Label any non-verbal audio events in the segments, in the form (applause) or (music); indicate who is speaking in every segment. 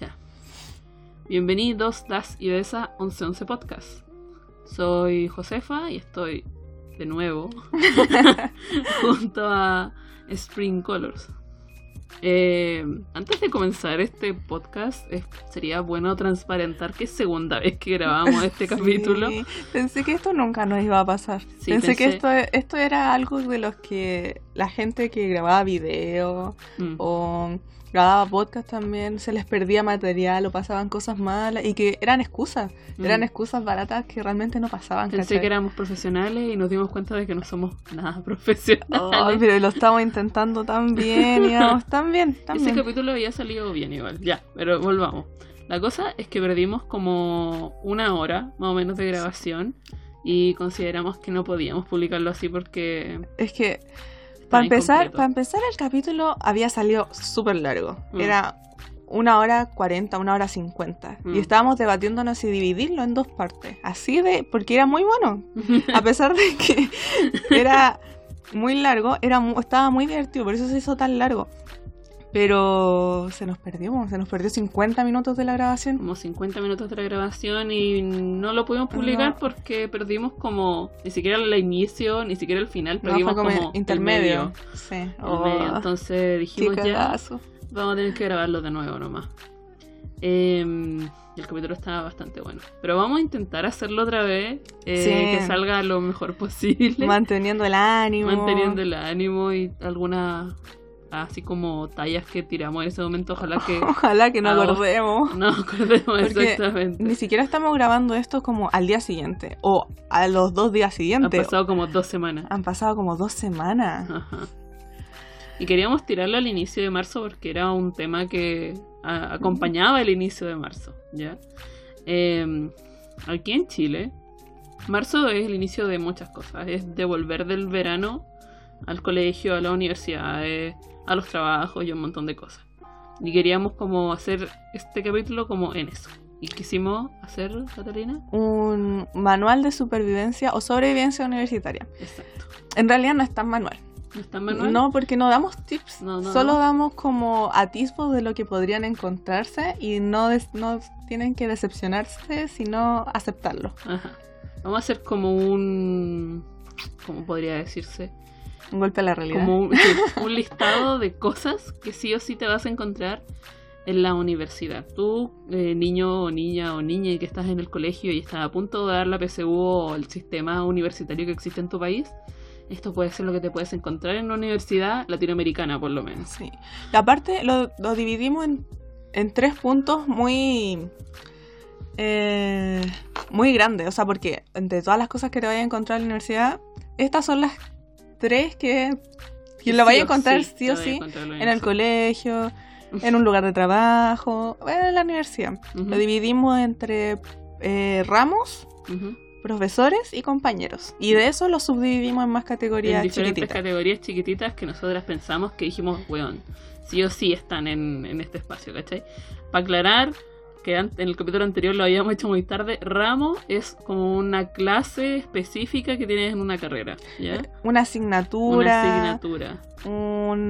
Speaker 1: Ya. Bienvenidos, Das y Besa 1111 Podcast. Soy Josefa y estoy de nuevo (laughs) junto a Spring Colors. Eh, antes de comenzar este podcast, sería bueno transparentar que es segunda vez que grabamos este (laughs)
Speaker 2: Sí,
Speaker 1: capítulo.
Speaker 2: Pensé que esto nunca nos iba a pasar.
Speaker 1: Sí,
Speaker 2: pensé, que esto, esto era algo de los que la gente que grababa video
Speaker 1: Mm.
Speaker 2: o grababa podcast también se les perdía material o pasaban cosas malas y que eran excusas. Eran
Speaker 1: Mm.
Speaker 2: excusas baratas que realmente no pasaban.
Speaker 1: Pensé
Speaker 2: ¿cachai?
Speaker 1: que éramos profesionales y nos dimos cuenta de que no somos nada (laughs) profesionales.
Speaker 2: Ay, pero lo estamos intentando tan bien, íbamos tan bien, tan
Speaker 1: Ese
Speaker 2: bien.
Speaker 1: capítulo había salido bien igual. Ya, pero volvamos. La cosa es que perdimos como una hora más o menos de grabación y consideramos que no podíamos publicarlo así porque
Speaker 2: Es que Para empezar, para empezar el capítulo había salido súper largo.
Speaker 1: Mm.
Speaker 2: Era una hora cuarenta, una hora cincuenta.
Speaker 1: Mm.
Speaker 2: Y estábamos debatiéndonos si dividirlo en dos partes. Así de, porque era muy bueno. (laughs) A pesar de que era muy largo, era estaba muy divertido, por eso se hizo tan largo. Pero se nos perdió, se nos perdió 50 minutos de la grabación.
Speaker 1: como 50 minutos de la grabación y no lo pudimos publicar
Speaker 2: No.
Speaker 1: porque perdimos como ni siquiera el inicio, ni siquiera el final,
Speaker 2: No,
Speaker 1: perdimos
Speaker 2: fue como,
Speaker 1: como el
Speaker 2: intermedio.
Speaker 1: medio,
Speaker 2: Sí.
Speaker 1: el
Speaker 2: Oh,
Speaker 1: medio. Entonces dijimos ya, vamos a tener que grabarlo de nuevo nomás. Eh, el capítulo está bastante bueno. Pero vamos a intentar hacerlo otra vez, eh,
Speaker 2: Sí.
Speaker 1: que salga lo mejor posible,
Speaker 2: Manteniendo el ánimo.
Speaker 1: manteniendo el ánimo y algunas así como tallas que tiramos en ese momento, ojalá que (laughs)
Speaker 2: Ojalá que no acordemos. (laughs)
Speaker 1: no acordemos exactamente.
Speaker 2: Ni siquiera estamos grabando esto como al día siguiente o a los dos días
Speaker 1: Han
Speaker 2: siguientes.
Speaker 1: pasado como dos semanas.
Speaker 2: Han pasado como dos semanas.
Speaker 1: Ajá. Y queríamos tirarlo al inicio de marzo porque era un tema que a- acompañaba el inicio de marzo, ¿ya? Eh, aquí en Chile, marzo es el inicio de muchas cosas. Es de volver del verano al colegio, a la universidad, eh, a los trabajos y un montón de cosas. Y queríamos como hacer este capítulo como en eso. ¿Y quisimos hacer, Catalina?
Speaker 2: Un manual de supervivencia o sobrevivencia universitaria.
Speaker 1: Exacto.
Speaker 2: En realidad no es tan manual.
Speaker 1: ¿No está manual?
Speaker 2: No, porque no damos tips.
Speaker 1: No, no,
Speaker 2: Solo
Speaker 1: no.
Speaker 2: damos como atisbos de lo que podrían encontrarse y no, no tienen que decepcionarse, sino aceptarlo.
Speaker 1: Ajá. Vamos a hacer como un... ¿Cómo podría decirse?
Speaker 2: Un golpe a la realidad.
Speaker 1: Como (laughs) un, listado de cosas que sí o sí te vas a encontrar en la universidad. Tú, eh, niño o niña o niña y que estás en el colegio y estás a punto de dar la PSU o el sistema universitario que existe en tu país, esto puede ser lo que te puedes encontrar en una universidad latinoamericana, por lo menos.
Speaker 2: Sí. Y aparte lo, lo dividimos en, en tres puntos muy eh, muy grandes. O sea, porque entre todas las cosas que te vayas a encontrar en la universidad, estas son las tres que, que lo vayas a encontrar sí, o sí
Speaker 1: en
Speaker 2: en el colegio, (laughs) en un lugar de trabajo, en la universidad. Lo dividimos entre eh, ramos, profesores y compañeros. Y de eso lo subdividimos en más
Speaker 1: En
Speaker 2: categorías
Speaker 1: diferentes
Speaker 2: chiquititas.
Speaker 1: categorías chiquititas que nosotras pensamos que dijimos, weón, sí o sí están en, en este espacio, ¿cachai? Para aclarar, que en el capítulo anterior lo habíamos hecho muy tarde, ramo es como una clase específica que tienes en una carrera, ¿ya?
Speaker 2: Una asignatura.
Speaker 1: Una asignatura,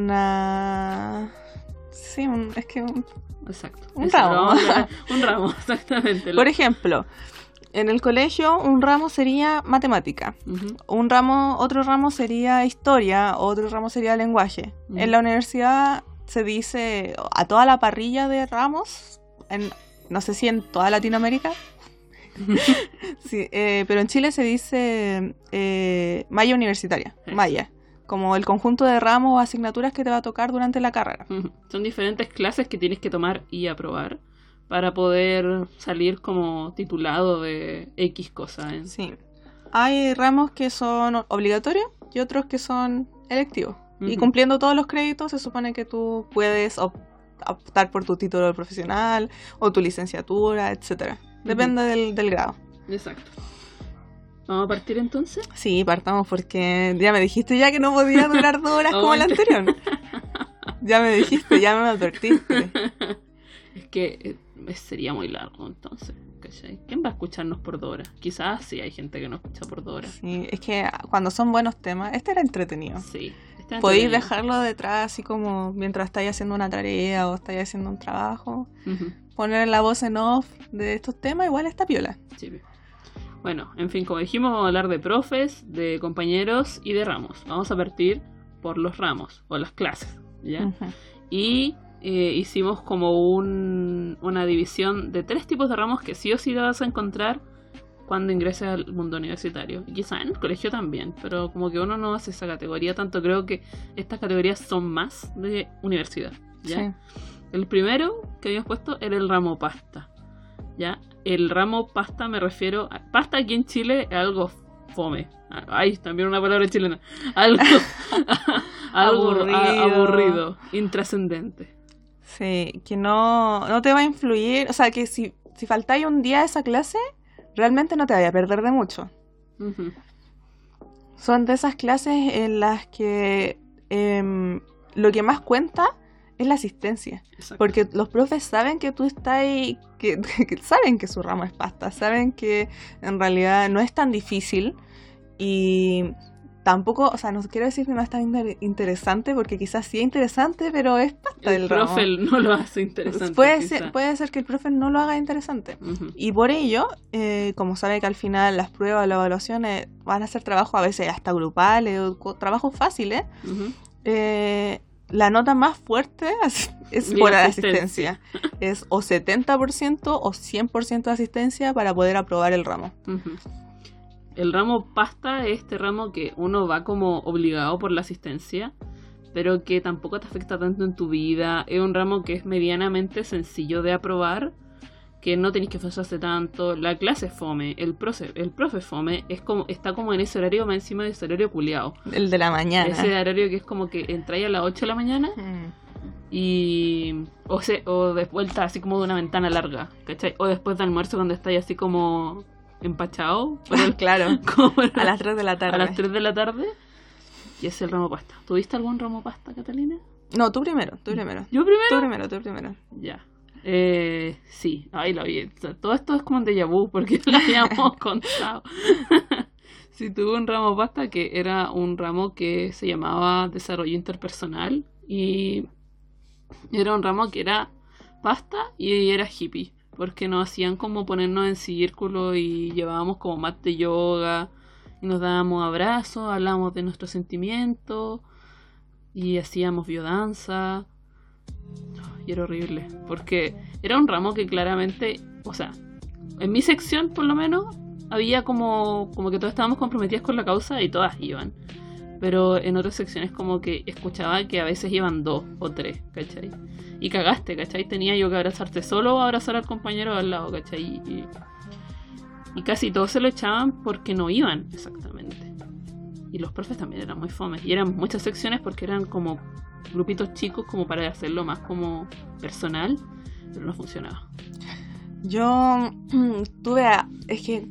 Speaker 2: Una. Sí, un- es que. un-
Speaker 1: exacto.
Speaker 2: Un
Speaker 1: Eso,
Speaker 2: ramo.
Speaker 1: un ramo, (laughs) exactamente.
Speaker 2: Por ejemplo, en el colegio un ramo sería matemática. Un ramo, otro ramo sería historia, otro ramo sería lenguaje. En la universidad se dice a toda la parrilla de ramos, en, no sé si en toda Latinoamérica, (laughs) sí, eh, pero en Chile se dice eh, malla universitaria, malla, como el conjunto de ramos o asignaturas que te va a tocar durante la carrera.
Speaker 1: Son diferentes clases que tienes que tomar y aprobar para poder salir como titulado de X cosa. ¿eh?
Speaker 2: Sí. Hay ramos que son obligatorios y otros que son electivos. Y cumpliendo todos los créditos, se supone que tú puedes optar por tu título profesional o tu licenciatura, etcétera. Depende del, del grado.
Speaker 1: Exacto. ¿Vamos a partir entonces?
Speaker 2: Sí, partamos porque ya me dijiste ya que no podía durar dos horas como la anterior. Ya me dijiste, ya me advertiste. (laughs)
Speaker 1: es que eh, sería muy largo entonces. ¿cachai? ¿Quién va a escucharnos por dos horas? Quizás sí hay gente que no escucha por dos horas.
Speaker 2: Sí, es que cuando son buenos temas, este era entretenido.
Speaker 1: Sí.
Speaker 2: Podéis dejarlo detrás así como mientras estáis haciendo una tarea o estáis haciendo un trabajo. Poner la voz en off de estos temas igual está piola.
Speaker 1: Sí. Bueno, en fin, como dijimos, vamos a hablar de profes, de compañeros y de ramos. Vamos a partir por los ramos o las clases, ¿ya? Y eh, hicimos como un- una división de tres tipos de ramos que sí o sí vas a encontrar cuando ingreses al mundo universitario. Y quizá en el colegio también, pero como que uno no hace esa categoría tanto, creo que estas categorías son más de universidad, ¿ya?
Speaker 2: Sí.
Speaker 1: El primero que habíamos puesto era el ramo pasta. ¿Ya? El ramo pasta me refiero a. Pasta aquí en Chile es algo fome. Ay, también una palabra chilena. Algo. (laughs) algo a-
Speaker 2: Aburrido.
Speaker 1: aburrido. Intrascendente.
Speaker 2: Sí, que no, no te va a influir. O sea, que si, si faltáis un día a esa clase, realmente no te vaya a perder de mucho. Son de esas clases en las que em, lo que más cuenta es la asistencia.
Speaker 1: Exacto.
Speaker 2: Porque los profes saben que tú estás ahí, que, (laughs) que saben que su ramo es pasta, saben que en realidad no es tan difícil y tampoco, o sea, no quiero decir que no es tan inter- interesante porque quizás sí es interesante, pero es pasta
Speaker 1: el
Speaker 2: del ramo.
Speaker 1: profe no lo hace interesante.
Speaker 2: puede,
Speaker 1: quizá.
Speaker 2: ser, puede ser que el profe no lo haga interesante.
Speaker 1: Ujú.
Speaker 2: Y por ello, eh, como sabe que al final las pruebas, las evaluaciones van a ser trabajo a veces hasta grupales o co- trabajos fáciles,
Speaker 1: Ujú.
Speaker 2: eh, la nota más fuerte (laughs) es por
Speaker 1: asistencia.
Speaker 2: asistencia. Es o 70% o 100% de asistencia para poder aprobar el ramo.
Speaker 1: Ujú. El ramo pasta es este ramo que uno va como obligado por la asistencia, pero que tampoco te afecta tanto en tu vida. Es un ramo que es medianamente sencillo de aprobar, que no tenéis que esforzarse tanto. La clase fome, el profe, el profe fome, es como, está como en ese horario más encima de ese horario culiado.
Speaker 2: El de la mañana.
Speaker 1: Ese horario que es como que entráis a las 8 de la mañana
Speaker 2: Mm.
Speaker 1: y o, se, o de vuelta así como de una ventana larga, ¿cachai? O después de almuerzo cuando estáis así como empachado (laughs) el
Speaker 2: claro. (laughs)
Speaker 1: como
Speaker 2: A las 3 de la tarde.
Speaker 1: a las 3 de la tarde. Y es el ramo pasta. ¿Tuviste algún ramo pasta, Catalina?
Speaker 2: No, tú primero, tú primero.
Speaker 1: ¿Yo primero?
Speaker 2: Tú primero, tú primero.
Speaker 1: Ya. Eh, sí, ahí lo vi. Todo esto es como un déjà vu porque (laughs) lo habíamos contado. sí, tuve un ramo pasta que era un ramo que se llamaba Desarrollo Interpersonal y era un ramo que era pasta y era hippie porque nos hacían como ponernos en círculo y llevábamos como mat de yoga y nos dábamos abrazos, hablábamos de nuestros sentimientos y hacíamos biodanza y era horrible, porque era un ramo que claramente, o sea, en mi sección por lo menos, había como, como que todas estábamos comprometidas con la causa y todas iban. Pero en otras secciones como que escuchaba que a veces iban dos o tres, ¿cachai? Y cagaste, ¿cachai? Tenía yo que abrazarte solo o abrazar al compañero al lado, ¿cachai? Y, y casi todos se lo echaban porque no iban, exactamente. Y los profes también eran muy fomes. Y eran muchas secciones porque eran como grupitos chicos como para hacerlo más como personal, pero no funcionaba.
Speaker 2: Yo (clears throat) tuve, a- es que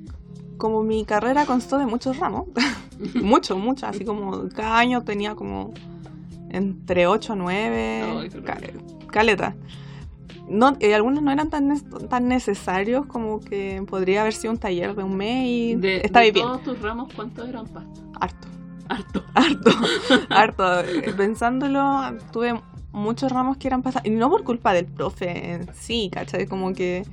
Speaker 2: como mi carrera constó de muchos ramos, (laughs) muchos, muchos, así como cada año tenía como entre 8 o 9,
Speaker 1: Ay, qué
Speaker 2: ca-
Speaker 1: horrible.
Speaker 2: caleta. No, eh, algunos no eran tan, nes- tan necesarios como que podría haber sido un taller de un mes y
Speaker 1: De,
Speaker 2: está
Speaker 1: de
Speaker 2: bien.
Speaker 1: todos tus ramos, ¿cuántos eran pasta?
Speaker 2: Harto,
Speaker 1: Harto. (laughs)
Speaker 2: harto, harto. Eh, Pensándolo, tuve muchos ramos que eran pasados, y no por culpa del profe en sí, ¿cachai? Como que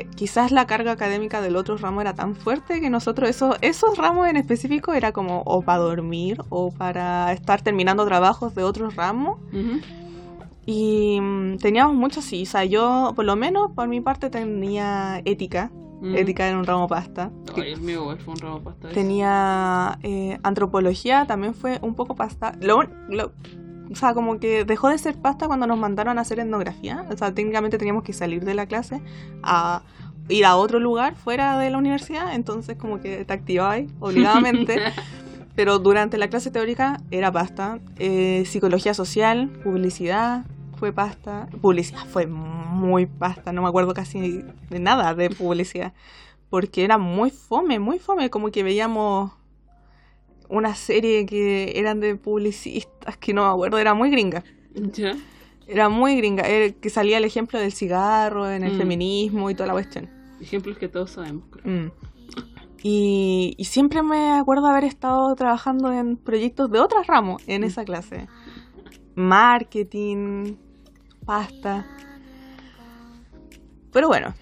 Speaker 2: eh, quizás la carga académica del otro ramo era tan fuerte que nosotros esos, esos ramos en específico era como o para dormir o para estar terminando trabajos de otros ramos. Y mm, teníamos muchos sí, o sea, yo por lo menos por mi parte tenía ética,
Speaker 1: Mm.
Speaker 2: ética era un ramo pasta.
Speaker 1: Ay, el mío fue un ramo pasta.
Speaker 2: Tenía eh, antropología, también fue un poco pasta. Lo, lo- o sea, como que dejó de ser pasta cuando nos mandaron a hacer etnografía. O sea, técnicamente teníamos que salir de la clase a ir a otro lugar fuera de la universidad. Entonces, como que te activabas obligadamente. (laughs) Pero durante la clase teórica era pasta. Eh, psicología social, publicidad, fue pasta. Publicidad fue muy pasta, no me acuerdo casi de nada de publicidad. Porque era muy fome, muy fome. Como que veíamos una serie que eran de publicistas, que no me acuerdo, era muy gringa.
Speaker 1: ¿Ya?
Speaker 2: Era muy gringa, era que salía el ejemplo del cigarro en el
Speaker 1: Mm.
Speaker 2: feminismo y toda la cuestión.
Speaker 1: Ejemplos que todos sabemos, creo.
Speaker 2: Mm. Y, y siempre me acuerdo haber estado trabajando en proyectos de otras ramos en esa clase. Marketing, pasta. Pero bueno,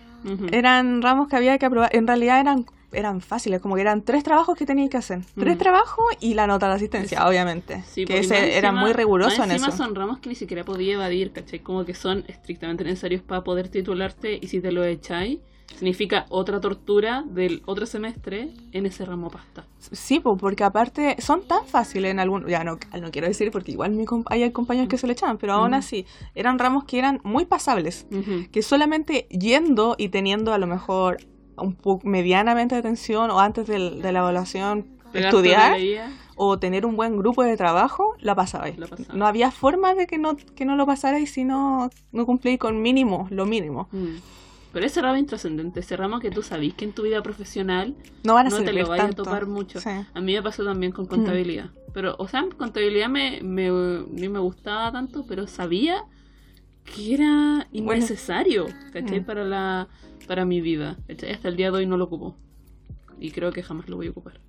Speaker 2: eran ramos que había que aprobar. En realidad eran, eran fáciles, como que eran tres trabajos que tenías que hacer. Tres
Speaker 1: Mm.
Speaker 2: trabajos y la nota de asistencia, obviamente.
Speaker 1: Sí,
Speaker 2: que
Speaker 1: porque
Speaker 2: ese era muy riguroso en
Speaker 1: encima
Speaker 2: eso.
Speaker 1: son ramos que ni siquiera podía evadir, ¿cachai? Como que son estrictamente necesarios para poder titularte y si te lo echáis, significa otra tortura del otro semestre en ese ramo pasta.
Speaker 2: Sí, po, porque aparte son tan fáciles en algún... Ya no, no quiero decir porque igual mi comp- hay compañeros que se le echaban, pero aún
Speaker 1: Ujú.
Speaker 2: así eran ramos que eran muy pasables. Que solamente yendo y teniendo a lo mejor un poco medianamente de atención o antes del- de la evaluación estudiar o tener un buen grupo de trabajo, la pasabais.
Speaker 1: Pasaba.
Speaker 2: No había forma de que no, que no lo pasarais si no, no cumplís con mínimo, lo mínimo.
Speaker 1: mm. Pero ese ramo intrascendente, ese ramo que tú sabís que en tu vida profesional
Speaker 2: No van a
Speaker 1: no te lo vayas a topar mucho.
Speaker 2: Sí.
Speaker 1: A mí me pasó también con contabilidad. Pero, o sea, contabilidad me, me, ni me gustaba tanto, pero sabía que era innecesario, ¿cachai?
Speaker 2: Mm.
Speaker 1: Para, la, para mi vida. ¿cachai? Hasta el día de hoy no lo ocupo. Y creo que jamás lo voy a ocupar.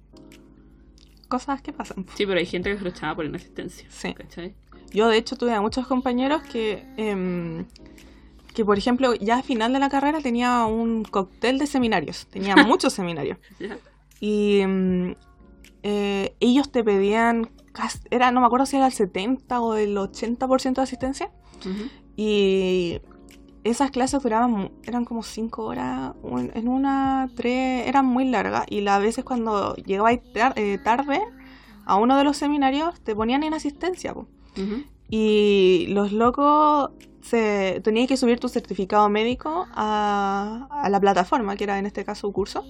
Speaker 2: Cosas que pasan.
Speaker 1: Sí, pero hay gente que se lo echaba por inasistencia.
Speaker 2: Sí.
Speaker 1: ¿cachai?
Speaker 2: Yo de hecho tuve a muchos compañeros que, em, que por ejemplo, ya al final de la carrera tenía un cóctel de seminarios. Tenía (laughs) muchos seminarios. Y mm, eh, ellos te pedían, era, no me acuerdo si era el 70 o el 80% de asistencia.
Speaker 1: Ujú.
Speaker 2: Y esas clases duraban, eran como 5 horas, en una, tres, eran muy largas. Y a veces cuando llegabas tar- eh, tarde a uno de los seminarios, te ponían en asistencia. po. Y los locos se tenían que subir tu certificado médico a, a la plataforma, que era en este caso un curso.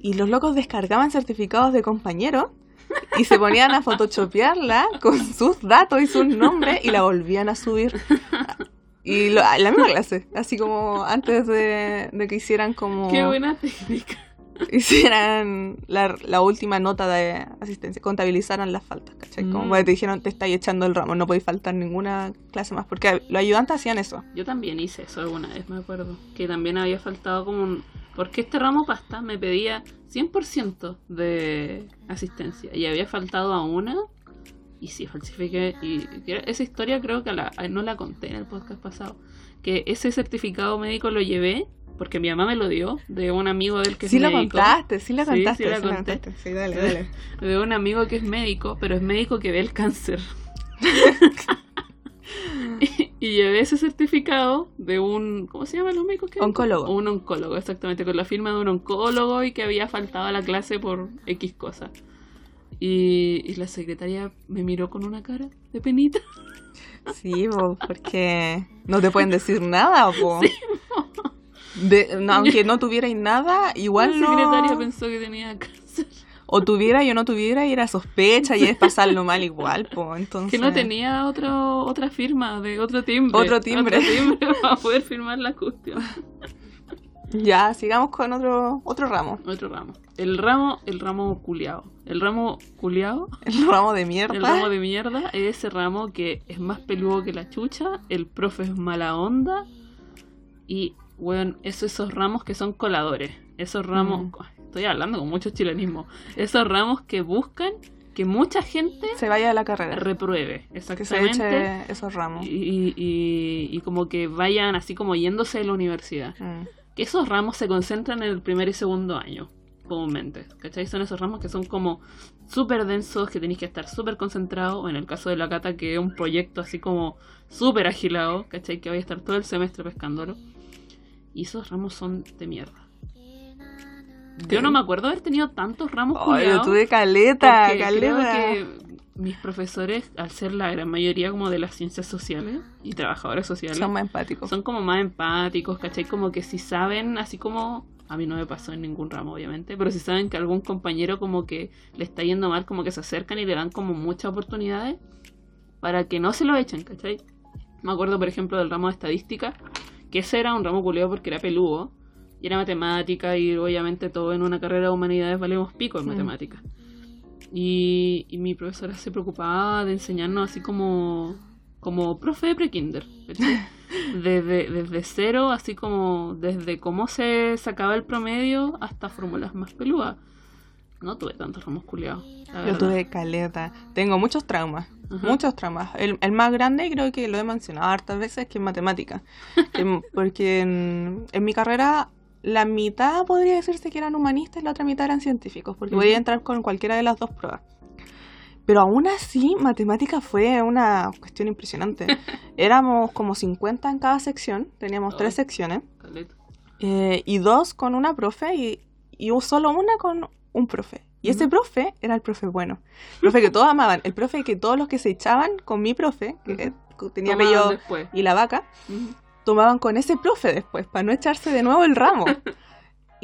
Speaker 2: Y los locos descargaban certificados de compañeros y se ponían a (laughs) photoshopearla con sus datos y sus nombres y la volvían a subir. Y lo- la misma clase, así como antes de, de que hicieran como...
Speaker 1: Qué buena técnica.
Speaker 2: Hicieran la, la última nota de asistencia, contabilizaran las faltas, ¿cachai? Como
Speaker 1: Mm.
Speaker 2: porque te dijeron, te estáis echando el ramo, no podéis faltar ninguna clase más, porque los ayudantes hacían eso.
Speaker 1: Yo también hice eso alguna vez, me acuerdo. Que también había faltado como un... Porque este ramo pasta me pedía 100% de asistencia. Y había faltado a una. Y sí, falsifiqué. Y esa historia creo que la- no la conté en el podcast pasado. Que ese certificado médico lo llevé, porque mi mamá me lo dio, de un amigo del que
Speaker 2: sí
Speaker 1: es
Speaker 2: lo
Speaker 1: médico.
Speaker 2: contaste, sí lo contaste.
Speaker 1: sí la
Speaker 2: sí
Speaker 1: conté.
Speaker 2: contaste. Sí, dale, dale. (laughs)
Speaker 1: De un amigo que es médico, pero es médico que ve el cáncer. (laughs) y, y llevé ese certificado de un. ¿Cómo se llaman los médicos? que
Speaker 2: Oncólogo.
Speaker 1: Un oncólogo, exactamente, con la firma de un oncólogo y que había faltado a la clase por X cosa. Y, y la secretaria me miró con una cara de penita. (laughs)
Speaker 2: Sí, po, porque no te pueden decir nada, po. De- no, aunque (laughs) no tuvierais nada, igual
Speaker 1: la secretaria
Speaker 2: no...
Speaker 1: pensó que tenía cáncer.
Speaker 2: O tuviera o no tuviera y era sospecha y es pasarlo mal igual, po. Entonces...
Speaker 1: Que no tenía otro, otra firma de otro timbre.
Speaker 2: Otro timbre.
Speaker 1: Otro timbre (laughs) para poder firmar la cuestión.
Speaker 2: Ya, sigamos con otro, otro ramo.
Speaker 1: Otro ramo. El ramo, el ramo culiao. El ramo culiao, (laughs)
Speaker 2: El ramo de mierda.
Speaker 1: el ramo de mierda, es ese ramo que es más peludo que la chucha, el profe es mala onda y, bueno, eso, esos ramos que son coladores. Esos ramos,
Speaker 2: Mm.
Speaker 1: estoy hablando con mucho chilenismo, esos ramos que buscan que mucha gente
Speaker 2: Se vaya de la carrera.
Speaker 1: repruebe.
Speaker 2: que se
Speaker 1: Exactamente.
Speaker 2: eche esos ramos.
Speaker 1: Y, y, y como que vayan así como yéndose de la universidad.
Speaker 2: Mm.
Speaker 1: que esos ramos se concentran en el primer y segundo año, comúnmente. ¿Cachai? Son esos ramos que son como súper densos, que tenéis que estar súper concentrado. O en el caso de la cata, que es un proyecto así como súper agilado, ¿cachai? Que voy a estar todo el semestre pescándolo. Y esos ramos son de mierda. Yo no me acuerdo haber tenido tantos ramos
Speaker 2: Ay, yo tuve caleta,
Speaker 1: porque creo
Speaker 2: caleta.
Speaker 1: que mis profesores, al ser la gran mayoría como de las ciencias sociales y trabajadores sociales,
Speaker 2: Son más empáticos.
Speaker 1: son como más empáticos, ¿cachai? Como que si saben, así como a mí no me pasó en ningún ramo, obviamente, pero si saben que algún compañero como que le está yendo mal, como que se acercan y le dan como muchas oportunidades para que no se lo echen, ¿cachai? Me acuerdo, por ejemplo, del ramo de estadística, que ese era un ramo culiado porque era peludo, y era matemática, y obviamente todo en una carrera de humanidades valemos pico en
Speaker 2: Mm.
Speaker 1: matemática. Y, y mi profesora se preocupaba de enseñarnos así como como profe de prekinder. (laughs) Desde, desde cero, así como desde cómo se sacaba el promedio hasta fórmulas más peludas. No tuve tantos ramos culiados.
Speaker 2: Yo tuve caleta. Tengo muchos traumas.
Speaker 1: Ajá.
Speaker 2: Muchos traumas. El, el más grande, creo que lo he mencionado hartas veces, que es matemática. (laughs) Que- porque en, en mi carrera, la mitad podría decirse que eran humanistas y la otra mitad eran científicos, porque
Speaker 1: Ujú.
Speaker 2: podía entrar con cualquiera de las dos pruebas. Pero aún así, matemática fue una cuestión impresionante. (laughs) Éramos como 50 en cada sección, teníamos tres secciones, eh, y dos con una profe y, y solo una con un profe. Y ese profe era el profe bueno. El profe que todos amaban. El profe que todos los que se echaban con mi profe, que tenía apellido y la vaca, tomaban con ese profe después, para no echarse de nuevo el ramo. (laughs)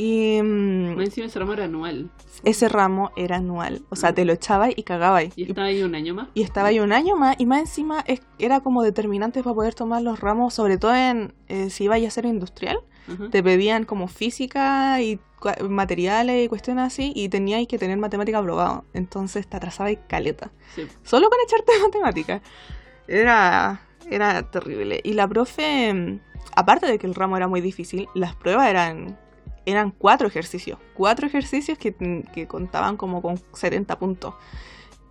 Speaker 2: Y mm,
Speaker 1: Más encima ese ramo era anual.
Speaker 2: ese ramo era anual. O sea, te lo echabas y cagabas.
Speaker 1: Y estaba ahí un año más.
Speaker 2: Y estaba ahí un año más, y más encima es- era como determinante para poder tomar los ramos, sobre todo en eh, si ibas a ser industrial. Te pedían como física y materiales y cuestiones así, y tenías que tener matemática aprobado. Entonces te atrasaba y caleta.
Speaker 1: Sí.
Speaker 2: Solo con echarte (laughs) matemática. Era, era terrible. Y la profe, mm, aparte de que el ramo era muy difícil, las pruebas eran, eran cuatro ejercicios. Cuatro ejercicios que, que contaban como con 70 puntos.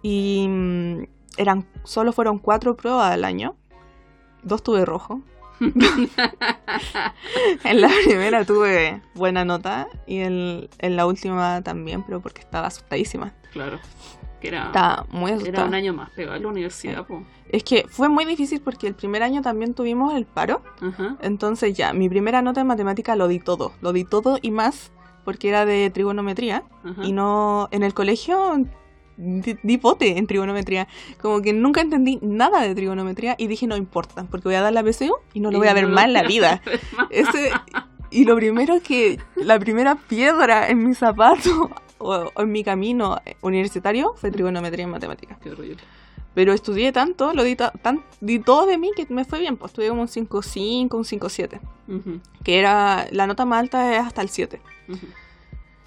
Speaker 2: Y mm, eran, solo fueron cuatro pruebas al año. Dos tuve rojo. (laughs) En la primera tuve buena nota y en, en la última también, pero porque estaba asustadísima.
Speaker 1: Claro. Que era,
Speaker 2: Estaba muy asustada.
Speaker 1: era un año más pegado a la universidad, po.
Speaker 2: Es que fue muy difícil porque el primer año también tuvimos el paro.
Speaker 1: Ajá.
Speaker 2: Entonces ya, mi primera nota en matemática lo di todo. Lo di todo y más porque era de trigonometría.
Speaker 1: Ajá.
Speaker 2: Y no, en el colegio di, pote en trigonometría. Como que nunca entendí nada de trigonometría y dije no importa, porque voy a dar la PSU y no lo voy a ver más en la vida. (laughs) Ese, y lo primero que, la primera piedra en mi zapato o, o en mi camino universitario fue trigonometría en matemáticas.
Speaker 1: Qué horrible.
Speaker 2: Pero estudié tanto, lo di, ta- tan, di todo de mí que me fue bien, pues estudié como un 5.5, un 5.7,
Speaker 1: Ujú,
Speaker 2: que era, la nota más alta es hasta el 7.
Speaker 1: ujú.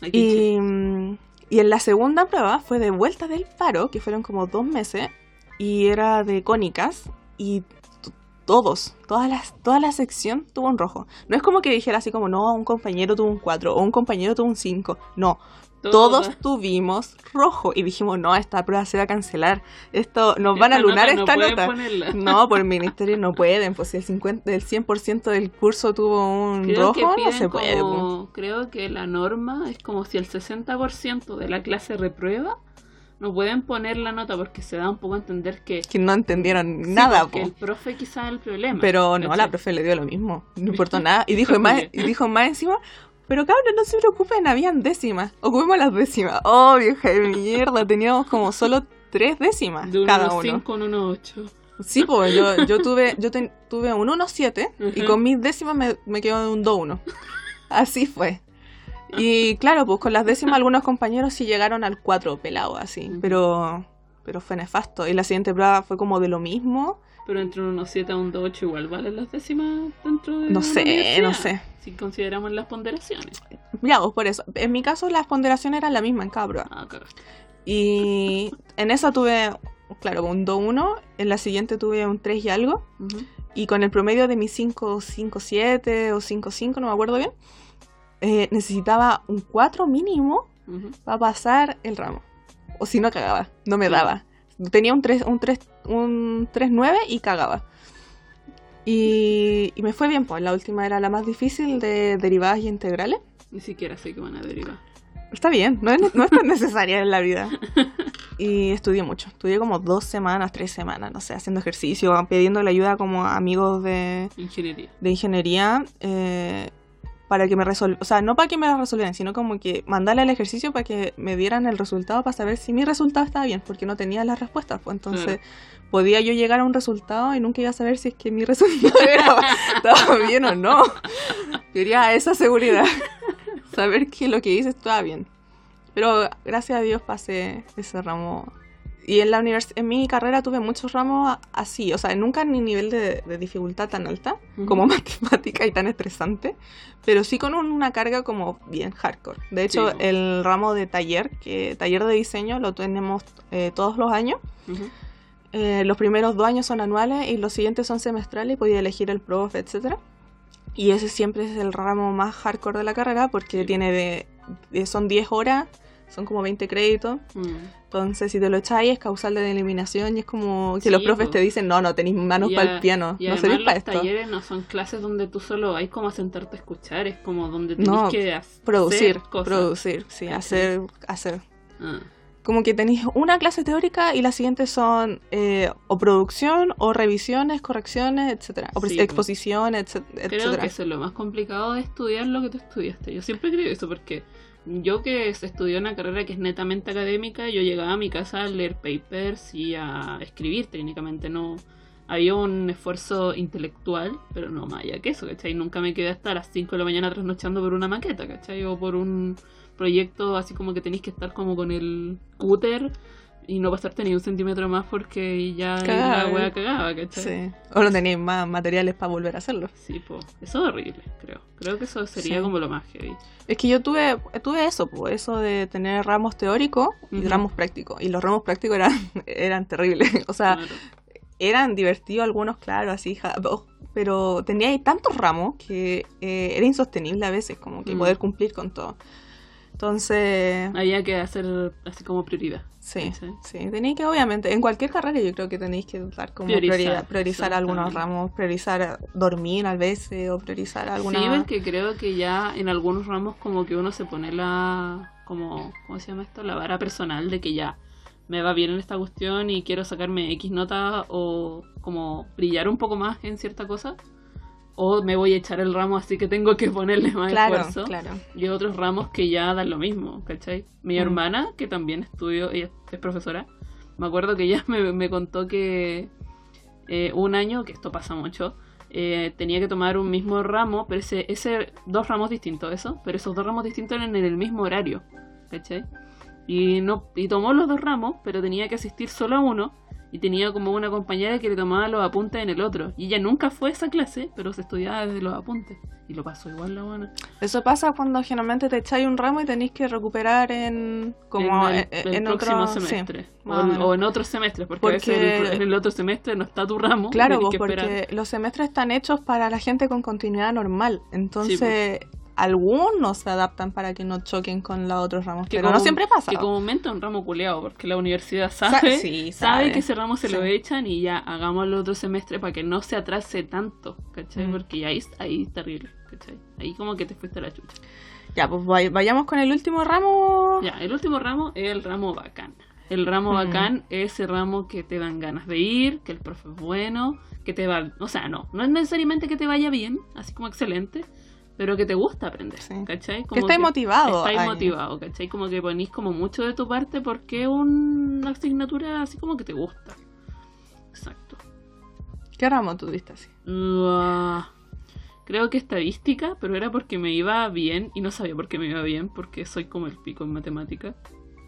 Speaker 1: Aquí en Chile.
Speaker 2: Y, y en la segunda prueba fue de vuelta del paro, que fueron como dos meses, y era de cónicas, y todos, todas las, toda la sección tuvo un rojo. No es como que dijera así como, no, un compañero tuvo un 4 o un compañero tuvo un 5. No, todos tuvimos rojo. Y dijimos, no, esta prueba se va a cancelar. Esto, nos van a lunar
Speaker 1: nota
Speaker 2: esta nota.
Speaker 1: ponerla. (laughs)
Speaker 2: No, por el ministerio no pueden, pues si el 50, el 100% del curso tuvo un
Speaker 1: Creo
Speaker 2: rojo, no se puede. pues.
Speaker 1: creo que la norma es como si el 60% de la clase reprueba, no pueden poner la nota porque se da un poco a entender que
Speaker 2: Que no entendieron
Speaker 1: sí,
Speaker 2: nada,
Speaker 1: porque
Speaker 2: po.
Speaker 1: el profe quizá es el problema.
Speaker 2: Pero no, la profe le dio lo mismo. No importó (laughs) nada. Y dijo más, y dijo más encima, pero cabrón, no se preocupen, habían décimas. Ocupemos las décimas. Oh, vieja de mierda, teníamos como solo tres décimas
Speaker 1: De un
Speaker 2: cada uno.
Speaker 1: 1.5 a un 1.8.
Speaker 2: Sí, pues yo, (laughs) yo tuve, yo ten- tuve un 1.7 y
Speaker 1: Ujú.
Speaker 2: con mis décimas me, me quedo en un 2.1. Así fue. Y claro, pues con las décimas algunos compañeros sí llegaron al 4 pelado así, pero pero fue nefasto. Y la siguiente prueba fue como de lo mismo.
Speaker 1: Pero entre un 1.7 a un 2.8 igual valen las décimas dentro de
Speaker 2: No sé, no sé.
Speaker 1: Si consideramos las ponderaciones.
Speaker 2: Ya, pues por eso. En mi caso las ponderaciones eran la misma en cada prueba.
Speaker 1: Ah, cagaste.
Speaker 2: Y en esa tuve, claro, un 2.1. En la siguiente tuve un 3 y algo.
Speaker 1: Ujú.
Speaker 2: Y con el promedio de mis 5, 5, 7 o 5, 5, no me acuerdo bien, eh, necesitaba un 4 mínimo
Speaker 1: Ujú.
Speaker 2: para pasar el ramo. O si no, cagaba. No me
Speaker 1: Sí.
Speaker 2: daba. Tenía un 3, un 3, un 3-9 y cagaba. Y, y me fue bien, pues la última era la más difícil de derivadas y integrales.
Speaker 1: Ni siquiera sé que van a derivar.
Speaker 2: Está bien, no es, no es tan (laughs) necesaria en la vida. Y estudié mucho. Estudié como dos semanas, tres semanas, no sé, haciendo ejercicio, pidiendo la ayuda como amigos de,
Speaker 1: Ingeniería.
Speaker 2: de ingeniería eh, para que me resolvieran, o sea, no para que me la resolvieran, sino como que mandarle el ejercicio para que me dieran el resultado para saber si mi resultado estaba bien, porque no tenía las respuestas, pues entonces podía yo llegar a un resultado y nunca iba a saber si es que mi (laughs) resultado era- (laughs) estaba bien o no. Quería esa seguridad, (laughs) saber que lo que hice estaba bien. Pero gracias a Dios pasé ese ramo. Y en la univers en mi carrera tuve muchos ramos así, o sea, nunca en nivel de, de dificultad tan alta
Speaker 1: Ujú.
Speaker 2: como (laughs) matemática y tan estresante, pero sí con un- una carga como bien hardcore. De hecho,
Speaker 1: Sí.
Speaker 2: el ramo de taller, que taller de diseño lo tenemos eh, todos los años,
Speaker 1: Ujú.
Speaker 2: eh, los primeros dos años son anuales y los siguientes son semestrales y podía elegir el profe, etcétera. Y ese siempre es el ramo más hardcore de la carrera porque tiene de, de- son 10 horas, son como 20 créditos.
Speaker 1: Mm.
Speaker 2: Entonces, si te lo echáis es causal de eliminación y es como que
Speaker 1: Sí,
Speaker 2: los profes
Speaker 1: po.
Speaker 2: te dicen, no, no tenéis manos para el piano,
Speaker 1: Y
Speaker 2: no servís
Speaker 1: los
Speaker 2: para esto.
Speaker 1: talleres no son clases donde tú solo hay como a sentarte a escuchar, es como donde tienes
Speaker 2: No,
Speaker 1: que hacer
Speaker 2: Producir,
Speaker 1: cosas.
Speaker 2: producir, sí, hacer, hacer.
Speaker 1: Ah,
Speaker 2: Como que tenéis una clase teórica y las siguientes son eh, o producción, o revisiones, correcciones, etcétera, o
Speaker 1: Sí, po.
Speaker 2: exposiciones, etcétera.
Speaker 1: Creo que eso es lo más complicado de estudiar lo que tú estudiaste. Yo siempre creo eso porque yo que estudié una carrera que es netamente académica, yo llegaba a mi casa a leer papers y a escribir técnicamente, no había un esfuerzo intelectual, pero no más allá que eso, ¿cachai? Nunca me quedé hasta las 5 de la mañana trasnochando por una maqueta, ¿cachai? O por un proyecto así como que tenéis que estar como con el cúter y no pasarte ni un centímetro más porque ya la wea cagaba, ¿cachai?
Speaker 2: Sí. O no tenéis más materiales para volver a hacerlo.
Speaker 1: Sí, po. Eso es horrible, creo. Creo que eso sería
Speaker 2: Sí.
Speaker 1: como lo más heavy.
Speaker 2: Es que yo tuve, tuve eso, pues, eso de tener ramos teóricos y ramos prácticos. Y los ramos prácticos eran, (laughs) eran terribles. (laughs) O sea,
Speaker 1: Claro.
Speaker 2: eran divertidos algunos, claro, así, ja- oh, pero tenía ahí tantos ramos que eh, era insostenible a veces, como que poder cumplir con todo. Entonces,
Speaker 1: Había que hacer así como prioridad.
Speaker 2: Sí,
Speaker 1: ¿cachai?
Speaker 2: sí, tenéis que, obviamente, en cualquier carrera yo creo que tenéis que dar como
Speaker 1: Priorizar,
Speaker 2: prioridad, priorizar algunos ramos, priorizar dormir a veces o priorizar alguna...
Speaker 1: Sí, porque creo que ya en algunos ramos como que uno se pone la... como ¿Cómo se llama esto? La vara personal de que ya me va bien en esta cuestión y quiero sacarme X nota o como brillar un poco más en cierta cosa. O me voy a echar el ramo así que tengo que ponerle más
Speaker 2: claro,
Speaker 1: esfuerzo.
Speaker 2: claro.
Speaker 1: Y otros ramos que ya dan lo mismo, ¿cachai? Mi
Speaker 2: Mm.
Speaker 1: hermana, que también estudió, ella es profesora, me acuerdo que ella (laughs) me, me contó que eh, un año, que esto pasa mucho, eh, tenía que tomar un mismo ramo, pero ese, ese dos ramos distintos, eso, pero esos dos ramos distintos eran en el mismo horario, ¿cachai? Y, no, y tomó los dos ramos, pero tenía que asistir solo a uno, y tenía como una compañera que le tomaba los apuntes en el otro. Y ella nunca fue a esa clase, pero se estudiaba desde los apuntes. Y lo pasó igual la buena.
Speaker 2: Eso pasa cuando generalmente te echáis un ramo y tenéis que recuperar en como
Speaker 1: en el,
Speaker 2: en,
Speaker 1: el
Speaker 2: en
Speaker 1: próximo
Speaker 2: otro
Speaker 1: semestre. o, en otros semestres, porque, a veces
Speaker 2: Porque-
Speaker 1: el- en el otro semestre no está tu ramo.
Speaker 2: Claro, vos,
Speaker 1: que
Speaker 2: porque los semestres están hechos para la gente con continuidad normal. Entonces, algunos se adaptan para que no choquen con los otros ramos.
Speaker 1: Que
Speaker 2: pero no siempre pasa.
Speaker 1: Que comúnmente es un ramo culeado, porque la universidad
Speaker 2: Sa-
Speaker 1: sabe,
Speaker 2: sí,
Speaker 1: sabe
Speaker 2: sabe.
Speaker 1: que ese ramo se lo echan y ya hagamos el otro semestre para que no se atrase tanto, ¿cachai?
Speaker 2: Mm.
Speaker 1: Porque ahí, ahí es terrible, ¿cachai? Ahí como que te fuiste a la chucha.
Speaker 2: Ya, pues vay- vayamos con el último ramo.
Speaker 1: Ya, el último ramo es el ramo bacán. El ramo
Speaker 2: Ujú.
Speaker 1: bacán es ese ramo que te dan ganas de ir, que el profe es bueno, que te va... O sea, no, no es necesariamente que te vaya bien, así como excelente, pero que te gusta aprender,
Speaker 2: Sí.
Speaker 1: ¿cachai?
Speaker 2: Que estáis motivado
Speaker 1: Estáis motivado, ¿cachai? Como que ponís como mucho de tu parte porque una asignatura así como que te gusta. Exacto.
Speaker 2: ¿Qué ramo tú diste así?
Speaker 1: Uh, creo que estadística, pero era porque me iba bien y no sabía por qué me iba bien, porque soy como el pico en matemática.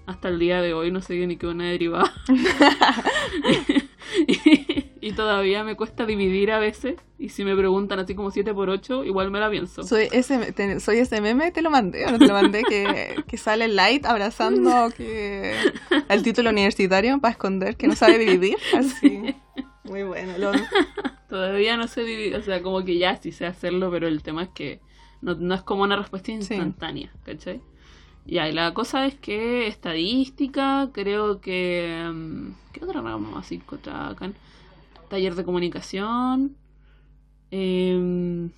Speaker 1: Hasta el día de hoy no sé ni qué una derivada. (laughs) (laughs) (laughs) y, y todavía me cuesta dividir a veces. Y si me preguntan así como 7 por 8, igual me la pienso.
Speaker 2: Soy ese, te- soy ese meme, te lo mandé, ¿o no te lo mandé? que, que sale Light abrazando que el título universitario para esconder que no sabe dividir. (laughs) Así. Muy bueno. Lo, (laughs)
Speaker 1: Todavía no sé dividir, o sea, como que ya sí sé hacerlo, pero el tema es que no, no es como una respuesta instantánea, ¿cachai? Ya, y la cosa es que estadística, creo que... mm, ¿Qué otra rama así encontraba acá? Taller de comunicación. em,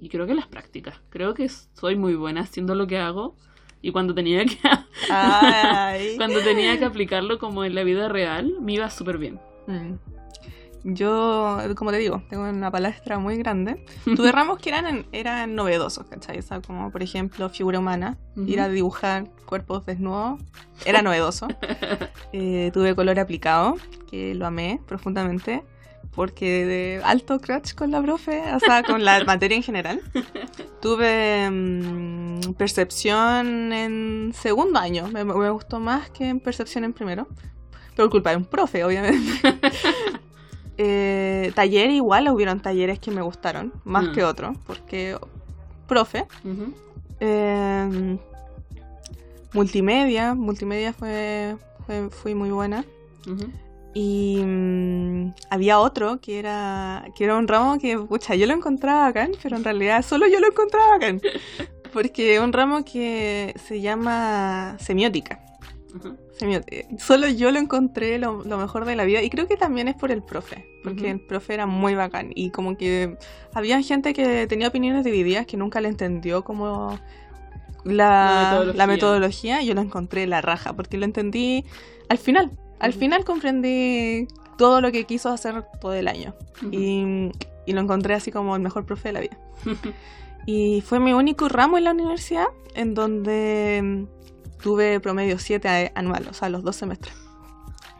Speaker 1: y creo que las prácticas. Creo que soy muy buena haciendo lo que hago. Y cuando tenía que, (laughs) cuando tenía que aplicarlo como en la vida real, me iba súper bien.
Speaker 2: Mm. Yo, como te digo, tengo una palestra muy grande. (laughs) Tuve ramos que eran, eran novedosos, ¿cachai? O sea, como por ejemplo figura humana,
Speaker 1: Ujú.
Speaker 2: ir a dibujar cuerpos desnudos, era novedoso. (laughs) Eh, tuve color aplicado, que lo amé profundamente, porque de alto crush con la profe, o sea, con la (laughs) materia en general. Tuve mm, percepción en segundo año, me, me gustó más que en percepción en primero. Por culpa de un profe, obviamente. Eh, taller igual, hubieron talleres que me gustaron, más
Speaker 1: Mm.
Speaker 2: que otros, porque profe. Eh, multimedia, multimedia fue, fue- muy buena. Y mm, había otro que era, que era un ramo que, pucha, yo lo encontraba bacán, pero en realidad solo yo lo encontraba bacán. (laughs) Porque un ramo que se llama semiótica. Semiótica. Solo yo lo encontré lo, lo mejor de la vida y creo que también es por el profe, porque el profe era muy bacán y como que había gente que tenía opiniones divididas que nunca le entendió como
Speaker 1: La
Speaker 2: la,
Speaker 1: metodología.
Speaker 2: la metodología y yo lo encontré la raja porque lo entendí al final, al final comprendí todo lo que quiso hacer todo el año y, y lo encontré así como el mejor profe de la vida. (laughs) Y fue mi único ramo en la universidad en donde tuve promedio 7 anual, o sea, los dos semestres.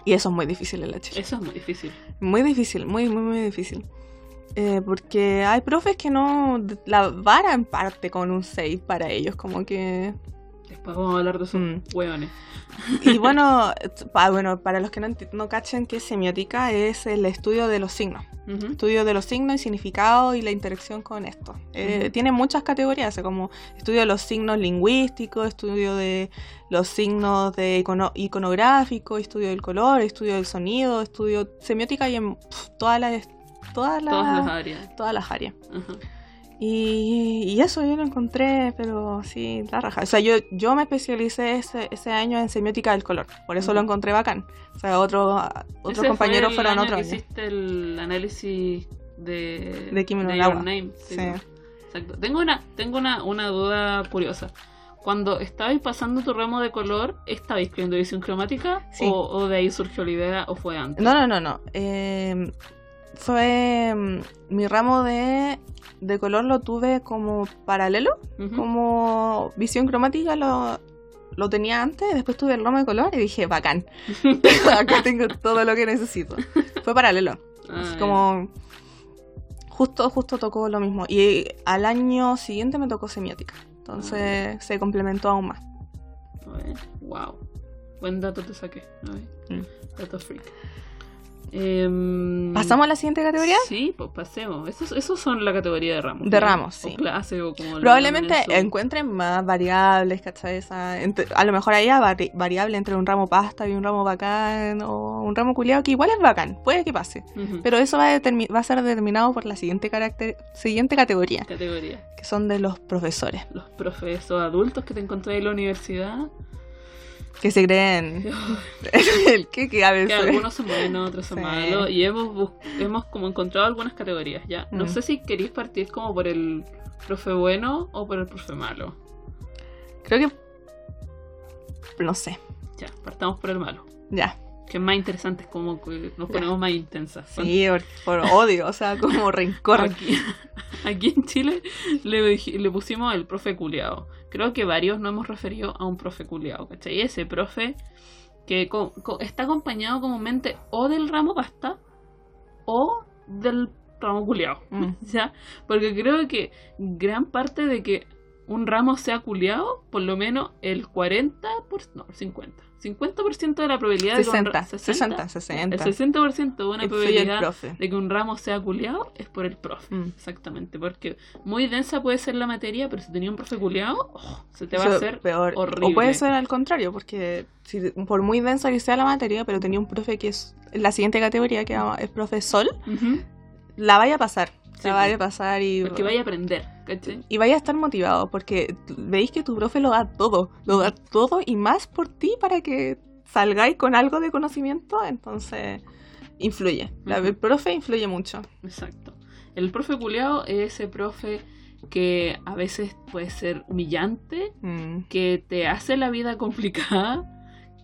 Speaker 2: Y eso es muy difícil en la Chile.
Speaker 1: Eso es muy difícil.
Speaker 2: Muy difícil, muy, muy, muy difícil. Eh, porque hay profes que no. La vara en parte con un 6 para ellos, como que.
Speaker 1: Después vamos a hablar de esos
Speaker 2: Mm.
Speaker 1: hueones.
Speaker 2: Y (laughs) bueno, pa- bueno, para los que no, no cachen que semiótica es el estudio de los signos. Estudio de los signos y significado y la interacción con esto. Eh. Tiene muchas categorías, como estudio de los signos lingüísticos, estudio de los signos de icono- iconográfico, estudio del color, estudio del sonido, estudio semiótica y en todas las todas las
Speaker 1: Todas las áreas.
Speaker 2: todas las áreas.
Speaker 1: Ajá.
Speaker 2: Y, y eso yo lo encontré, pero sí, la raja. O sea, yo, yo me especialicé ese, ese año en semiótica del color, por eso lo encontré bacán. O sea, otro, otros
Speaker 1: Ese
Speaker 2: compañeros
Speaker 1: fue el
Speaker 2: fueron
Speaker 1: año
Speaker 2: otro
Speaker 1: que
Speaker 2: año.
Speaker 1: hiciste el análisis de,
Speaker 2: De Kimi no
Speaker 1: de Your. Name.
Speaker 2: Sí.
Speaker 1: Exacto. Tengo una, tengo una, una duda curiosa. Cuando estabais pasando tu ramo de color, ¿estabais escribiendo edición cromática?
Speaker 2: Sí.
Speaker 1: O, ¿O de ahí surgió la idea o fue antes?
Speaker 2: No, no, no, no. Eh, fue mm, mi ramo de, de color lo tuve como paralelo, como visión cromática lo, lo tenía antes, después tuve el ramo de color y dije, bacán, (laughs) acá tengo todo lo que necesito. Fue paralelo, así como justo, justo tocó lo mismo. Y al año siguiente me tocó semiótica, entonces se complementó aún más.
Speaker 1: A ver, Wow. Buen dato te saqué. A ver.
Speaker 2: Mm.
Speaker 1: Dato freak. Em,
Speaker 2: ¿Pasamos a la siguiente categoría?
Speaker 1: Sí, pues pasemos. Esos, esos son la categoría de ramos.
Speaker 2: De
Speaker 1: ¿no?
Speaker 2: ramos,
Speaker 1: O
Speaker 2: sí.
Speaker 1: clase o como lo
Speaker 2: Probablemente encuentren más variables, ¿cachai? Esa- entre- a lo mejor haya vari- variable entre un ramo pasta y un ramo bacán o un ramo culiado que igual es bacán, puede que pase. Pero eso va a, determi- va a ser determinado por la siguiente, carácter- siguiente categoría,
Speaker 1: Categoría.
Speaker 2: que son de los profesores,
Speaker 1: Los profesores adultos que te encontré en la universidad.
Speaker 2: Que se creen (laughs) el que, que a
Speaker 1: Que algunos son buenos, otros son
Speaker 2: Sí.
Speaker 1: malos. Y hemos, hemos como encontrado algunas categorías, ¿ya? No
Speaker 2: Mm.
Speaker 1: sé si queréis partir como por el profe bueno o por el profe malo.
Speaker 2: Creo que... No sé,
Speaker 1: Ya, partamos por el malo.
Speaker 2: ya.
Speaker 1: Que es más interesante, es como que nos
Speaker 2: Ya.
Speaker 1: ponemos más intensas.
Speaker 2: Sí, por, por odio, o sea, como rencor. (laughs)
Speaker 1: Aquí, aquí en Chile le, le pusimos el profe culiao. Creo que varios nos hemos referido a un profe culiao, ¿cachai? Ese profe que co- co- está acompañado comúnmente o del ramo pasta o del ramo culiao.
Speaker 2: Mm. (laughs)
Speaker 1: ¿Ya? Porque creo que gran parte de que un ramo sea culiao, por lo menos el 40%, no, el 50%. 50% de la probabilidad de que un
Speaker 2: 60,
Speaker 1: ra-
Speaker 2: 60, 60.
Speaker 1: El 60% de una
Speaker 2: el
Speaker 1: probabilidad de que un ramo sea culiao es por el profe.
Speaker 2: Mm.
Speaker 1: Exactamente, porque muy densa puede ser la materia, pero si tenía un profe culiao, oh, se te va a hacer
Speaker 2: peor.
Speaker 1: horrible.
Speaker 2: O puede ser al contrario, porque si, por muy densa que sea la materia, pero tenía un profe que es la siguiente categoría, que es profe Sol, la vaya a pasar.
Speaker 1: Sí,
Speaker 2: la vaya
Speaker 1: pues.
Speaker 2: a pasar y,
Speaker 1: Porque vaya a aprender, ¿cachai?
Speaker 2: y vaya a estar motivado, porque veis que tu profe lo da todo, lo da todo y más por ti para que salgáis con algo de conocimiento, entonces influye. La. El profe influye mucho.
Speaker 1: Exacto. El profe culiao es ese profe que a veces puede ser humillante,
Speaker 2: Mm.
Speaker 1: que te hace la vida (laughs) complicada,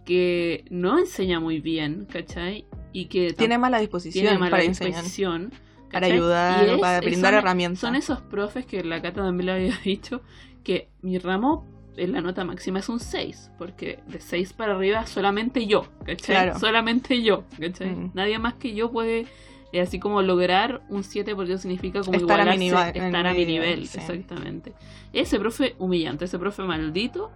Speaker 1: que no enseña muy bien, ¿cachai? Y que
Speaker 2: Tiene mala disposición
Speaker 1: tiene mala
Speaker 2: para enseñar,
Speaker 1: disposición.
Speaker 2: Para ayudar,
Speaker 1: es-
Speaker 2: para brindar
Speaker 1: son-
Speaker 2: herramientas.
Speaker 1: Son esos profes que la Cata también le había dicho que mi ramo en la nota máxima es un 6, porque de 6 para arriba solamente yo, ¿cachai?
Speaker 2: Claro.
Speaker 1: Solamente yo, ¿cachai?
Speaker 2: Mm.
Speaker 1: Nadie más que yo puede, eh, así como lograr un 7 por Dios significa como
Speaker 2: Estar a mi nivel-
Speaker 1: estar a mi
Speaker 2: nivel,
Speaker 1: nivel,
Speaker 2: sí.
Speaker 1: exactamente. Ese profe humillante, ese profe maldito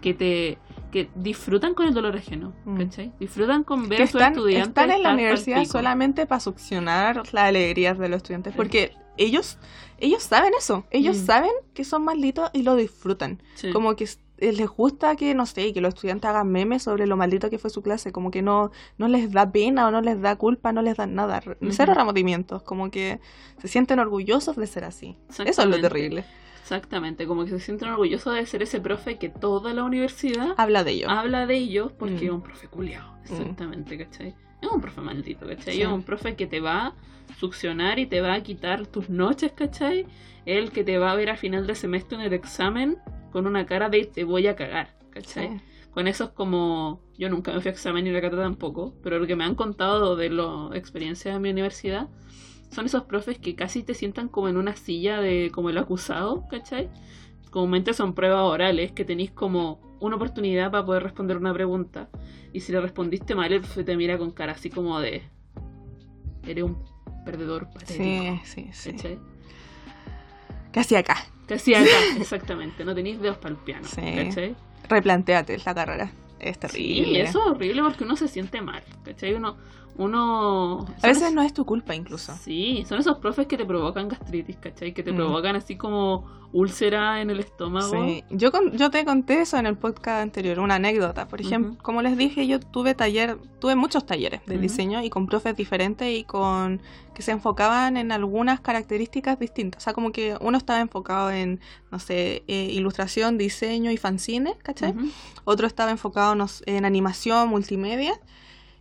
Speaker 1: que te que disfrutan con el dolor ajeno,
Speaker 2: Mm.
Speaker 1: ¿cachai? Disfrutan con ver
Speaker 2: que
Speaker 1: a sus
Speaker 2: están,
Speaker 1: estudiantes
Speaker 2: están en la universidad solamente para succionar las alegrías de los estudiantes, porque ellos ellos saben eso, ellos
Speaker 1: Mm.
Speaker 2: saben que son malditos y lo disfrutan.
Speaker 1: Sí.
Speaker 2: Como que eh, les gusta que, no sé, que los estudiantes hagan memes sobre lo maldito que fue su clase, como que no, no les da pena o no les da culpa, no les da nada, cero remotimientos, como que se sienten orgullosos de ser así. Eso es lo terrible.
Speaker 1: Exactamente, como que se sienten orgullosos de ser ese profe que toda la universidad
Speaker 2: habla de ellos.
Speaker 1: Habla de ellos porque es un profe culiao, exactamente, ¿cachai? Es un profe maldito, ¿cachai? Es un profe que te va a succionar y te va a quitar tus noches, ¿cachai? El que te va a ver al final del semestre en el examen con una cara de te voy a cagar, ¿cachai? Con esos como... Yo nunca me fui a examen ni la cata tampoco, pero lo que me han contado de las experiencias de mi universidad son esos profes que casi te sientan como en una silla de como el acusado, ¿cachai? Comúnmente son pruebas orales que tenéis como una oportunidad para poder responder una pregunta. Y si le respondiste mal, el profe te mira con cara así como de. Eres un perdedor patético. Sí, sí, sí. ¿cachai?
Speaker 2: Casi acá.
Speaker 1: Casi acá, (laughs) exactamente. No tenéis dedos para el piano. Sí. ¿cachai?
Speaker 2: Replantéate la carrera. Es terrible.
Speaker 1: Sí, eso es horrible porque uno se siente mal. ¿cachai? Uno uno...
Speaker 2: A veces no es tu culpa incluso.
Speaker 1: Sí, son esos profes que te provocan gastritis, ¿cachai? Que te mm. provocan así como úlcera en el estómago. Sí,
Speaker 2: yo, yo te conté eso en el podcast anterior, una anécdota. Por ejemplo, como les dije, yo tuve taller, tuve muchos talleres de diseño y con profes diferentes y con que se enfocaban en algunas características distintas. O sea, como que uno estaba enfocado en, no sé, eh, ilustración, diseño y fanzine, ¿cachai? Otro estaba enfocado en animación, multimedia.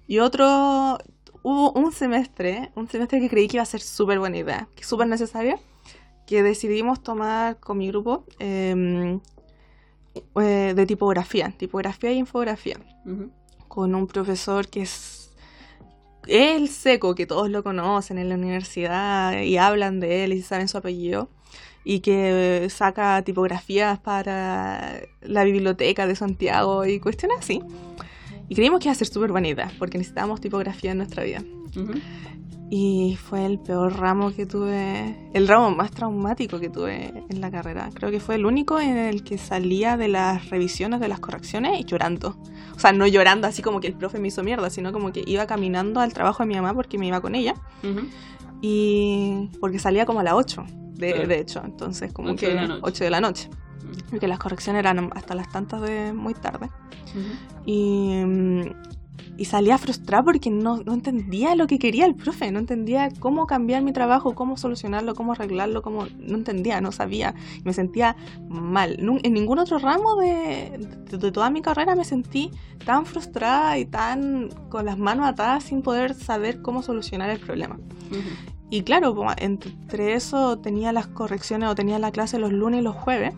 Speaker 2: Y otro, hubo un semestre, un semestre que creí que iba a ser súper buena idea, que súper necesaria, que decidimos tomar con mi grupo em, eh, de tipografía, tipografía e infografía, con un profesor que es el seco, que todos lo conocen en la universidad y hablan de él y saben su apellido y que saca tipografías para la biblioteca de Santiago y cuestiones así. Y creímos que iba a ser súper idea, porque necesitábamos tipografía en nuestra vida. Y fue el peor ramo que tuve, el ramo más traumático que tuve en la carrera. Creo que fue el único en el que salía de las revisiones, de las correcciones y llorando. O sea, no llorando así como que el profe me hizo mierda, sino como que iba caminando al trabajo de mi mamá porque me iba con ella. Y porque salía como a las 8, de, de hecho. Entonces, como que 8 de la noche porque las correcciones eran hasta las tantas de muy tarde. y, y, salía frustrada porque no, no, entendía lo que quería el profe, no entendía cómo cambiar mi trabajo, cómo solucionarlo, cómo arreglarlo, cómo no entendía, no sabía. Me sentía mal. En ningún otro ramo de, de, toda mi carrera me sentí tan frustrada y tan con las manos atadas sin poder saber cómo solucionar el problema. Y claro, entre eso tenía las correcciones o tenía la clase los lunes y los jueves.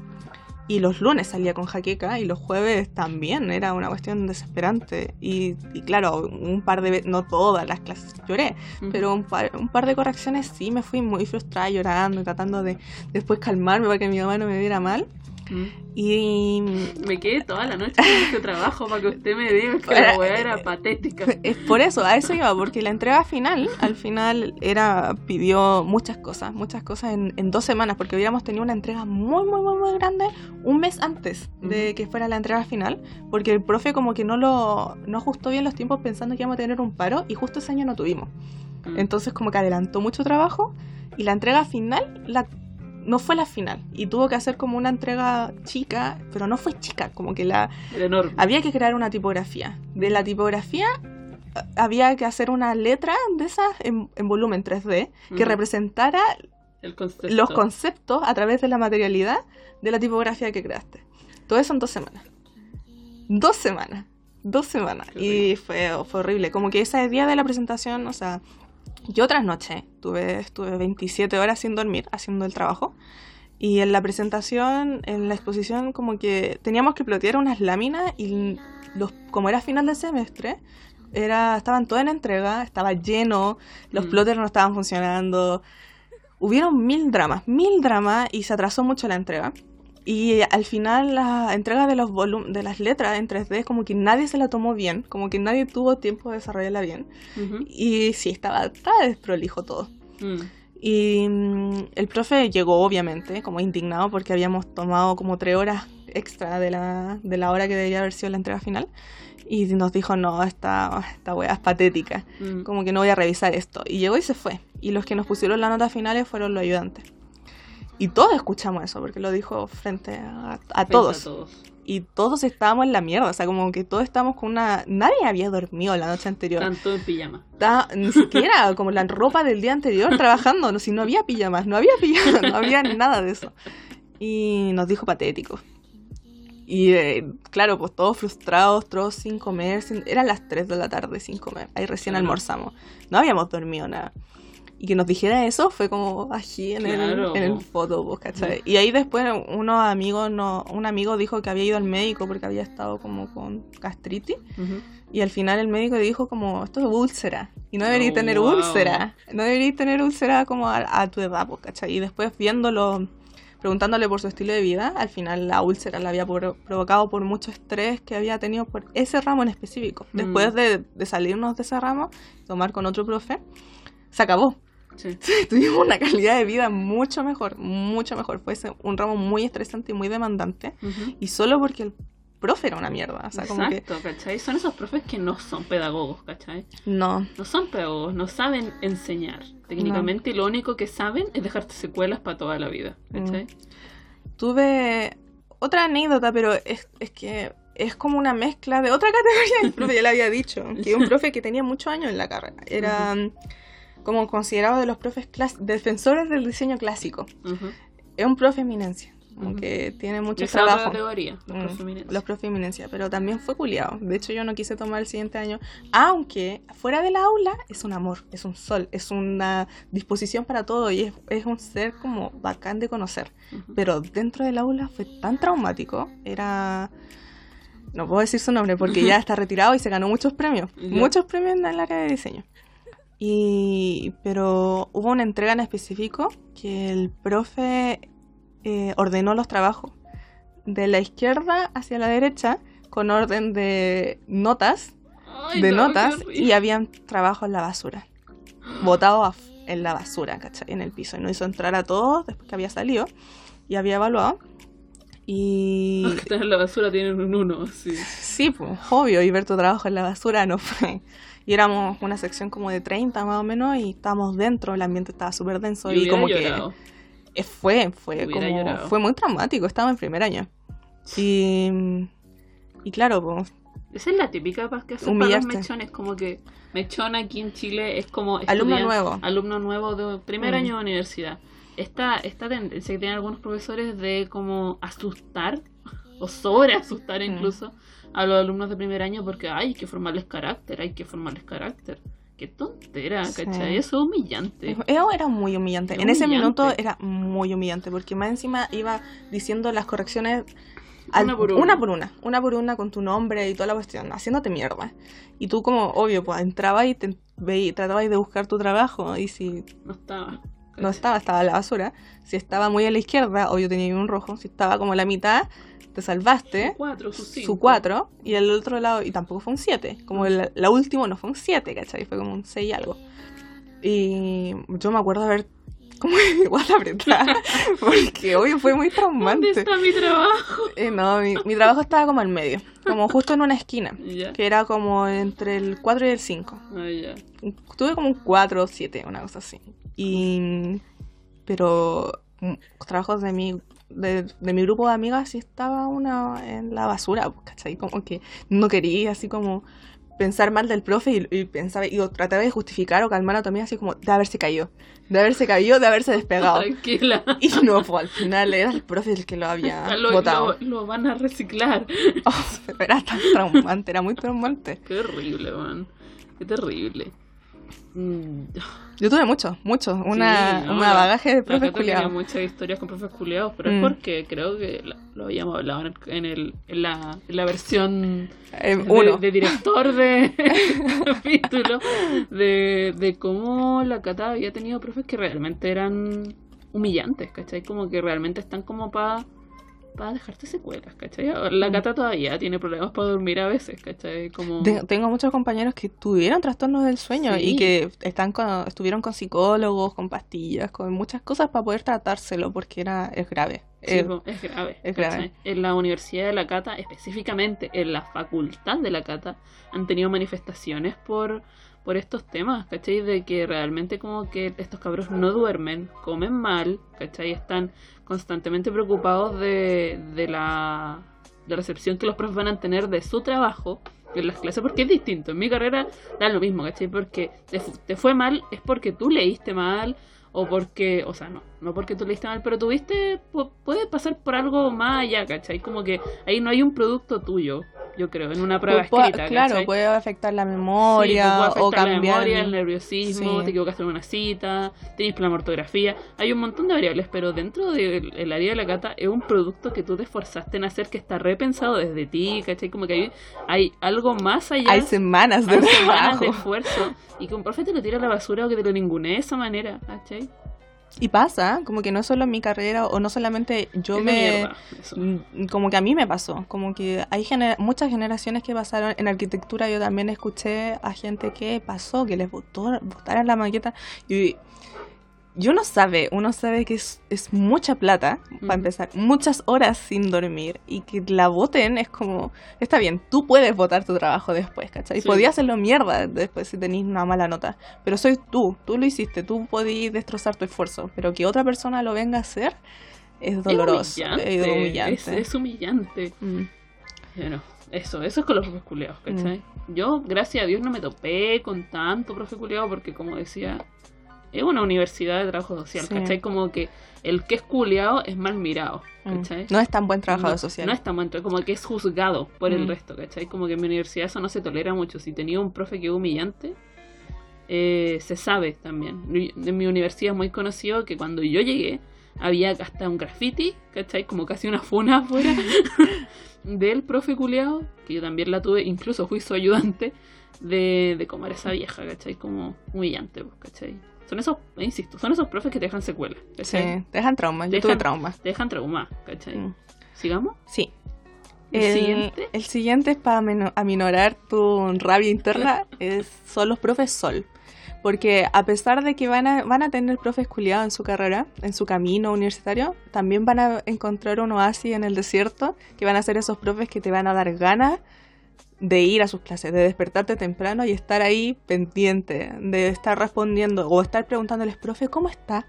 Speaker 2: Y los lunes salía con jaqueca y los jueves también, era una cuestión desesperante. Y, claro, un par de veces, no todas las clases lloré, pero un par, un par de correcciones sí me fui muy frustrada llorando, tratando de después calmarme para que mi mamá no me viera mal. Y
Speaker 1: me quedé toda la noche en este trabajo para que usted me diga que la weá era patética.
Speaker 2: Es por eso, a eso iba, porque la entrega final, al final era, pidió muchas cosas, muchas cosas en, en dos semanas, porque habíamos tenido una entrega muy, muy, muy, muy grande un mes antes de que fuera la entrega final, porque el profe como que no lo, no ajustó bien los tiempos pensando que íbamos a tener un paro y justo ese año no tuvimos. Entonces como que adelantó mucho trabajo y la entrega final la no fue la final y tuvo que hacer como una entrega chica, pero no fue chica, como que la
Speaker 1: enorme.
Speaker 2: había que crear una tipografía. De la tipografía había que hacer una letra de esas en, volumen 3D que representara los conceptos a través de la materialidad de la tipografía que creaste. Todo eso en dos semanas. Dos semanas. Dos semanas. Y fue, fue horrible. Como que ese día de la presentación, o sea, yo otras noches tuve, estuve 27 horas sin dormir haciendo el trabajo. Y en la presentación, en la exposición, como que teníamos que plotear unas láminas y los, como era final de semestre, era, estaban todas en entrega, estaba lleno, los mm. plotters no estaban funcionando. Hubieron mil dramas, mil dramas y se atrasó mucho la entrega. Y al final la entrega de, los de las letras en 3D como que nadie se la tomó bien, como que nadie tuvo tiempo de desarrollarla bien. Y sí, estaba, estaba desprolijo todo. Mm. Y mm, el profe llegó obviamente como indignado porque habíamos tomado como tres horas extra de la, de la hora que debería haber sido la entrega final. Y nos dijo, no, esta, esta weá es patética, mm. como que no voy a revisar esto. Y llegó y se fue. Y los que nos pusieron las notas finales fueron los ayudantes. Y todos escuchamos eso, porque lo dijo frente a, todos. y todos estábamos en la mierda, o sea, como que todos estábamos con una... Nadie había dormido la noche anterior.
Speaker 1: Tanto en pijama.
Speaker 2: Ta- ni (laughs) siquiera como la ropa del día anterior trabajando, no, si no había pijamas, no había pijamas, no había nada de eso. Y nos dijo patético. Y eh, claro, pues todos frustrados, todos sin comer, sin- eran las 3 de la tarde sin comer, ahí recién
Speaker 1: Claro.
Speaker 2: almorzamos, no habíamos dormido nada. Y que nos dijera eso fue como allí en,
Speaker 1: Claro.
Speaker 2: el, en el foto, pues, ¿cachai? Y ahí después unos amigos, no, un amigo dijo que había ido al médico porque había estado como con gastritis. Y al final el médico dijo como, esto es úlcera. Y no deberías
Speaker 1: Oh,
Speaker 2: tener
Speaker 1: wow.
Speaker 2: úlcera. No deberías tener úlcera como a, a tu edad, pues, ¿cachai? Y después viéndolo, preguntándole por su estilo de vida, al final la úlcera la había por- provocado por mucho estrés que había tenido por ese ramo en específico.
Speaker 1: Mm.
Speaker 2: Después de, de salirnos de ese ramo, tomar con otro profe, se acabó. (laughs)
Speaker 1: Sí.
Speaker 2: Tuvimos una calidad de vida mucho mejor, mucho mejor. Fue un ramo muy estresante y muy demandante. Y solo porque el profe era una mierda. O sea, como que...
Speaker 1: Exacto, ¿cachai? Son esos profes que no son pedagogos, ¿cachai?
Speaker 2: No,
Speaker 1: No son pedagogos, no saben enseñar técnicamente lo único que saben es dejarte secuelas para toda la vida, ¿cachai?
Speaker 2: tuve otra anécdota, pero es, es que es como una mezcla de otra (laughs) categoría. El profe ya le había dicho, que un (laughs) profe que tenía muchos años en la carrera. Era mm, como considerado de los profes defensores del diseño clásico. Es un profe eminencia, como
Speaker 1: Ujú.
Speaker 2: que tiene mucho
Speaker 1: Esa otra
Speaker 2: trabajo.
Speaker 1: categoría, los
Speaker 2: Mm,
Speaker 1: profes eminencia.
Speaker 2: los profes eminencia, pero también fue culiado. De hecho, yo no quise tomar el siguiente año, aunque fuera del aula es un amor, es un sol, es una disposición para todo y es, es un ser como bacán de conocer. Pero dentro del aula fue tan traumático, era... No puedo decir su nombre porque (laughs) ya está retirado y se ganó muchos premios, muchos premios en el área de diseño. Y, pero hubo una entrega en específico que el profe eh, ordenó los trabajos de la izquierda hacia la derecha con orden de notas,
Speaker 1: Ay,
Speaker 2: de
Speaker 1: no,
Speaker 2: notas y habían trabajo en la basura, botado en la basura, ¿cachai? En el piso. Y nos hizo entrar a todos después que había salido y había evaluado. Y
Speaker 1: Los que están en la basura tienen un uno, sí.
Speaker 2: Sí, pues obvio, y ver tu trabajo en la basura no fue. (laughs) Y éramos una sección como de 30 más o menos y estábamos dentro, el ambiente estaba súper denso
Speaker 1: Y
Speaker 2: y, como
Speaker 1: llorado.
Speaker 2: que eh, fue, fue como,
Speaker 1: llorado.
Speaker 2: fue muy traumático, estaba en primer año. Y, y claro, pues,
Speaker 1: Esa es la típica para que hacen para los mechones, como que mechón aquí en Chile es como
Speaker 2: Alumno nuevo.
Speaker 1: alumno nuevo de primer
Speaker 2: Mm.
Speaker 1: año de universidad. Esta, esta tendencia que tienen algunos profesores de como asustar (laughs) o sobre asustar
Speaker 2: Mm.
Speaker 1: A los alumnos de primer año porque "Ay, hay que formarles carácter, hay que formarles carácter. Qué tontera,
Speaker 2: Sí.
Speaker 1: ¿cachai? Eso es humillante.
Speaker 2: Eso era muy humillante.
Speaker 1: Era
Speaker 2: en ese minuto era muy humillante porque más encima iba diciendo las correcciones al-
Speaker 1: Una por una.
Speaker 2: una por una, una por una con tu nombre y toda la cuestión, haciéndote mierda. Y tú como, obvio, pues entrabas y te veí- tratabas de buscar tu trabajo y si
Speaker 1: No estaba.
Speaker 2: no estaba, estaba a la basura. Si estaba muy a la izquierda, obvio tenía un rojo. Si estaba como a la mitad, te salvaste.
Speaker 1: Su cuatro, su cinco.
Speaker 2: Su 4 y el otro lado, y tampoco fue un 7. Como el, la último no fue un 7, ¿cachai? Fue como un 6 y algo. Y yo me acuerdo (laughs) de haber como igual apretada, (laughs) porque obvio fue muy
Speaker 1: ¿Dónde
Speaker 2: traumante.
Speaker 1: está mi trabajo?
Speaker 2: Eh, no, mi, mi trabajo estaba como al medio, como justo en una esquina, (laughs) que era como entre el 4 y el 5.
Speaker 1: Ah, ya.
Speaker 2: Tuve como un 4 o 7, una cosa así. Y. Pero. mm, Trabajos de mi. De, de mi grupo de amigas sí estaba una en la basura, ¿cachai? Como que no quería así como pensar mal del profe y, y pensaba y trataba de justificar o calmar a tu amiga así como de haberse caído, de haberse caído, de haberse despegado. (laughs)
Speaker 1: Tranquila.
Speaker 2: Y no, pues al final era el profe el que lo había (laughs)
Speaker 1: Lo,
Speaker 2: botado.
Speaker 1: lo- lo van a reciclar. (laughs)
Speaker 2: Oh, era tan traumante, era muy traumante.
Speaker 1: Qué horrible, man. Qué terrible. Mm,
Speaker 2: Yo tuve muchos, muchos, una,
Speaker 1: sí, no,
Speaker 2: bagaje de profes culiados.
Speaker 1: muchas historias con profes culiados, pero
Speaker 2: Mm.
Speaker 1: es porque creo que la- lo habíamos hablado en, el- en, el, en, la, en la versión (laughs)
Speaker 2: Eh,
Speaker 1: de,
Speaker 2: uno.
Speaker 1: de director de (laughs) capítulo de, de cómo la Cata había tenido profes que realmente eran humillantes, ¿cachai? Como que realmente están como para para dejarte secuelas, ¿cachai? La
Speaker 2: Mm.
Speaker 1: Cata todavía tiene problemas para dormir a veces, ¿cachai? Como...
Speaker 2: Te- Tengo muchos compañeros que tuvieron trastornos del sueño
Speaker 1: Sí.
Speaker 2: y que están con, estuvieron con psicólogos, con pastillas, con muchas cosas para poder tratárselo porque era es grave.
Speaker 1: Sí, po, es grave.
Speaker 2: es grave.
Speaker 1: En la Universidad de la Cata, específicamente en la Facultad de la Cata, han tenido manifestaciones por, por estos temas, ¿cachai? De que realmente como que estos cabros no duermen, comen mal, ¿cachai? Están constantemente preocupados de, de la la recepción que los profes van a tener de su trabajo en las clases, porque es distinto. En mi carrera da lo mismo, ¿cachai? Porque te, te fue mal, es porque tú leíste mal, o porque, o sea, no, no porque tú leíste mal, pero tuviste, pu- puede pasar por algo más allá, ¿cachai? Como que ahí no hay un producto tuyo, yo creo, en una prueba escrita,
Speaker 2: claro,
Speaker 1: ¿cachai?
Speaker 2: puede afectar la
Speaker 1: Sí,
Speaker 2: memoria
Speaker 1: pues puede
Speaker 2: o cambiar.
Speaker 1: la memoria, el nerviosismo,
Speaker 2: Sí.
Speaker 1: te equivocaste en una cita, tienes de ortografía. Hay un montón de variables, pero dentro del el área de la cata es un producto que tú te esforzaste en hacer que está repensado desde ti, ¿cachai? Como que hay, hay algo más allá.
Speaker 2: Hay semanas de
Speaker 1: hay semanas de esfuerzo. Y que un profe te lo tira a la basura o que te lo ningunee de esa manera, ¿cachai?
Speaker 2: Y pasa, como que no solo en mi carrera o no solamente yo
Speaker 1: Es
Speaker 2: me...
Speaker 1: mierda,
Speaker 2: Como que a mí me pasó, como que hay gener- muchas generaciones que pasaron en arquitectura, yo también escuché a gente que pasó, que les votó, votaron la maqueta y, y uno sabe, uno sabe que es, es mucha plata, para empezar, muchas horas sin dormir y que la voten es como, está bien, tú puedes votar tu trabajo después, ¿cachai?
Speaker 1: Sí.
Speaker 2: Podías hacerlo mierda después si tenéis una mala nota, pero soy tú, tú lo hiciste, tú podías destrozar tu esfuerzo, pero que otra persona lo venga a hacer es doloroso,
Speaker 1: Es
Speaker 2: es
Speaker 1: humillante.
Speaker 2: humillante.
Speaker 1: Es, es humillante.
Speaker 2: Mm.
Speaker 1: Bueno, eso, eso es con los profes culeados, ¿cachai? Yo, gracias a Dios, no me topé con tanto profe culeado porque, como decía, es una universidad de trabajo social,
Speaker 2: Sí.
Speaker 1: ¿cachai? Como que el que es culeado es mal mirado,
Speaker 2: Mm.
Speaker 1: ¿cachai?
Speaker 2: No es tan buen trabajador
Speaker 1: no,
Speaker 2: social.
Speaker 1: No es tan bueno, como que es juzgado por el
Speaker 2: Mm.
Speaker 1: resto, ¿cachai? Como que en mi universidad eso no se tolera mucho. Si tenía un profe que es humillante, eh, se sabe también. En mi universidad es muy conocido que cuando yo llegué había hasta un graffiti, ¿cachai? Como casi una funa afuera (laughs) del profe culeado, que yo también la tuve, incluso fui su ayudante, de, de cómo era esa vieja, ¿cachai? Como humillante, pues, ¿cachai? Son esos, insisto, son esos profes que te dejan secuelas,
Speaker 2: dejan trauma. Yo
Speaker 1: Dejan-
Speaker 2: tuve trauma.
Speaker 1: Te dejan trauma, ¿cachai?
Speaker 2: Mm.
Speaker 1: ¿Sigamos?
Speaker 2: Sí.
Speaker 1: ¿El siguiente?
Speaker 2: el siguiente es para aminorar tu rabia interna, (laughs) es, son los profes sol. Porque a pesar de que van a, van a tener profes culiados en su carrera, en su camino universitario, también van a encontrar un oasis en el desierto, que van a ser esos profes que te van a dar ganas de ir a sus clases, de despertarte temprano y estar ahí pendiente, de estar respondiendo o estar preguntándoles, profe, ¿cómo está?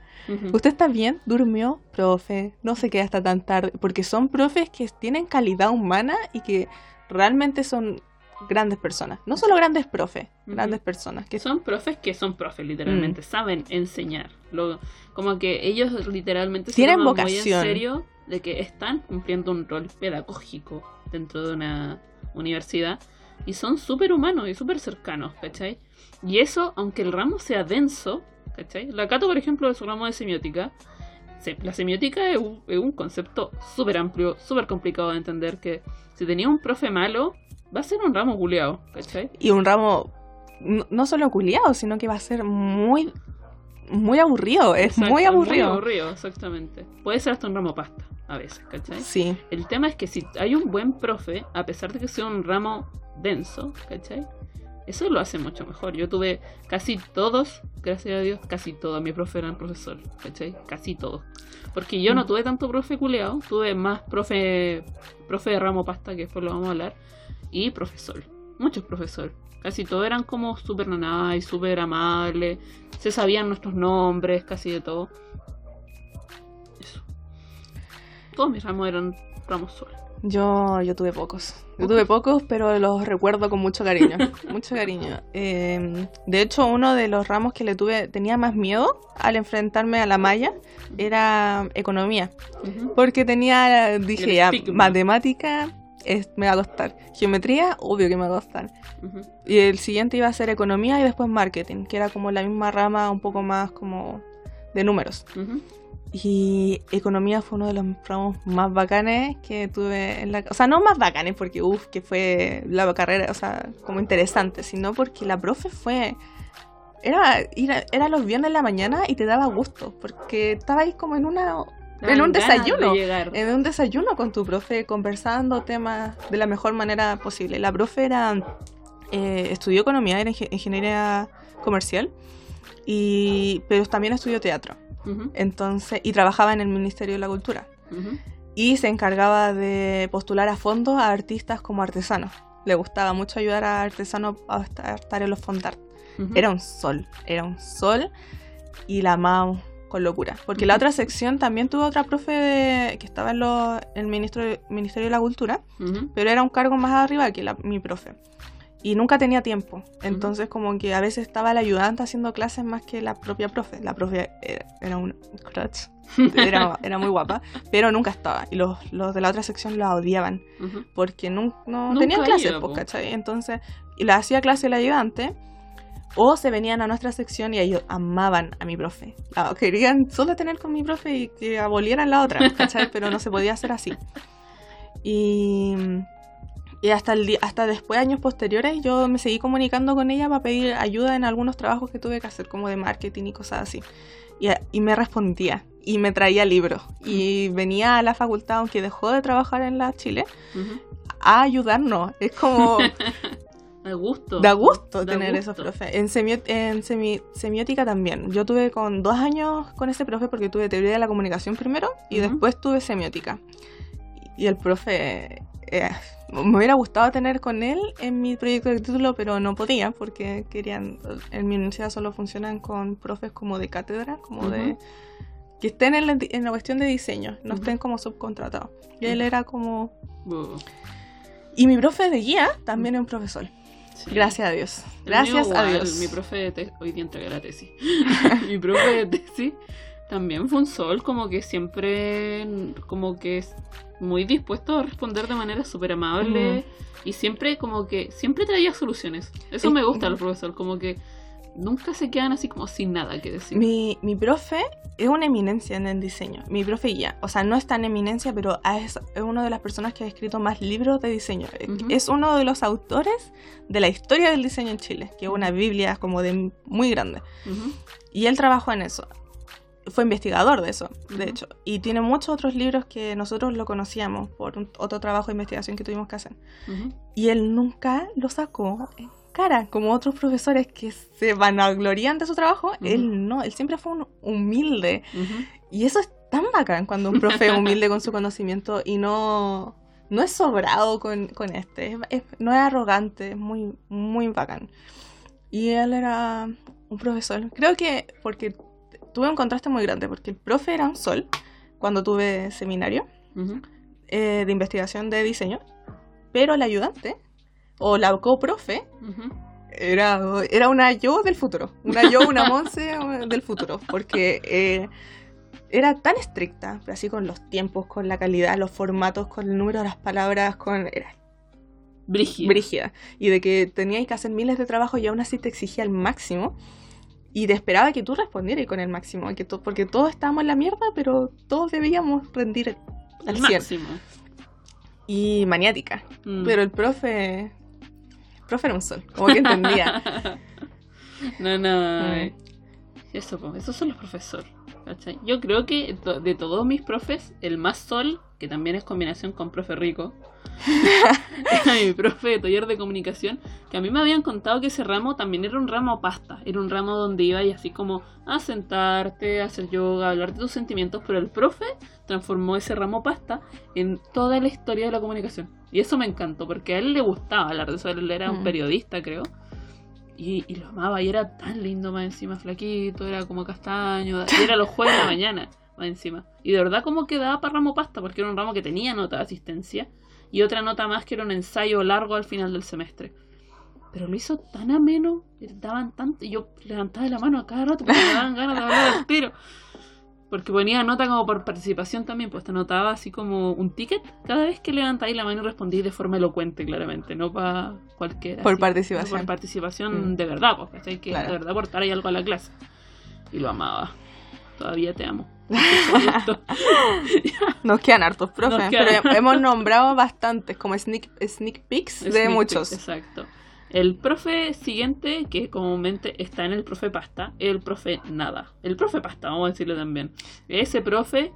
Speaker 2: ¿Usted está bien? ¿Durmió? Profe, no se queda hasta tan tarde. Porque son profes que tienen calidad humana y que realmente son grandes personas. No solo grandes profes, grandes personas. Que
Speaker 1: son profes que son profes, literalmente,
Speaker 2: Mm.
Speaker 1: saben enseñar. Lo, como que ellos literalmente se
Speaker 2: Tienen
Speaker 1: toman muy en
Speaker 2: vocación.
Speaker 1: serio de que están cumpliendo un rol pedagógico dentro de una universidad y son súper humanos y súper cercanos, ¿cachai? Y eso, aunque el ramo sea denso, ¿cachai? La Cato, por ejemplo, de su ramo de semiótica, se- la semiótica es un, es un concepto súper amplio, súper complicado de entender, que si tenía un profe malo, va a ser un ramo culeado, ¿cachai?
Speaker 2: y un ramo no, no solo culiado, sino que va a ser muy muy aburrido. Es
Speaker 1: Exacto,
Speaker 2: muy aburrido.
Speaker 1: Muy aburrido, exactamente. Puede ser hasta un ramo pasta, a veces, ¿cachai?
Speaker 2: Sí.
Speaker 1: El tema es que si hay un buen profe, a pesar de que sea un ramo denso, ¿cachai? Eso lo hace mucho mejor. Yo tuve casi todos, gracias a Dios, casi todos mis profes eran profesores, ¿cachai? Casi todos. Porque yo no
Speaker 2: Mm.
Speaker 1: tuve tanto profe culeado, tuve más profe, profe de ramo pasta, que después lo vamos a hablar, y profesor. Muchos profesores. Casi todos eran como súper nice, súper amables, se sabían nuestros nombres, casi de todo. Todos mis ramos eran ramos sol.
Speaker 2: Yo, yo tuve pocos. Yo tuve pocos, pero los recuerdo con mucho cariño. (laughs) mucho cariño. Eh, de hecho, uno de los ramos que le tuve, tenía más miedo al enfrentarme a la malla, era economía. Porque tenía, dije ya, matemática es, me va a costar. Geometría, obvio que me va a costar. Y el siguiente iba a ser economía y después marketing, que era como la misma rama, un poco más como de números. Y economía fue uno de los ramos más bacanes que tuve en la... O sea, no más bacanes porque, uff, que fue la carrera, o sea, como interesante, sino porque la profe fue... Era, era, era los viernes de la mañana y te daba gusto, porque estaba ahí como en una... En un
Speaker 1: de
Speaker 2: desayuno. En un desayuno con tu profe, conversando temas de la mejor manera posible. La profe era... eh, estudió economía, era inge- ingeniería comercial, y, pero también estudió teatro.
Speaker 1: Ujú.
Speaker 2: Entonces, y trabajaba en el Ministerio de la Cultura.
Speaker 1: Ujú.
Speaker 2: Y se encargaba de postular a fondos a artistas como artesanos. Le gustaba mucho ayudar a artesanos a estar en los fondart.
Speaker 1: Ujú.
Speaker 2: Era un sol, era un sol. Y la amamos con locura. Porque la otra sección también tuvo otra profe de- que estaba en lo- el ministro, Ministerio de la Cultura, pero era un cargo más arriba que la- mi profe. Y nunca tenía tiempo. Entonces, como que a veces estaba el ayudante haciendo clases más que la propia profe. La profe era, era un crutch. (laughs) Era, era muy guapa, pero nunca estaba. Y los, los de la otra sección la odiaban porque no
Speaker 1: Nunca
Speaker 2: tenían clases, pues. ¿cachai? Entonces, y la hacía clase el ayudante, o se venían a nuestra sección y ellos amaban a mi profe. La querían solo tener con mi profe y que abolieran la otra, ¿cachai? Pero no se podía hacer así. Y, y hasta, el día, hasta después, años posteriores, yo me seguí comunicando con ella para pedir ayuda en algunos trabajos que tuve que hacer, como de marketing y cosas así. Y, y me respondía y me traía libros. Y venía a la facultad, aunque dejó de trabajar en la Chile,
Speaker 1: Ujú.
Speaker 2: a ayudarnos. Es como (laughs)
Speaker 1: Da gusto.
Speaker 2: da gusto
Speaker 1: Da
Speaker 2: tener
Speaker 1: gusto.
Speaker 2: esos profes. En, semio- en semi- semiótica también. Yo tuve con dos años con ese profe porque tuve teoría de la comunicación primero y
Speaker 1: Ujú.
Speaker 2: después tuve semiótica. Y el profe... eh, me hubiera gustado tener con él en mi proyecto de título, pero no podía porque querían... En mi universidad solo funcionan con profes como de cátedra, como de... Que estén en la, en la cuestión de diseño, no estén como subcontratados. Y él era como... Y mi profe de guía también es un profesor.
Speaker 1: Sí.
Speaker 2: Gracias a Dios.
Speaker 1: Mío
Speaker 2: Gracias a
Speaker 1: igual,
Speaker 2: Dios.
Speaker 1: Mi profe de tesis, hoy día entregué la tesis. (laughs) mi profe de tesis también fue un sol, como que siempre, como que es muy dispuesto a responder de manera súper amable y siempre, como que, siempre traía soluciones. Eso
Speaker 2: Es-
Speaker 1: me gusta del profesor, como que nunca se quedan así como sin nada que decir.
Speaker 2: Mi, mi profe es una eminencia en el diseño. Mi profe guía. O sea, no es tan eminencia, pero es, es una de las personas que ha escrito más libros de diseño.
Speaker 1: Ujú.
Speaker 2: Es uno de los autores de la historia del diseño en Chile, que es una biblia como de muy grande. Y él trabajó en eso. Fue investigador de eso, de
Speaker 1: Ujú.
Speaker 2: hecho. Y tiene muchos otros libros que nosotros lo conocíamos por un- otro trabajo de investigación que tuvimos que hacer.
Speaker 1: Ujú.
Speaker 2: Y él nunca lo sacó en cara, como otros profesores que se vanaglorían de su trabajo.
Speaker 1: Ujú.
Speaker 2: Él no, él siempre fue un humilde. Y eso es tan bacán cuando un profe es humilde con su (laughs) conocimiento y no, no es sobrado con, con este. Es- es- no es arrogante, es muy, muy bacán. Y él era un profesor. Creo que porque tuve un contraste muy grande, porque el profe era un sol cuando tuve seminario
Speaker 1: Ujú.
Speaker 2: eh, de investigación de diseño, pero la ayudante o la coprofe
Speaker 1: Ujú.
Speaker 2: era, era una yo del futuro, una yo, una (laughs) Monse eh, del futuro, porque eh, era tan estricta, así con los tiempos, con la calidad, los formatos, con el número de las palabras, con era
Speaker 1: Brígida.
Speaker 2: brígida, y de que tenías que hacer miles de trabajos y aún así te exigía el máximo. Y te esperaba que tú respondieras con el máximo, y que to- porque todos estábamos en la mierda, pero todos debíamos rendir al
Speaker 1: El
Speaker 2: 100.
Speaker 1: máximo.
Speaker 2: Y maniática.
Speaker 1: Mm.
Speaker 2: Pero el profe. El profe era un sol, como que entendía. (laughs)
Speaker 1: no, no.
Speaker 2: Mm.
Speaker 1: Eso, esos son los profesores. Yo creo que to- de todos mis profes, el más sol, que también es combinación con profe rico, era (laughs) mi profe de taller de comunicación, que a mí me habían contado que ese ramo también era un ramo pasta, era un ramo donde iba y así como a sentarte, a hacer yoga, a hablar de tus sentimientos, pero el profe transformó ese ramo pasta en toda la historia de la comunicación. Y eso me encantó, porque a él le gustaba hablar de eso, él era un
Speaker 2: Mm.
Speaker 1: periodista, creo. Y, y lo amaba, y era tan lindo más encima, flaquito, era como castaño, y era los jueves de la mañana, más encima. Y de verdad como que daba para ramo pasta, porque era un ramo que tenía nota de asistencia, y otra nota más que era un ensayo largo al final del semestre. Pero lo hizo tan ameno, daban tanto, y yo levantaba la mano a cada rato porque me daban ganas de hablar al tiro. Porque ponía nota como por participación también, pues te anotaba así como un ticket cada vez que levantáis la mano y respondís de forma elocuente, claramente, no para cualquiera.
Speaker 2: Por
Speaker 1: así,
Speaker 2: participación.
Speaker 1: Por participación
Speaker 2: Mm.
Speaker 1: de verdad, pues, ¿cachai? Que
Speaker 2: Claro.
Speaker 1: de verdad aportar algo a la clase. Y lo amaba. Todavía te amo. (laughs)
Speaker 2: Nos quedan hartos profes,
Speaker 1: quedan.
Speaker 2: pero hemos nombrado bastantes, como sneak, sneak peeks de
Speaker 1: Sneak
Speaker 2: muchos.
Speaker 1: Exacto. El profe siguiente, que comúnmente está en el profe pasta, es el profe nada. El profe pasta, vamos a decirlo también. Ese profe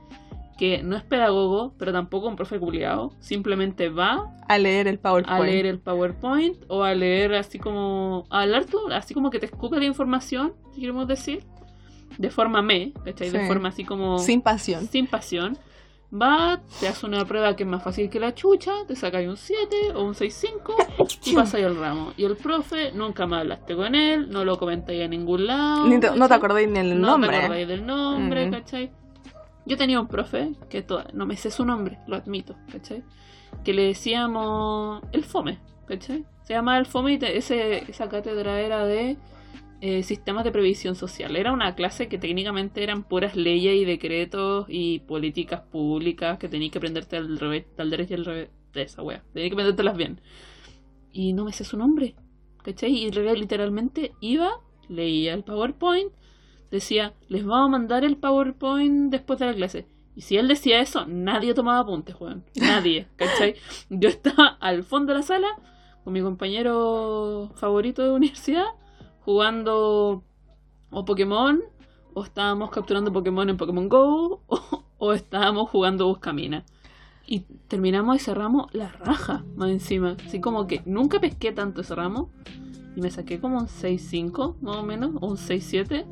Speaker 1: que no es pedagogo, pero tampoco un profe culiado, simplemente va
Speaker 2: A leer el PowerPoint.
Speaker 1: a leer el PowerPoint o a leer así como. a hablar tú, así como que te escupe la información, si queremos decir, de forma me, ¿cachai? De forma así como.
Speaker 2: Sin pasión.
Speaker 1: sin pasión. Va, te hace una prueba que es más fácil que la chucha, te sacáis un 7 o un 6-5 y (laughs) pasáis el ramo. Y el profe, nunca más hablaste con él, no lo comentáis en ningún lado.
Speaker 2: Ni te- no te acordáis ni el
Speaker 1: no
Speaker 2: nombre.
Speaker 1: te acordáis del nombre,
Speaker 2: Mm.
Speaker 1: ¿cachai? Yo tenía un profe, que to- no me sé su nombre, lo admito, ¿cachai? Que le decíamos el FOME, ¿cachai? Se llamaba el FOME y te- ese, esa cátedra era de eh, sistemas de previsión social. Era una clase que técnicamente eran puras leyes y decretos y políticas públicas que tenías que aprenderte al revés, al derecho y al revés de esa wea. Tenías que aprendértelas bien. Y no me sé su nombre, ¿cachai? Y literalmente iba, leía el PowerPoint, decía, les vamos a mandar el PowerPoint después de la clase. Y si él decía eso, nadie tomaba apuntes, weón. Nadie, (laughs) ¿cachai? Yo estaba al fondo de la sala con mi compañero favorito de universidad jugando o Pokémon, o estábamos capturando Pokémon en Pokémon Go, (laughs) o, estábamos jugando Buscamina. Y terminamos y cerramos la raja, más encima. Así como que nunca pesqué tanto ese ramo. Y me saqué como un 6-5, más o menos, o un 6-7.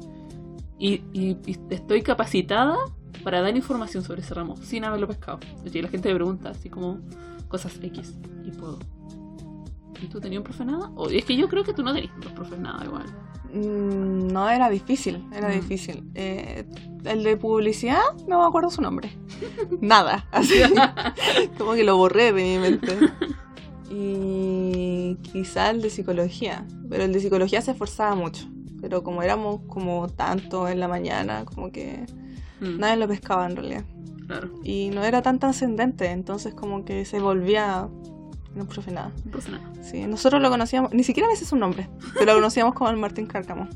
Speaker 1: Y, y- y estoy capacitada para dar información sobre ese ramo, sin haberlo pescado. Y la gente me pregunta, así como cosas X, y puedo. ¿Y tú tenías un profe nada? O, es que yo creo que tú no tenías dos profes nada igual.
Speaker 2: Mm, No, era difícil, era
Speaker 1: Mm.
Speaker 2: difícil. Eh, el de publicidad, no me acuerdo su nombre. (laughs) Nada, así. (laughs) como que lo borré de mi mente. Y quizá el de psicología, pero el de psicología se esforzaba mucho. Pero como éramos como tanto en la mañana, como que
Speaker 1: Mm,
Speaker 2: nadie lo pescaba en realidad.
Speaker 1: Claro,
Speaker 2: Y no era tan trascendente, entonces como que se volvía... No profe nada.
Speaker 1: un profe nada.
Speaker 2: Sí, nosotros lo conocíamos, ni siquiera me sé su nombre, pero lo conocíamos como el Martín Cárcamo.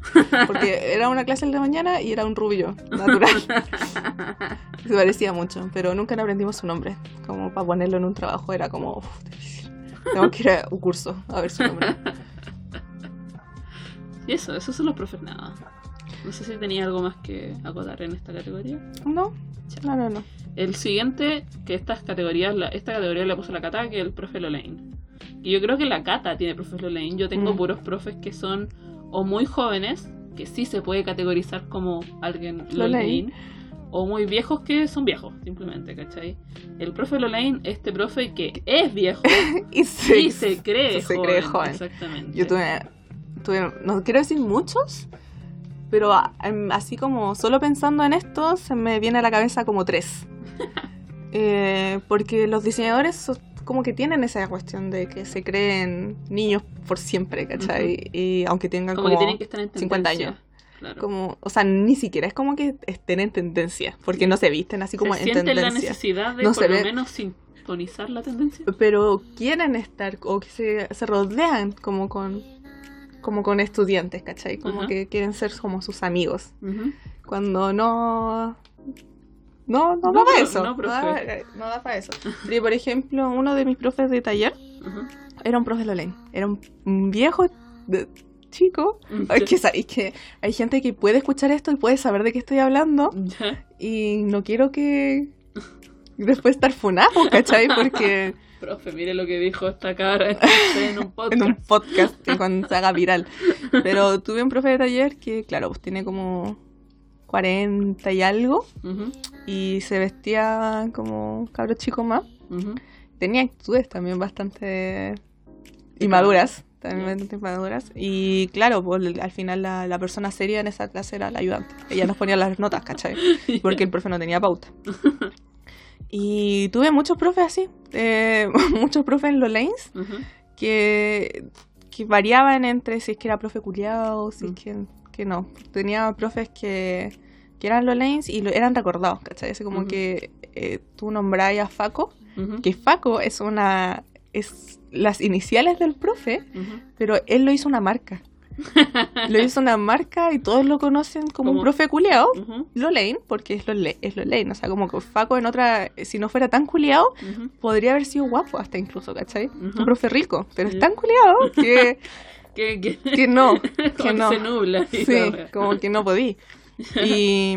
Speaker 2: Porque (laughs) era una clase el de mañana y era un rubio natural. (laughs) Se parecía mucho, pero nunca le aprendimos su nombre. Como para ponerlo en un trabajo era como uf, difícil. Tengo que ir a un curso a ver su nombre. (laughs)
Speaker 1: Y eso, esos son los profes nada. No sé si tenía algo más que acotar en esta categoría.
Speaker 2: No, no, no, no.
Speaker 1: El siguiente, que estas categorías, la- esta categoría la puso la Cata, que es el profe Lolaine. Y yo creo que la Cata tiene profes Lolaine. Yo tengo
Speaker 2: Mm.
Speaker 1: puros profes que son o muy jóvenes, que sí se puede categorizar como alguien
Speaker 2: Lolaine.
Speaker 1: Lolaine, o muy viejos que son viejos, simplemente, ¿cachai? El profe Lolaine, este profe que es viejo (laughs)
Speaker 2: Y se,
Speaker 1: y se cree
Speaker 2: se
Speaker 1: joven.
Speaker 2: cree joven.
Speaker 1: Exactamente.
Speaker 2: Yo tuve, tuve, no quiero decir muchos, pero a- em, así como solo pensando en esto, se me viene a la cabeza como tres. (laughs) Eh, porque los diseñadores como que tienen esa cuestión de que se creen niños por siempre, ¿cachai? Y aunque tengan
Speaker 1: como,
Speaker 2: como,
Speaker 1: que tienen que estar en
Speaker 2: 50
Speaker 1: tendencia.
Speaker 2: años.
Speaker 1: Claro.
Speaker 2: como, o sea, ni siquiera es como que estén en tendencia, porque no se visten así como
Speaker 1: se
Speaker 2: en
Speaker 1: sienten la necesidad de
Speaker 2: No
Speaker 1: por lo
Speaker 2: ve-
Speaker 1: menos sintonizar la tendencia.
Speaker 2: pero quieren estar o que se, se rodean como con como con estudiantes, ¿cachai? Como que quieren ser como sus amigos. Cuando no no no,
Speaker 1: No,
Speaker 2: da para eso.
Speaker 1: no,
Speaker 2: da, no da para eso. Pero, por ejemplo, uno de mis profes de taller era un profe Lolain. Era un, viejo de- chico. Es que, sa- es que hay gente que puede escuchar esto y puede saber de qué estoy hablando.
Speaker 1: Ya.
Speaker 2: Y no quiero que después estar funado, ¿cachai? Porque (laughs)
Speaker 1: Profe, mire lo que dijo esta cara (laughs) en un podcast.
Speaker 2: en un podcast que (laughs) cuando se haga viral. Pero tuve un profe de taller que, claro, pues tiene como 40 y algo y se vestía como cabro chico más. Tenía actitudes también bastante inmaduras. También bastante inmaduras. Y claro, pues al final la, la persona seria en esa clase era la ayudante. Ella nos ponía las notas, ¿cachai? (laughs) Porque el profe no tenía pauta. Y tuve muchos profes así. eh, (laughs) muchos profes en los lanes que, que variaban entre si es que era profe culiado, si es
Speaker 1: Mm.
Speaker 2: que, que no. Tenía profes que, que eran los lanes y lo, eran recordados, ¿cachai? Así como que eh, tú nombrabas a Faco, que Faco es una... es las iniciales del profe, pero él lo hizo una marca. (laughs) lo hizo una marca y todos lo conocen como un profe.
Speaker 1: Ujú.
Speaker 2: Lolaine, porque es Lolaine, es Lolaine, o sea, como que Faco en otra, si no fuera tan culiado,
Speaker 1: Ujú.
Speaker 2: podría haber sido guapo hasta incluso, ¿cachai? Un profe rico, pero es tan culiado que, (laughs)
Speaker 1: Que, que,
Speaker 2: que no, (laughs) que no.
Speaker 1: se nubla.
Speaker 2: Sí, como que no podí. Y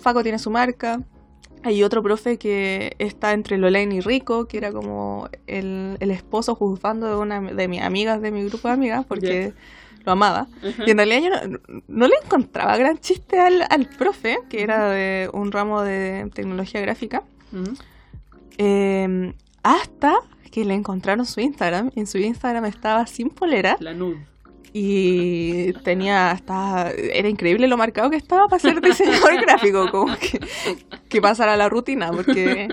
Speaker 2: Faco tiene su marca. Hay otro profe que está entre Lolaine y Rico, que era como el, el esposo juzgando de una de mis amigas de mi grupo de amigas, porque lo amaba. Y en realidad yo no, no le encontraba gran chiste al, al profe, que era de un ramo de tecnología gráfica, eh, hasta que le encontraron su Instagram. En su Instagram estaba sin polera
Speaker 1: La nud.
Speaker 2: Y tenía hasta... Era increíble lo marcado que estaba para ser diseñador (laughs) gráfico, como que, que pasara la rutina, porque...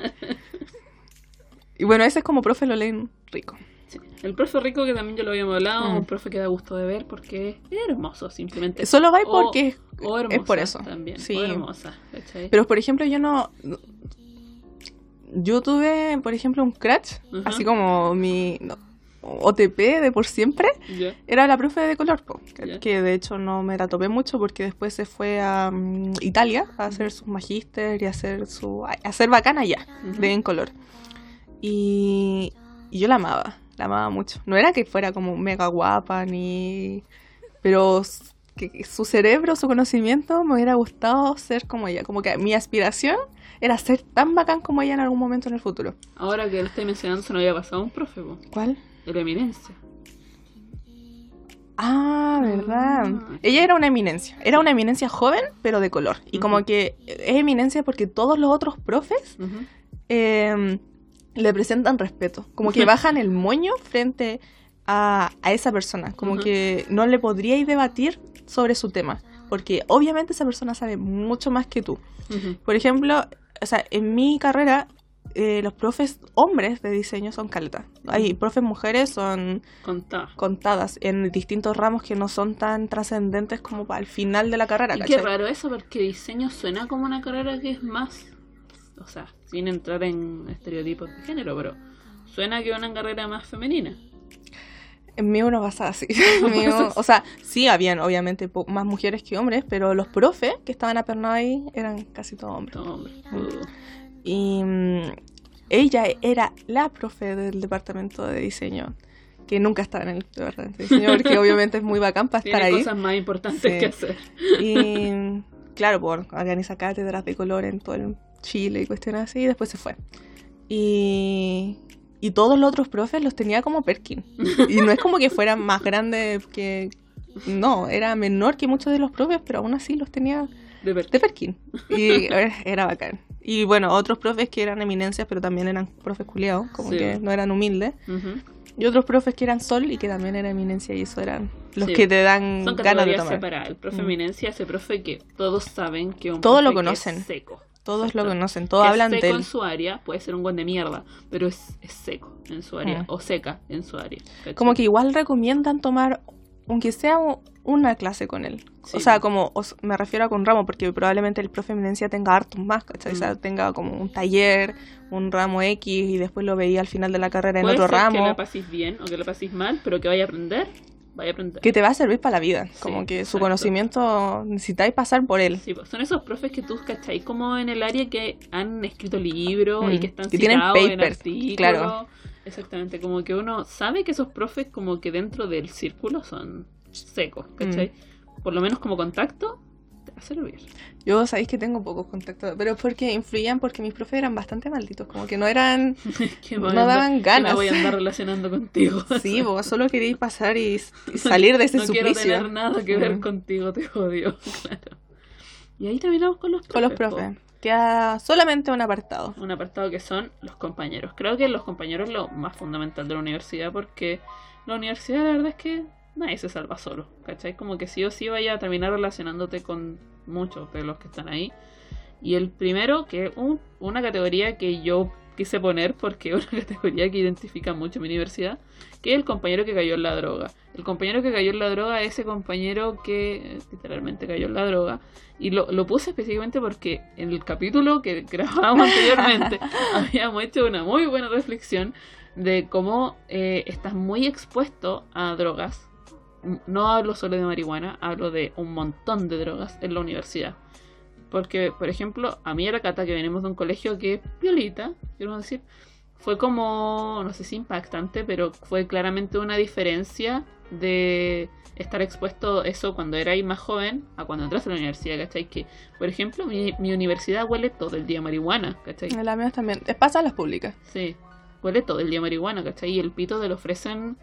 Speaker 2: Y bueno, ese es como profe lo leen rico.
Speaker 1: Sí. El profe rico, que también ya lo habíamos hablado,
Speaker 2: Mm.
Speaker 1: un profe que da gusto de ver porque es hermoso, simplemente.
Speaker 2: Solo va
Speaker 1: O-
Speaker 2: porque es-
Speaker 1: o
Speaker 2: es por eso.
Speaker 1: También.
Speaker 2: Sí.
Speaker 1: O hermosa, ¿cachai?
Speaker 2: Pero por ejemplo, yo no. Yo tuve, por ejemplo, un crash, así como mi no, OTP de por siempre, era la profe de color, po, que, de hecho no me la topé mucho porque después se fue a mm, Italia a hacer sus magíster y a hacer su a hacer bacana ya, de en color. Y, y yo la amaba, la amaba mucho. No era que fuera como mega guapa ni pero que su cerebro, su conocimiento me hubiera gustado ser como ella, como que mi aspiración era ser tan bacán como ella en algún momento en el futuro.
Speaker 1: Ahora que lo estoy mencionando, se nos había pasado un profe, po.
Speaker 2: ¿Cuál?
Speaker 1: El eminencia.
Speaker 2: Ah, verdad.
Speaker 1: Ah.
Speaker 2: Ella era una eminencia. Era una eminencia joven, pero de color. Y como que es eminencia porque todos los otros profes eh, le presentan respeto. Como que bajan el moño frente a, a esa persona. Como que no le podríais debatir sobre su tema. Porque obviamente esa persona sabe mucho más que tú. Por ejemplo, o sea, en mi carrera, eh, los profes hombres de diseño son caleta. Hay profes mujeres son contadas en distintos ramos que no son tan trascendentes como para el final de la carrera.
Speaker 1: Y qué raro eso, porque diseño suena como una carrera que es más. O sea, sin entrar en estereotipos de género, pero suena que una carrera más femenina.
Speaker 2: En mí uno pasaba así. (laughs) O sea, sí habían obviamente más mujeres que hombres, pero los profes que estaban apernados ahí eran casi todos hombres.
Speaker 1: No, hombre. Uh.
Speaker 2: Y mm, ella era la profe del departamento de diseño, que nunca estaba en el departamento de diseño, porque (laughs) obviamente es muy bacán para estar
Speaker 1: Tiene
Speaker 2: ahí.
Speaker 1: cosas más importantes
Speaker 2: Sí.
Speaker 1: que hacer.
Speaker 2: Y claro, por organiza cátedras de color en todo el Chile y cuestiones así, y después se fue. Y, y todos los otros profes los tenía como Perkin. Y no es como que fueran más grandes que... No, era menor que muchos de los profes, pero aún así los tenía
Speaker 1: De ver.
Speaker 2: de Perkin. Y (laughs) era bacán. Y bueno, otros profes que eran eminencias, pero también eran profes culiados, como
Speaker 1: Sí.
Speaker 2: que no eran humildes.
Speaker 1: Ujú.
Speaker 2: Y otros profes que eran sol y que también eran eminencia, y eso eran los
Speaker 1: Sí.
Speaker 2: que te dan
Speaker 1: Son
Speaker 2: ganas de tomar.
Speaker 1: separadas. El profe
Speaker 2: Mm.
Speaker 1: eminencia, ese profe que todos saben que un
Speaker 2: Todos lo
Speaker 1: profe que es
Speaker 2: conocen.
Speaker 1: seco.
Speaker 2: Todos lo
Speaker 1: Exacto.
Speaker 2: conocen, todos
Speaker 1: es
Speaker 2: hablan
Speaker 1: seco
Speaker 2: de él.
Speaker 1: en su área, puede ser un buen de mierda, pero es, es seco en su área,
Speaker 2: Mm.
Speaker 1: o seca en su área. ¿cachai?
Speaker 2: Como que igual recomiendan tomar, aunque sea una clase con él.
Speaker 1: Sí.
Speaker 2: O sea, como o s- me refiero a con ramo, porque probablemente el profe eminencia tenga hartos más, ¿cachai? O sea,
Speaker 1: Mm.
Speaker 2: tenga como un taller, un ramo X y después lo veía al final de la carrera en
Speaker 1: Puede
Speaker 2: otro
Speaker 1: ser que
Speaker 2: ramo.
Speaker 1: la paséis bien o que la paséis mal, pero que vaya a aprender, vaya a aprender.
Speaker 2: Que te va a servir para la vida.
Speaker 1: Sí,
Speaker 2: Como que su
Speaker 1: exacto.
Speaker 2: conocimiento necesitáis pasar por él.
Speaker 1: Sí, pues, son esos profes que tú cacháis como en el área que han escrito libros y
Speaker 2: Mm,
Speaker 1: que están
Speaker 2: que tienen
Speaker 1: en
Speaker 2: papers,
Speaker 1: artículos.
Speaker 2: claro.
Speaker 1: Exactamente, como que uno sabe que esos profes como que dentro del círculo son secos, ¿cachai?
Speaker 2: Mm.
Speaker 1: Por lo menos como contacto, a servir.
Speaker 2: Yo sabéis que tengo pocos contactos, pero es porque influían porque mis profes eran bastante malditos, como que no eran... (laughs)
Speaker 1: Que
Speaker 2: No
Speaker 1: andar-
Speaker 2: daban
Speaker 1: que me
Speaker 2: ganas.
Speaker 1: voy a andar relacionando contigo. (laughs)
Speaker 2: Sí, vos solo queréis pasar y, y (laughs) salir de ese
Speaker 1: no quiero
Speaker 2: suplicio.
Speaker 1: tener nada que ver
Speaker 2: Mm.
Speaker 1: contigo, te odio. Claro. Y ahí terminamos con los profes.
Speaker 2: Con los
Speaker 1: po.
Speaker 2: profes. Queda solamente un apartado.
Speaker 1: un apartado que son los compañeros. Creo que los compañeros es lo más fundamental de la universidad porque la universidad la verdad es que nadie se salva solo, ¿cachai? Como que sí o sí vaya a terminar relacionándote con muchos de los que están ahí. Y el primero, que es un- una categoría que yo quise poner porque es (laughs) una categoría que identifica mucho mi universidad, que es el compañero que cayó en la droga. El compañero que cayó en la droga es ese compañero que literalmente cayó en la droga. Y lo, lo puse específicamente porque en el capítulo que (laughs) grabábamos anteriormente (laughs) habíamos hecho una muy buena reflexión de cómo eh, estás muy expuesto a drogas. No hablo solo de marihuana, hablo de un montón de drogas en la universidad. Porque, por ejemplo, a mí y a la Cata, que venimos de un colegio que es violita, quiero decir, fue como, no sé si impactante, pero fue claramente una diferencia de estar expuesto eso cuando erais más joven a cuando entras a la universidad, ¿cachai? Que, por ejemplo, mi, mi universidad huele todo el día a marihuana, ¿cachai?
Speaker 2: La mía también. Pasa a las públicas.
Speaker 1: Sí, huele todo el día a marihuana, ¿cachai? Y el pito te lo ofrecen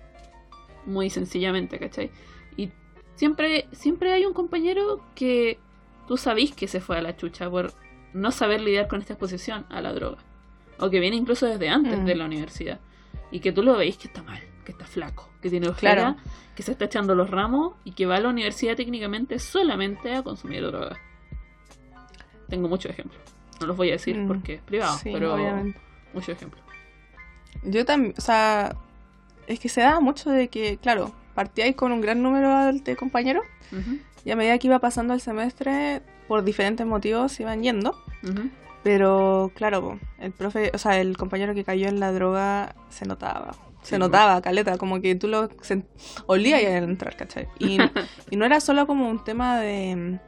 Speaker 1: muy sencillamente, ¿cachai? Y siempre, siempre hay un compañero que tú sabís que se fue a la chucha por no saber lidiar con esta exposición a la droga. O que viene incluso desde antes
Speaker 2: Mm.
Speaker 1: de la universidad. Y que tú lo veis que está mal, que está flaco, que tiene ojera,
Speaker 2: Claro.
Speaker 1: que se está echando los ramos y que va a la universidad técnicamente solamente a consumir droga. Tengo muchos ejemplos. No los voy a decir
Speaker 2: Mm.
Speaker 1: porque es privado,
Speaker 2: Sí,
Speaker 1: pero
Speaker 2: obviamente.
Speaker 1: muchos ejemplos.
Speaker 2: Yo también, o sea, es que se da mucho de que, claro, partíais con un gran número de compañeros
Speaker 1: Ujú,
Speaker 2: y a medida que iba pasando el semestre, por diferentes motivos se iban yendo. Pero claro, el profe, o sea, el compañero que cayó en la droga se notaba. Se notaba, caleta, como que tú lo olías al entrar, ¿cachai? Y, (laughs) y no era solo como un tema de,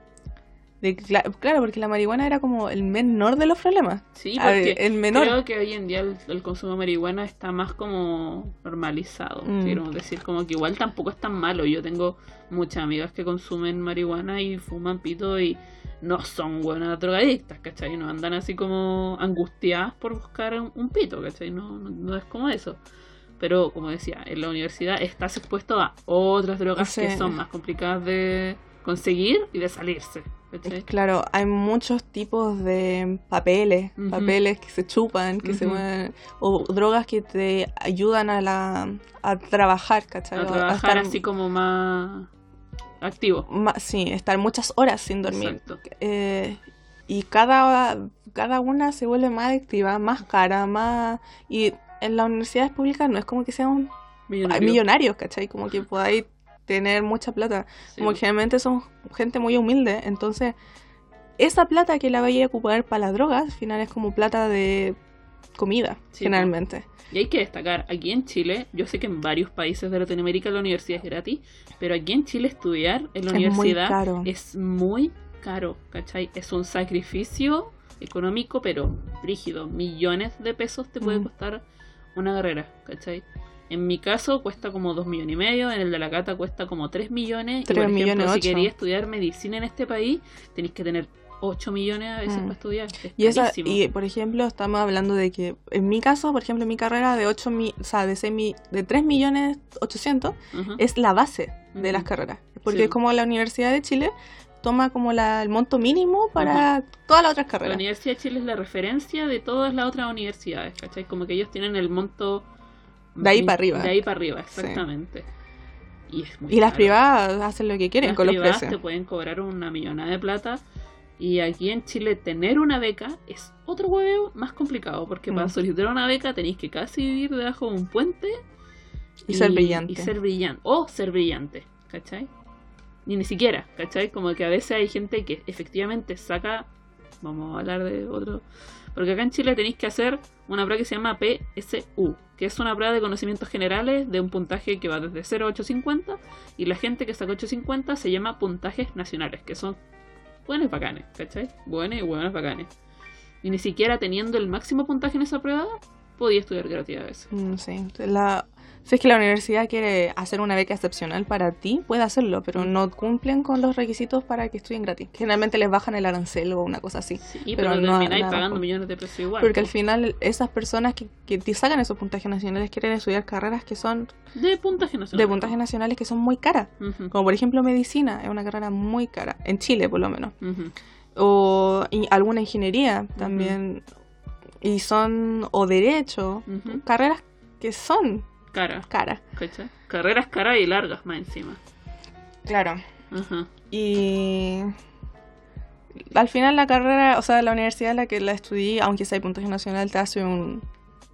Speaker 2: de cla- claro, porque la marihuana era como el menor de los problemas.
Speaker 1: Sí, porque
Speaker 2: el menor.
Speaker 1: creo que hoy en día el, el consumo de marihuana está más como normalizado.
Speaker 2: Mm.
Speaker 1: Quiero decir, como que igual tampoco es tan malo. Yo tengo muchas amigas que consumen marihuana y fuman pito y no son buenas drogadictas, ¿cachai? No andan así como angustiadas por buscar un, un pito, ¿cachai? No, no, no es como eso. Pero, como decía, en la universidad estás expuesto a otras drogas
Speaker 2: Sí.
Speaker 1: que son más complicadas de conseguir y de salirse, ¿cachai?
Speaker 2: Claro, hay muchos tipos de papeles, papeles que se chupan, que se mueven, o drogas que te ayudan a la a trabajar, ¿cachai?
Speaker 1: A trabajar
Speaker 2: estar
Speaker 1: así como más activo.
Speaker 2: ma- sí, estar muchas horas sin dormir. Eh, y cada, cada una se vuelve más adictiva, más cara, más... Y en las universidades públicas no es como que sean
Speaker 1: Millonario.
Speaker 2: millonarios, ¿cachai? Como que podáis tener mucha plata.
Speaker 1: Sí,
Speaker 2: Como generalmente son gente muy humilde, entonces esa plata que la vaya a ocupar para las drogas, al final es como plata de comida,
Speaker 1: Sí,
Speaker 2: generalmente.
Speaker 1: Y hay que destacar, aquí en Chile, yo sé que en varios países de Latinoamérica la universidad es gratis, pero aquí en Chile estudiar en la
Speaker 2: Es
Speaker 1: universidad
Speaker 2: caro.
Speaker 1: es muy caro, ¿cachai? Es un sacrificio económico, pero rígido. Millones de pesos te puede
Speaker 2: Mm.
Speaker 1: costar una carrera, ¿cachai? En mi caso cuesta como 2 millones y medio, en el de la Cata cuesta como 3 millones. y
Speaker 2: Tres
Speaker 1: por ejemplo,
Speaker 2: millones
Speaker 1: si
Speaker 2: ocho.
Speaker 1: querías estudiar medicina en este país, tenéis que tener 8 millones a veces
Speaker 2: Mm.
Speaker 1: para estudiar. Es
Speaker 2: Y, esa, y por ejemplo, estamos hablando de que en mi caso, por ejemplo, mi carrera de 8 mi, o sea, de, 6 mi- de 3 millones 800
Speaker 1: Ujú.
Speaker 2: es la base de las carreras. Porque
Speaker 1: Sí.
Speaker 2: es como la Universidad de Chile toma como la, el monto mínimo para todas las otras
Speaker 1: La
Speaker 2: carreras.
Speaker 1: Universidad de Chile es la referencia de todas las otras universidades, ¿cachai? Como que ellos tienen el monto...
Speaker 2: De ahí para arriba.
Speaker 1: De ahí para arriba, exactamente. Y, es muy
Speaker 2: Y las privadas hacen lo que quieren
Speaker 1: Las
Speaker 2: con los
Speaker 1: privadas
Speaker 2: precios.
Speaker 1: te pueden cobrar una millonada de plata. Y aquí en Chile tener una beca es otro huevo más complicado. Porque para
Speaker 2: Mm.
Speaker 1: solicitar una beca tenéis que casi vivir debajo de un puente.
Speaker 2: Y ser brillante.
Speaker 1: Y ser brillante. O ser brillante, ¿cachai? Ni ni siquiera, ¿cachai? Como que a veces hay gente que efectivamente saca... Vamos a hablar de otro... Porque acá en Chile tenéis que hacer una prueba que se llama PSU, que es una prueba de conocimientos generales de un puntaje que va desde 0 a 850, y la gente que saca 850 se llama puntajes nacionales, que son buenos bacanes, ¿cachai? Buenos y buenos bacanes. Y ni siquiera teniendo el máximo puntaje en esa prueba, podía estudiar gratis a veces.
Speaker 2: Mm, sí. La, si es que la universidad quiere hacer una beca excepcional para ti, puede hacerlo, pero no cumplen con los requisitos para que estudien gratis. Generalmente les bajan el arancel o una cosa así.
Speaker 1: Sí,
Speaker 2: Pero
Speaker 1: pero,
Speaker 2: no-
Speaker 1: termináis pagando millones de pesos igual.
Speaker 2: Porque al final esas personas que, que te sacan esos puntajes nacionales quieren estudiar carreras que son
Speaker 1: De puntaje nacional.
Speaker 2: de puntajes nacionales que son muy caras. Como por ejemplo medicina, es una carrera muy cara, en Chile por lo menos. O alguna ingeniería también. Y son, o derecho, carreras que son
Speaker 1: Cara,
Speaker 2: caras.
Speaker 1: ¿cachai? Carreras caras y largas más encima.
Speaker 2: Claro.
Speaker 1: Ajá.
Speaker 2: Y al final la carrera, o sea, la universidad en la que la estudié, aunque sea de puntaje nacional, te hace un...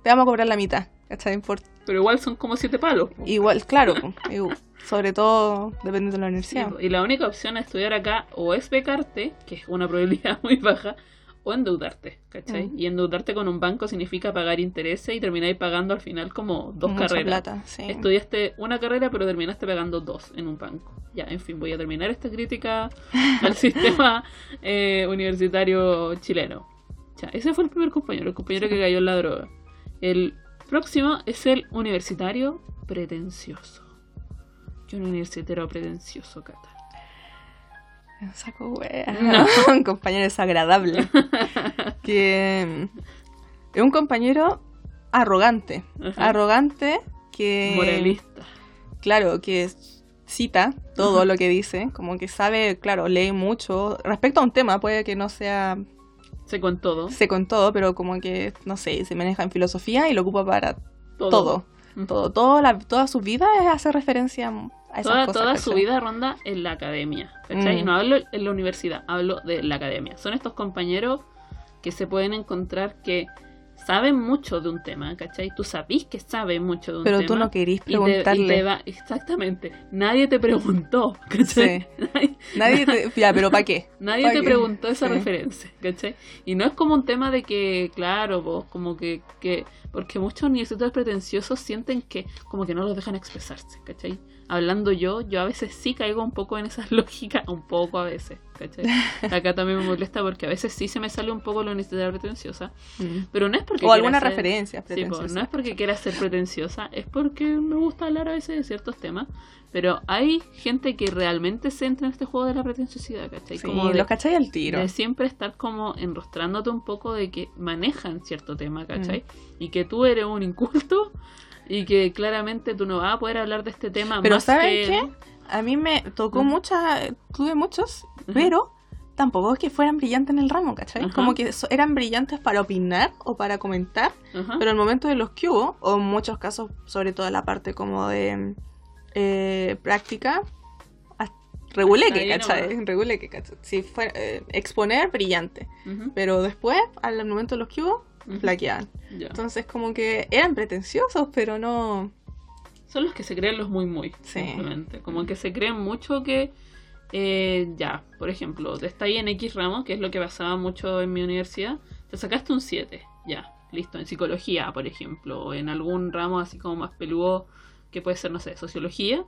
Speaker 2: Te vamos a cobrar la mitad, ¿cachai? Por-
Speaker 1: Pero igual son como siete palos.
Speaker 2: Igual, claro, sobre todo dependiendo de la universidad.
Speaker 1: y la única opción a estudiar acá o es becarte, que es una probabilidad (laughs) muy baja, o endeudarte, ¿cachai?
Speaker 2: Mm.
Speaker 1: Y endeudarte con un banco significa pagar intereses y termináis pagando al final como dos
Speaker 2: Mucha
Speaker 1: carreras.
Speaker 2: plata, sí.
Speaker 1: Estudiaste una carrera, pero terminaste pagando dos en un banco. Ya, en fin, voy a terminar esta crítica (laughs) al sistema eh, universitario chileno. Ya, ese fue el primer compañero, el compañero que cayó en la droga. El próximo es el universitario pretencioso. Yo un universitario pretencioso, Cata.
Speaker 2: Saco wea.
Speaker 1: No. (laughs)
Speaker 2: un compañero desagradable. (laughs) que mm, es un compañero arrogante.
Speaker 1: Ajá.
Speaker 2: Arrogante que...
Speaker 1: Moralista.
Speaker 2: Claro, que cita todo lo que dice, como que sabe, claro, lee mucho. Respecto a un tema, puede que no sea
Speaker 1: Sé con todo.
Speaker 2: seco en todo, pero como que, no sé, se maneja en filosofía y lo ocupa para todo. Todo, todo la- toda su vida es hacer referencia a esas
Speaker 1: Toda,
Speaker 2: cosas.
Speaker 1: toda su vida ronda en la academia, ¿cachai?
Speaker 2: Mm.
Speaker 1: No hablo en la universidad, hablo de la academia. Son estos compañeros que se pueden encontrar que saben mucho de un tema, ¿cachai? Tú sabís que saben mucho de un
Speaker 2: Pero
Speaker 1: tema.
Speaker 2: tú no querís
Speaker 1: y te- y te
Speaker 2: preguntarle.
Speaker 1: va- exactamente. Nadie te preguntó, (laughs) ¿cachai? Nadie,
Speaker 2: Nadie te... Ya, pero ¿para qué?
Speaker 1: nadie
Speaker 2: ¿Pa'
Speaker 1: te
Speaker 2: qué?
Speaker 1: preguntó esa
Speaker 2: Sí.
Speaker 1: referencia, ¿cachai? Y no es como un tema de que, claro, vos, como que, que, porque muchos universitarios pretenciosos sienten que como que no los dejan expresarse, ¿cachai? Hablando yo, yo a veces sí caigo un poco en esas (laughs) lógicas, un poco a veces, ¿cachai? Acá también me molesta porque a veces sí se me sale un poco la universidad pretenciosa,
Speaker 2: Mm.
Speaker 1: pero no es porque
Speaker 2: O alguna
Speaker 1: ser-
Speaker 2: referencia
Speaker 1: Sí, po,
Speaker 2: pretenciosa.
Speaker 1: no es porque quiera ser pretenciosa, es porque me gusta hablar a veces de ciertos temas. Pero hay gente que realmente se entra en este juego de la pretenciosidad, ¿cachai?
Speaker 2: Sí,
Speaker 1: como de,
Speaker 2: los cachai al tiro.
Speaker 1: de siempre estar como enrostrándote un poco de que manejan cierto tema, ¿cachai? Y que tú eres un inculto y que claramente tú no vas a poder hablar de este tema
Speaker 2: Pero
Speaker 1: más
Speaker 2: ¿saben
Speaker 1: que
Speaker 2: qué? A mí me tocó
Speaker 1: Ujú.
Speaker 2: mucha, tuve muchos, pero tampoco es que fueran brillantes en el ramo, ¿cachai?
Speaker 1: Ajá.
Speaker 2: Como que so- eran brillantes para opinar o para comentar,
Speaker 1: Ajá.
Speaker 2: pero en el momento de los que hubo, o en muchos casos, sobre todo en la parte como de eh, práctica, reguleque,
Speaker 1: Ahí
Speaker 2: ¿cachai? Reguleque, ¿cachai? Si fue eh, exponer, brillante. Pero después, al momento de los que hubo, flaqueaban. Entonces, como que eran pretenciosos, pero no.
Speaker 1: Son los que se creen los muy muy,
Speaker 2: Sí.
Speaker 1: simplemente. Como que se creen mucho que eh, ya, por ejemplo, te está ahí en X ramo, que es lo que pasaba mucho en mi universidad, te sacaste un 7, ya, listo, en psicología, por ejemplo, o en algún ramo así como más peludo, que puede ser, no sé, sociología,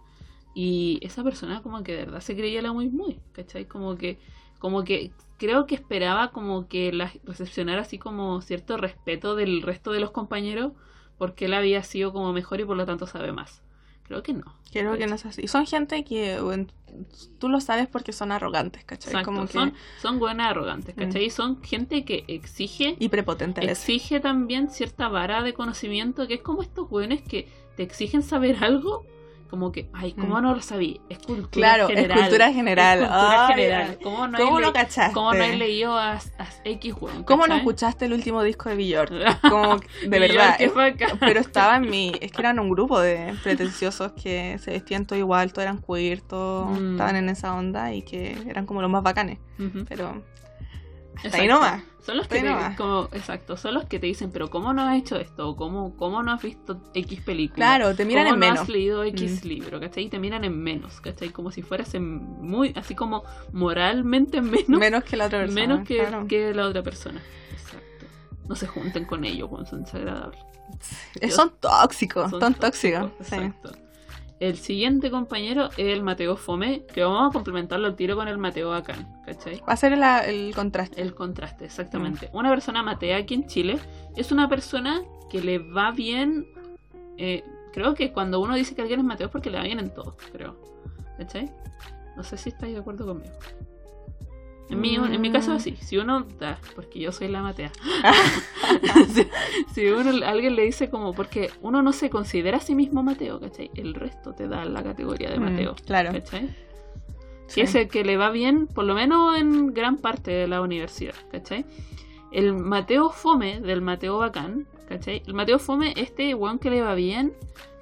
Speaker 1: y esa persona como que de verdad se creía la muy muy, ¿cachai? Como que, como que creo que esperaba como que la recepcionara así como cierto respeto del resto de los compañeros, porque él había sido como mejor y por lo tanto sabe más. Creo que no.
Speaker 2: Creo que no es así. Son gente que bueno, tú lo sabes porque son arrogantes, ¿cachai?
Speaker 1: Exacto,
Speaker 2: Como que...
Speaker 1: son, son buenas arrogantes,
Speaker 2: Mm.
Speaker 1: ¿cachai? Son gente que exige,
Speaker 2: Y prepotente
Speaker 1: exige también cierta vara de conocimiento, que es como estos jóvenes que te exigen saber algo, como que, ay, ¿cómo
Speaker 2: Mm.
Speaker 1: no lo sabí? Es cultura
Speaker 2: Claro,
Speaker 1: general.
Speaker 2: es cultura general.
Speaker 1: Es cultura
Speaker 2: Ay,
Speaker 1: general. ¿Cómo no,
Speaker 2: ¿Cómo
Speaker 1: le-
Speaker 2: cachaste?
Speaker 1: cómo no leído a, a X weón,
Speaker 2: ¿Cómo no escuchaste el último disco de Bjork? (laughs) Como de verdad.
Speaker 1: ¿qué fue acá?
Speaker 2: Pero estaba en mi... Es que eran un grupo de pretenciosos que se vestían todo igual, todos eran queer, todos
Speaker 1: Mm.
Speaker 2: estaban en esa onda y que eran como los más bacanes. Pero... Hasta ahí nomás.
Speaker 1: Son los que te, como, exacto, son los que te dicen, pero ¿cómo no has hecho esto? ¿O ¿Cómo, cómo no has visto X película?
Speaker 2: Claro, te miran
Speaker 1: ¿Cómo
Speaker 2: en
Speaker 1: no
Speaker 2: menos.
Speaker 1: has leído X
Speaker 2: Mm.
Speaker 1: libro? ¿Cachai? Y te miran en menos, ¿cachai? Como si fueras en muy, así como moralmente en menos,
Speaker 2: Menos que la otra persona.
Speaker 1: menos que,
Speaker 2: claro.
Speaker 1: que la otra persona. Exacto. No se junten con ellos, son desagradables.
Speaker 2: Eh, Son tóxicos, son, tóxicos. sí.
Speaker 1: Exacto. El siguiente compañero es el Mateo Fome, que vamos a complementarlo al tiro con el Mateo Bacán, ¿cachai?
Speaker 2: Va a ser el, el contraste.
Speaker 1: El contraste, exactamente.
Speaker 2: Mm.
Speaker 1: Una persona matea aquí en Chile es una persona que le va bien. eh, creo que cuando uno dice que alguien es mateo es porque le va bien en todo, creo. ¿Cachai? No sé si estáis de acuerdo conmigo. En mi, en mi caso
Speaker 2: Mm.
Speaker 1: así, si uno, ah, porque yo soy la matea, (laughs) (laughs) si, si uno, alguien le dice como, porque uno no se considera a sí mismo Mateo, ¿cachai? El resto te da la categoría de
Speaker 2: Mm,
Speaker 1: Mateo,
Speaker 2: claro.
Speaker 1: ¿cachai?
Speaker 2: Sí.
Speaker 1: que es el que le va bien, por lo menos en gran parte de la universidad, ¿cachai? El Mateo Fome del Mateo Bacán, ¿cachai? El Mateo Fome, este weón que le va bien,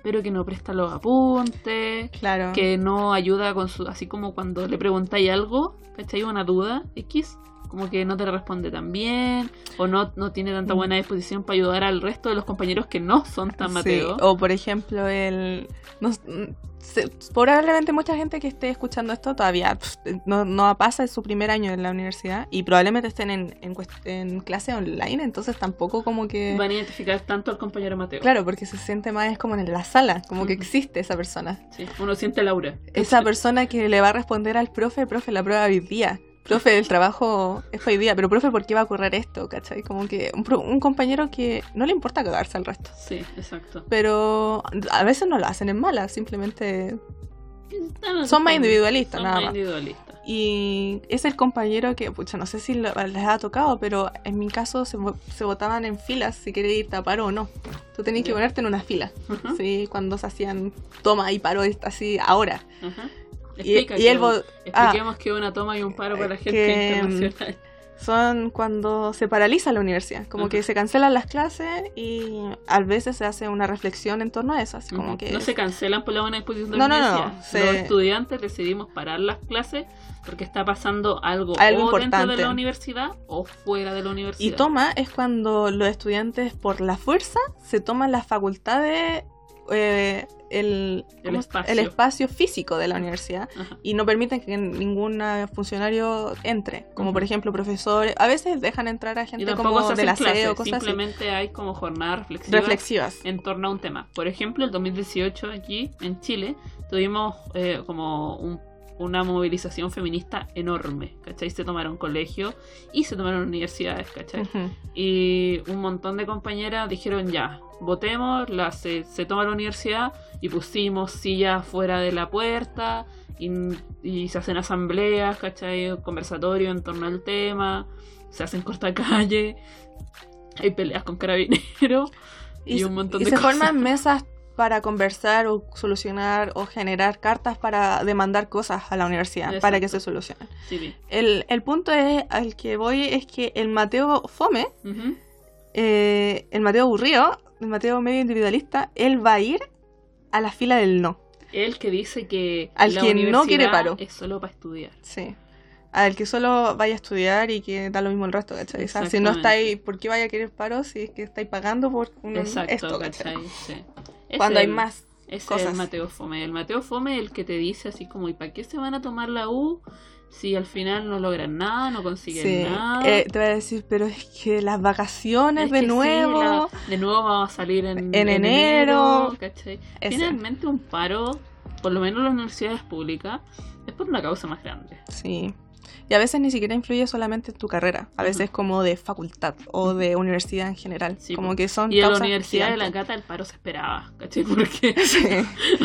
Speaker 1: pero que no presta los apuntes,
Speaker 2: Claro.
Speaker 1: que no ayuda con su. Así como cuando le preguntáis algo, ¿cachai? Una duda X, como que no te responde tan bien, o no, no tiene tanta
Speaker 2: Mm.
Speaker 1: buena disposición para ayudar al resto de los compañeros que no son tan
Speaker 2: Sí,
Speaker 1: Mateo.
Speaker 2: O por ejemplo, el. no mm, se- probablemente mucha gente que esté escuchando esto todavía no, no pasa su primer año en la universidad y probablemente estén en, en, en clase online, entonces tampoco como que.
Speaker 1: Van a identificar tanto al compañero Mateo.
Speaker 2: Claro, porque se siente más como en la sala, como que existe esa persona.
Speaker 1: Sí, uno siente Laura.
Speaker 2: Esa persona que le va a responder al profe, profe, la prueba hoy día. Profe, el trabajo es hoy día, pero profe, ¿por qué va a ocurrir esto? ¿Cachai? Como que un, un compañero que no le importa cagarse al resto.
Speaker 1: Sí, exacto.
Speaker 2: Pero a veces no lo hacen en mala, simplemente
Speaker 1: Ah,
Speaker 2: Son más individualistas,
Speaker 1: Son
Speaker 2: nada
Speaker 1: más individualistas.
Speaker 2: Y es el compañero que, pucha, no sé si lo- les ha tocado, pero en mi caso se, se votaban en filas si querías ir a paro o no. Tú tenías que ponerte en una fila.
Speaker 1: Ajá,
Speaker 2: Sí, cuando se hacían toma y paro así ahora.
Speaker 1: ajá.
Speaker 2: Y,
Speaker 1: Explica
Speaker 2: y
Speaker 1: que-
Speaker 2: ah,
Speaker 1: Expliquemos que una toma y un paro para la gente
Speaker 2: que,
Speaker 1: internacional.
Speaker 2: son cuando se paraliza la universidad, como que se cancelan las clases y a veces se hace una reflexión en torno a eso, así como que
Speaker 1: No se cancelan por la buena disposición de
Speaker 2: No,
Speaker 1: la
Speaker 2: no, no,
Speaker 1: universidad.
Speaker 2: se-
Speaker 1: Los estudiantes decidimos parar las clases porque está pasando algo,
Speaker 2: Algo
Speaker 1: o dentro de
Speaker 2: importante.
Speaker 1: la universidad o fuera de la universidad.
Speaker 2: Y toma es cuando los estudiantes por la fuerza se toman las facultades, eh, el,
Speaker 1: El
Speaker 2: ¿cómo se-
Speaker 1: espacio.
Speaker 2: el espacio físico de la universidad
Speaker 1: Ajá.
Speaker 2: y no permiten que ningún funcionario entre, como por ejemplo profesores, a veces dejan entrar a gente como del aseo, cosas así.
Speaker 1: simplemente hay como jornadas reflexivas,
Speaker 2: reflexivas.
Speaker 1: en torno a un tema. Por ejemplo, el 2018 aquí en Chile tuvimos eh, como un- una movilización feminista enorme, ¿cachai? Se tomaron colegios y se tomaron universidades, ¿cachai? Y un montón de compañeras dijeron ya, votemos, la, se, se toma la universidad y pusimos sillas fuera de la puerta y, y se hacen asambleas, ¿cachai? Conversatorio en torno al tema, se hacen cortacalle, hay peleas con carabineros y, un montón
Speaker 2: y
Speaker 1: de
Speaker 2: se
Speaker 1: cosas.
Speaker 2: forman mesas para conversar o solucionar o generar cartas para demandar cosas a la universidad para que se
Speaker 1: Exacto.
Speaker 2: solucionen.
Speaker 1: Sí.
Speaker 2: El, el punto es, al que voy es que el Mateo Fome,
Speaker 1: Ujú.
Speaker 2: eh, el Mateo aburrido, el Mateo medio individualista, él va a ir a la fila del no.
Speaker 1: El que dice que
Speaker 2: Al
Speaker 1: la
Speaker 2: que no quiere
Speaker 1: universidad
Speaker 2: paro.
Speaker 1: es solo para estudiar.
Speaker 2: Sí. Al que solo vaya a estudiar y que da lo mismo el resto, ¿cachai? O sea, si no estáis, ¿por qué vaya a querer paro si es que estáis pagando por un,
Speaker 1: Exacto,
Speaker 2: esto, ¿cachai?
Speaker 1: ¿cachai? Sí.
Speaker 2: Cuando hay más
Speaker 1: es
Speaker 2: cosas.
Speaker 1: el Mateo Fome. El Mateo Fome es el que te dice así como, ¿y para qué se van a tomar la U si al final no logran nada, no consiguen
Speaker 2: Sí,
Speaker 1: nada?
Speaker 2: eh, te voy a decir, pero es que las vacaciones
Speaker 1: Es
Speaker 2: de
Speaker 1: sí,
Speaker 2: nuevo.
Speaker 1: la- de nuevo vamos a salir en,
Speaker 2: En enero.
Speaker 1: ¿cachai?
Speaker 2: Ese.
Speaker 1: Finalmente un paro, por lo menos en las universidades públicas, es por una causa más grande.
Speaker 2: Sí. Y a veces ni siquiera influye solamente en tu carrera, a veces como de facultad o de universidad en general.
Speaker 1: Sí,
Speaker 2: como que son
Speaker 1: Y en la Universidad de la. Cata el paro se esperaba, ¿cachai? Porque, (laughs)
Speaker 2: Sí,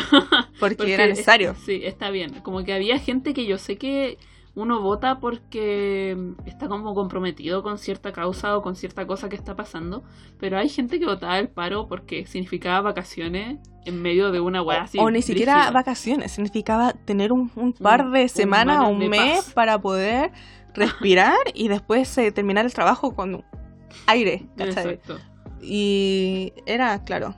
Speaker 2: (laughs) porque, era necesario.
Speaker 1: Sí, está bien. Como que había gente que yo sé que uno vota porque está como comprometido con cierta causa o con cierta cosa que está pasando, pero hay gente que votaba el paro porque significaba vacaciones en medio de una así.
Speaker 2: o ni siquiera vacaciones, significaba tener un, un par de semanas o un mes
Speaker 1: paz.
Speaker 2: para poder (laughs) respirar y después eh, terminar el trabajo con aire, ¿cachai?
Speaker 1: Exacto.
Speaker 2: Y era, claro,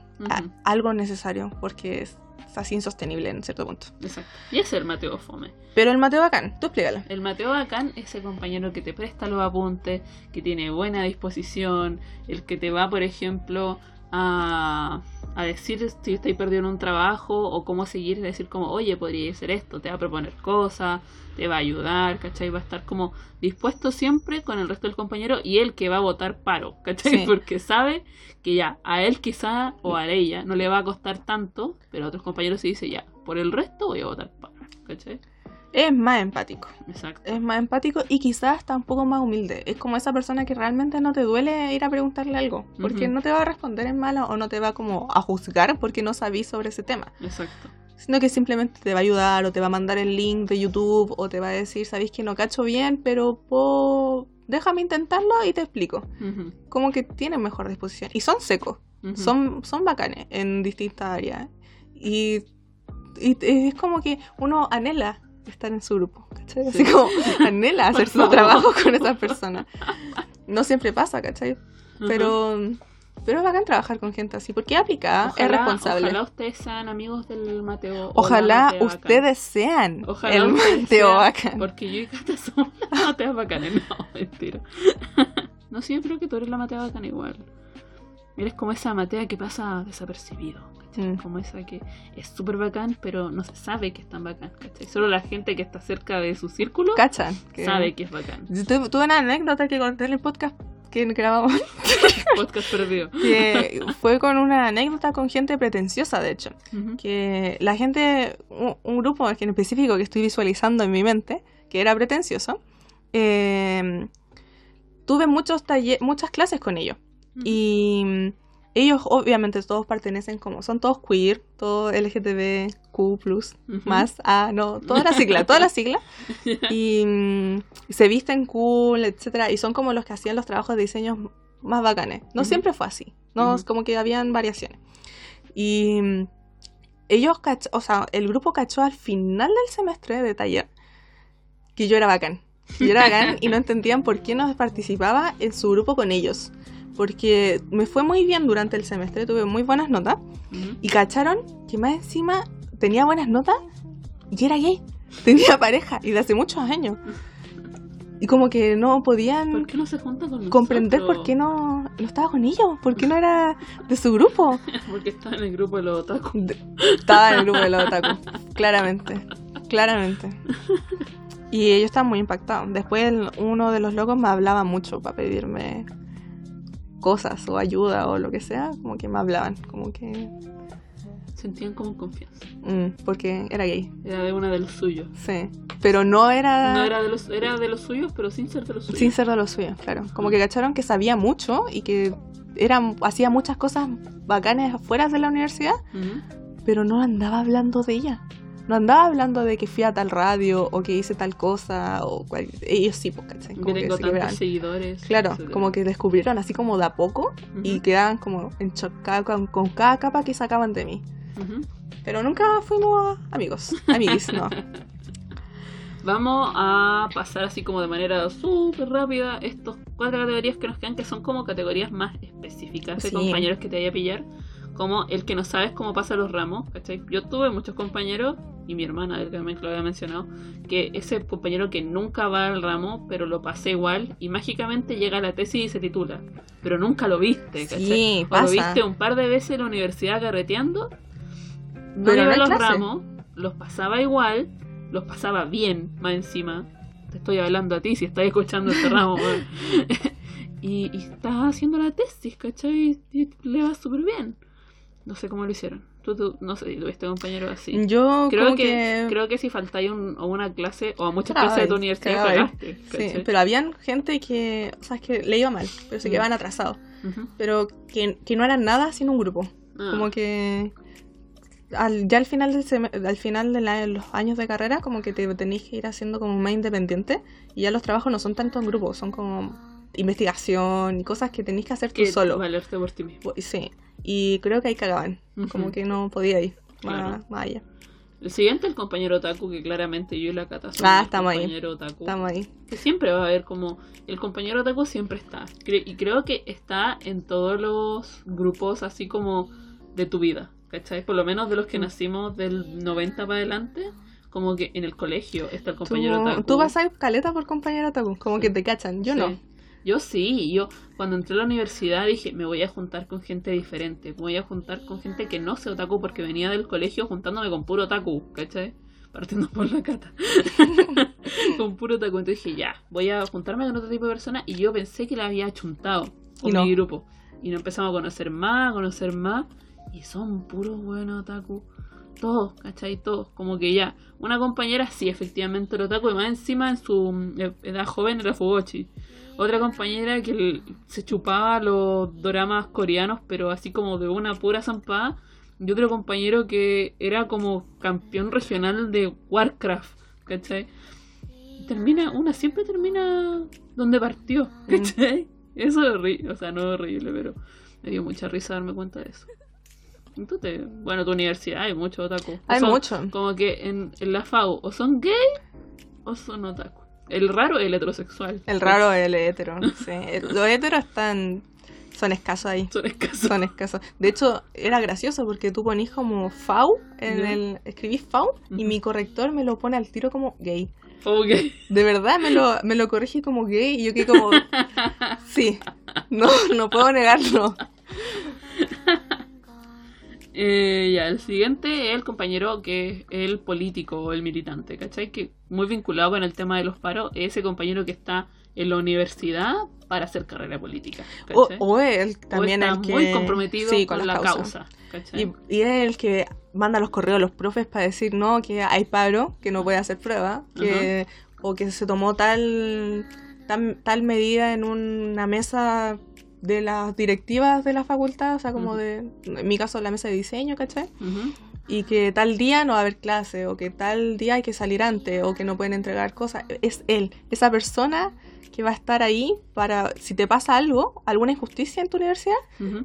Speaker 2: algo necesario porque es así insostenible en cierto punto.
Speaker 1: Exacto. Y ese es el Mateo Fome.
Speaker 2: Pero el Mateo Bacán, tú explícalo.
Speaker 1: El Mateo Bacán es ese compañero que te presta los apuntes, que tiene buena disposición, el que te va, por ejemplo, a, a decir si estáis perdido en un trabajo o cómo seguir, decir como, oye, podría hacer esto, te va a proponer cosas, te va a ayudar, ¿cachai? Va a estar como dispuesto siempre con el resto del compañero y él que va a votar paro, ¿cachai?
Speaker 2: Sí.
Speaker 1: Porque sabe que ya, a él quizá o a ella no le va a costar tanto, pero a otros compañeros se dice ya, por el resto voy a votar paro, ¿cachai?
Speaker 2: Es más empático.
Speaker 1: Exacto.
Speaker 2: Es más empático y quizás está un poco más humilde. Es como esa persona que realmente no te duele ir a preguntarle algo. Porque no te va a responder en malo o no te va como a juzgar porque no sabís sobre ese tema.
Speaker 1: Exacto.
Speaker 2: Sino que simplemente te va a ayudar o te va a mandar el link de YouTube o te va a decir, sabéis que no cacho bien, pero po... déjame intentarlo y te explico.
Speaker 1: Ujú,
Speaker 2: Como que tienen mejor disposición. Y son secos. son, son bacanes en distintas áreas. Y, y es como que uno anhela estar en su grupo, ¿cachai? Así
Speaker 1: Sí.
Speaker 2: como (laughs) anhela hacer su trabajo con esas personas. No siempre pasa, ¿cachai? Pero, pero es bacán trabajar con gente así, porque es aplicada, es
Speaker 1: Ojalá-
Speaker 2: responsable.
Speaker 1: Ojalá
Speaker 2: Ojalá,
Speaker 1: ustedes sean amigos del Mateo. o la Matea Bacán.
Speaker 2: ustedes sean
Speaker 1: Ojalá
Speaker 2: el Mateo
Speaker 1: sean,
Speaker 2: bacán.
Speaker 1: Porque yo y Cata somos (laughs) las Mateas bacanes. No, mentira. (laughs) No sé, yo creo que tú eres la Matea bacán igual. Eres como esa Matea que pasa desapercibido. ¿Cachai?
Speaker 2: Mm.
Speaker 1: Como esa que es súper bacán, pero no se sabe que es tan bacán. ¿cachai? Solo la gente que está cerca de su círculo
Speaker 2: ¿Cachan? Que-
Speaker 1: sabe que es bacán.
Speaker 2: Yo tuve una anécdota que conté en el podcast que grabamos (laughs)
Speaker 1: Podcast perdido. (laughs)
Speaker 2: que fue con una anécdota con gente pretenciosa, de hecho. Que la gente, un, un grupo en específico que estoy visualizando en mi mente, que era pretencioso, eh, tuve muchos talle- muchas clases con ellos. Y, ellos obviamente todos pertenecen como, son todos queer, todo LGTBQ+,
Speaker 1: Ujú.
Speaker 2: más A, no, toda la sigla, toda la sigla. (laughs) Y mm, se visten cool, etcétera, y son como los que hacían los trabajos de diseño más bacanes. No siempre fue así, no,
Speaker 1: Ujú.
Speaker 2: como que habían variaciones. Y mm, ellos, cach- o sea, el grupo cachó al final del semestre de taller que yo era bacán. Que yo era bacán y no entendían por qué no participaba en su grupo con ellos. Porque me fue muy bien durante el semestre, tuve muy buenas notas. Y cacharon que más encima tenía buenas notas y era gay. (laughs) Tenía pareja y de hace muchos años. Y como que no podían
Speaker 1: ¿Por qué no se junta con
Speaker 2: comprender
Speaker 1: nosotros?
Speaker 2: por qué no, no estaba con ellos, por qué no era de su grupo. (laughs)
Speaker 1: Porque está en el grupo de los otaku.
Speaker 2: De- Estaba en el grupo de los otaku, claramente, claramente. Y ellos estaban muy impactados. Después uno de los locos me hablaba mucho para pedirme cosas o ayuda o lo que sea, como que me hablaban, como que...
Speaker 1: Sentían como confianza.
Speaker 2: mm, porque era gay,
Speaker 1: Era de una de los suyos.
Speaker 2: sí. Pero no era...
Speaker 1: No era de los, era de los suyos, pero sin ser de los suyos.
Speaker 2: Sin ser de los suyos, claro. Como que cacharon que sabía mucho y que era, hacía muchas cosas bacanes afuera de la universidad, pero no andaba hablando de ella. No andaba hablando de que fui a tal radio o que hice tal cosa o cual- ellos sí, pues, ¿cachai? Como que
Speaker 1: tengo tantos seguidores.
Speaker 2: Claro,
Speaker 1: etcétera.
Speaker 2: como que descubrieron así como de a poco y quedaban como en shock con, con cada capa que sacaban de mí. Pero nunca fuimos amigos, amiguis, no. (laughs)
Speaker 1: Vamos a pasar así como de manera súper rápida estos cuatro categorías que nos quedan, que son como categorías más específicas de
Speaker 2: Sí.
Speaker 1: compañeros que te vaya a pillar. Como el que no sabes cómo pasa los ramos, ¿cachai? Yo tuve muchos compañeros, y mi hermana, que también lo había mencionado, que ese compañero que nunca va al ramo, pero lo pasé igual, y mágicamente llega a la tesis y se titula. Pero nunca lo viste, ¿cachai?
Speaker 2: Sí,
Speaker 1: O lo
Speaker 2: pasa.
Speaker 1: viste un par de veces en la universidad carreteando, no
Speaker 2: Pero
Speaker 1: iba a los
Speaker 2: clase.
Speaker 1: ramos, los pasaba igual, los pasaba bien, más encima. Te estoy hablando a ti si estás escuchando este ramo, (laughs) (laughs) y, y estás haciendo la tesis, ¿cachai? Y le va súper bien. No sé cómo lo hicieron. Tú, tú- no sé tuviste compañero así.
Speaker 2: Yo
Speaker 1: Creo que,
Speaker 2: que...
Speaker 1: creo que si faltáis un- a una clase o a muchas clases de tu universidad, cagaste.
Speaker 2: Sí, pero habían gente que, o sea, es que le iba mal, pero se
Speaker 1: Mm.
Speaker 2: quedaban atrasados. Pero que, que no eran nada sin un grupo.
Speaker 1: Ah,
Speaker 2: Como que al, ya al final del al final de la- los años de carrera, como que te tenéis que ir haciendo como más independiente. Y ya los trabajos no son tanto en grupo, son como investigación y cosas que tenéis que hacer tú
Speaker 1: que
Speaker 2: solo.
Speaker 1: valerte por ti mismo.
Speaker 2: Sí. Y creo que ahí cagaban.
Speaker 1: Ujú.
Speaker 2: Como que no podía ir
Speaker 1: Claro.
Speaker 2: más allá.
Speaker 1: El siguiente, el compañero Otaku, que claramente yo y la Cata somos
Speaker 2: Ah,
Speaker 1: el
Speaker 2: estamos ahí.
Speaker 1: compañero Otaku.
Speaker 2: Estamos ahí.
Speaker 1: Que siempre va a haber como. El compañero Otaku siempre está. Cre- y creo que está en todos los grupos así como de tu vida. ¿Cachai? Por lo menos de los que
Speaker 2: Mm.
Speaker 1: nacimos del 90 para adelante. Como que en el colegio está el
Speaker 2: Tú,
Speaker 1: compañero Otaku.
Speaker 2: tú vas a ir caleta por compañero otaku, como que te cachan. Yo
Speaker 1: Sí.
Speaker 2: no.
Speaker 1: Yo sí, yo cuando entré a la universidad dije, me voy a juntar con gente diferente, me voy a juntar con gente que no sea otaku porque venía del colegio juntándome con puro otaku, ¿cachai? Partiendo por la cata. (laughs) con puro otaku. Entonces dije, ya, voy a juntarme con otro tipo de personas y yo pensé que la había chuntado con
Speaker 2: no.
Speaker 1: mi grupo. Y nos empezamos a conocer más, a conocer más y son puros buenos otaku. Todos, ¿cachai? Todos. Como que ya, una compañera sí, efectivamente era otaku y más encima en su mm, edad joven era Fugochi. Otra compañera que se chupaba los doramas coreanos, pero así como de una pura zampada. Y otro compañero que era como campeón regional de Warcraft, ¿cachai? Termina, una siempre termina donde partió, ¿cachai? Eso es horrible, o sea, no es horrible, pero me dio mucha risa darme cuenta de eso. Entonces, bueno, tu universidad hay mucho otaku.
Speaker 2: Hay
Speaker 1: son-
Speaker 2: mucho.
Speaker 1: Como que en, en la FAU o son gay o son otaku. El raro es el heterosexual.
Speaker 2: El raro es el hetero. Sí. (laughs) Los heteros están. Son escasos ahí.
Speaker 1: Son escasos.
Speaker 2: Son escasos. De hecho, era gracioso porque tú ponís como FAU en el. Escribís FAU y mi corrector me lo pone al tiro como gay.
Speaker 1: Ok.
Speaker 2: De verdad me lo, me lo corrige como gay y yo que como. (laughs) Sí. No, no puedo negarlo. (laughs)
Speaker 1: Eh, ya, el siguiente es el compañero que es el político o el militante, ¿cachai? Que muy vinculado con el tema de los paros, es ese compañero que está en la universidad para hacer carrera política,
Speaker 2: O, o él
Speaker 1: O
Speaker 2: también
Speaker 1: está
Speaker 2: el que.
Speaker 1: muy comprometido
Speaker 2: sí,
Speaker 1: con, la causa, ¿cachai?
Speaker 2: Y, y es el que manda los correos a los profes para decir no, que hay paro, que no puede hacer prueba, que, o que se tomó tal, tal, tal medida en una mesa de las directivas de la facultad, o sea, como de, en mi caso, la mesa de diseño, ¿cachai? Y que tal día no va a haber clase, o que tal día hay que salir antes, o que no pueden entregar cosas. Es él, esa persona que va a estar ahí para, si te pasa algo, alguna injusticia en tu universidad,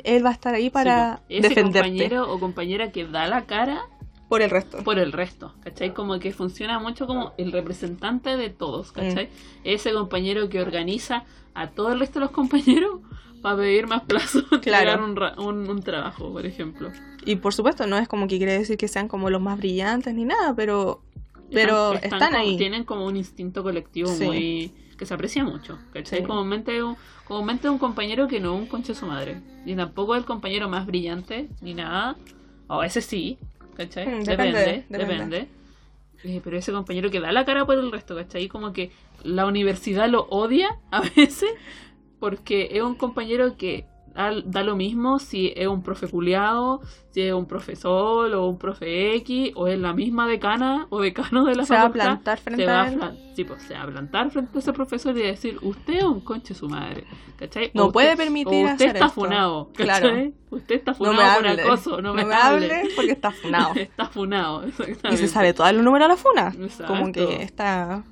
Speaker 2: él va a estar ahí para
Speaker 1: Sí, po. ese
Speaker 2: defenderte
Speaker 1: compañero o compañera que da la cara
Speaker 2: por el resto.
Speaker 1: por el resto, ¿cachai? Como que funciona mucho como el representante de todos, ¿cachai? Ese compañero que organiza a todo el resto de los compañeros para pedir más plazos, (laughs)
Speaker 2: Claro.
Speaker 1: un, un, un trabajo, por ejemplo.
Speaker 2: Y por supuesto, no es como que quiere decir que sean como los más brillantes ni nada, pero, pero están,
Speaker 1: como-
Speaker 2: ahí.
Speaker 1: Tienen como un instinto colectivo
Speaker 2: Sí.
Speaker 1: muy... que se aprecia mucho, ¿cachai?
Speaker 2: Sí.
Speaker 1: Comúnmente, un, comúnmente un compañero que no es un conche su madre, ni tampoco el compañero más brillante, ni nada, o ese sí, ¿cachai?
Speaker 2: Mm,
Speaker 1: depende,
Speaker 2: depende,
Speaker 1: depende.
Speaker 2: depende.
Speaker 1: Eh, pero ese compañero que da la cara por el resto, ¿cachai? Como que la universidad lo odia a (laughs) veces porque es un compañero que da, lo mismo si es un profe culiado, si es un profesor o un profe X, o es la misma decana o decano de la
Speaker 2: se va a
Speaker 1: facultad.
Speaker 2: plantar
Speaker 1: se
Speaker 2: frente
Speaker 1: va,
Speaker 2: a
Speaker 1: a sí, pues, se va a plantar frente a ese profesor y decir, usted es un conche su madre, ¿cachai?
Speaker 2: No
Speaker 1: O
Speaker 2: puede
Speaker 1: usted-
Speaker 2: permitir
Speaker 1: o usted
Speaker 2: hacer
Speaker 1: está
Speaker 2: esto.
Speaker 1: funado,
Speaker 2: Claro.
Speaker 1: Usted está
Speaker 2: No
Speaker 1: funado
Speaker 2: me
Speaker 1: por acoso, no, me, hable.
Speaker 2: hable porque está funado. (laughs)
Speaker 1: está funado, exactamente.
Speaker 2: y se sabe todo el número de la funa.
Speaker 1: Exacto.
Speaker 2: Como que está.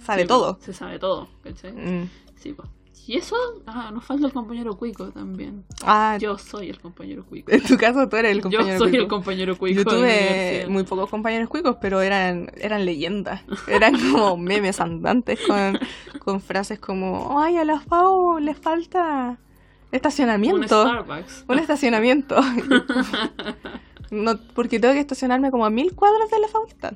Speaker 2: Sabe
Speaker 1: Sí,
Speaker 2: todo.
Speaker 1: Se sabe todo, ¿cachai?
Speaker 2: Mm.
Speaker 1: Sí, pues. Y eso, ah, nos falta el compañero cuico también.
Speaker 2: Ah,
Speaker 1: Yo soy el compañero cuico.
Speaker 2: en tu caso tú eres el compañero
Speaker 1: Yo soy
Speaker 2: cuico.
Speaker 1: el compañero cuico.
Speaker 2: Yo tuve muy pocos compañeros cuicos, pero eran, eran leyendas. Eran como (laughs) memes andantes con, con frases como, ay, a la FAO les falta
Speaker 1: Un
Speaker 2: estacionamiento.
Speaker 1: Starbucks.
Speaker 2: Un estacionamiento. (laughs) no, porque tengo que estacionarme como a mil cuadras de la facultad.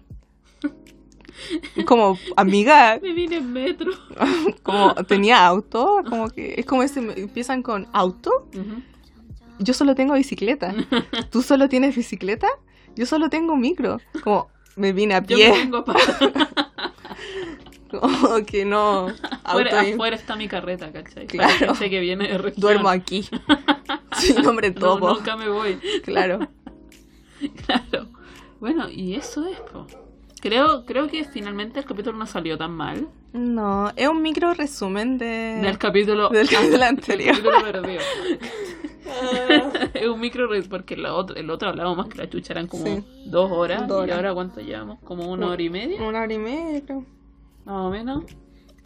Speaker 2: Como amiga, (laughs)
Speaker 1: Me vine en metro. (laughs)
Speaker 2: como tenía auto, como que es como ese, empiezan con auto, yo solo tengo bicicleta. (laughs) ¿Tú solo tienes bicicleta? Yo solo tengo micro. Como me vine a
Speaker 1: Yo
Speaker 2: pie,
Speaker 1: vengo para
Speaker 2: como que no.
Speaker 1: afuera,
Speaker 2: auto y-
Speaker 1: afuera está mi carreta, ¿cachai?
Speaker 2: Claro.
Speaker 1: Para gente que viene de región.
Speaker 2: duermo aquí. Sin nombre
Speaker 1: No,
Speaker 2: todo.
Speaker 1: nunca me voy.
Speaker 2: Claro.
Speaker 1: Claro. Bueno, y eso es, po. Creo, creo que finalmente el capítulo no salió tan mal.
Speaker 2: No, es un micro resumen de.
Speaker 1: Del capítulo,
Speaker 2: del (laughs) capítulo
Speaker 1: del
Speaker 2: anterior.
Speaker 1: capítulo perdido. (laughs) es un micro res- porque el otro, el otro hablaba más que la chucha, eran como
Speaker 2: Sí.
Speaker 1: dos horas.
Speaker 2: Dos
Speaker 1: ¿Y ahora cuánto llevamos? ¿Como una hora y media?
Speaker 2: Una hora y media, creo.
Speaker 1: Más o menos.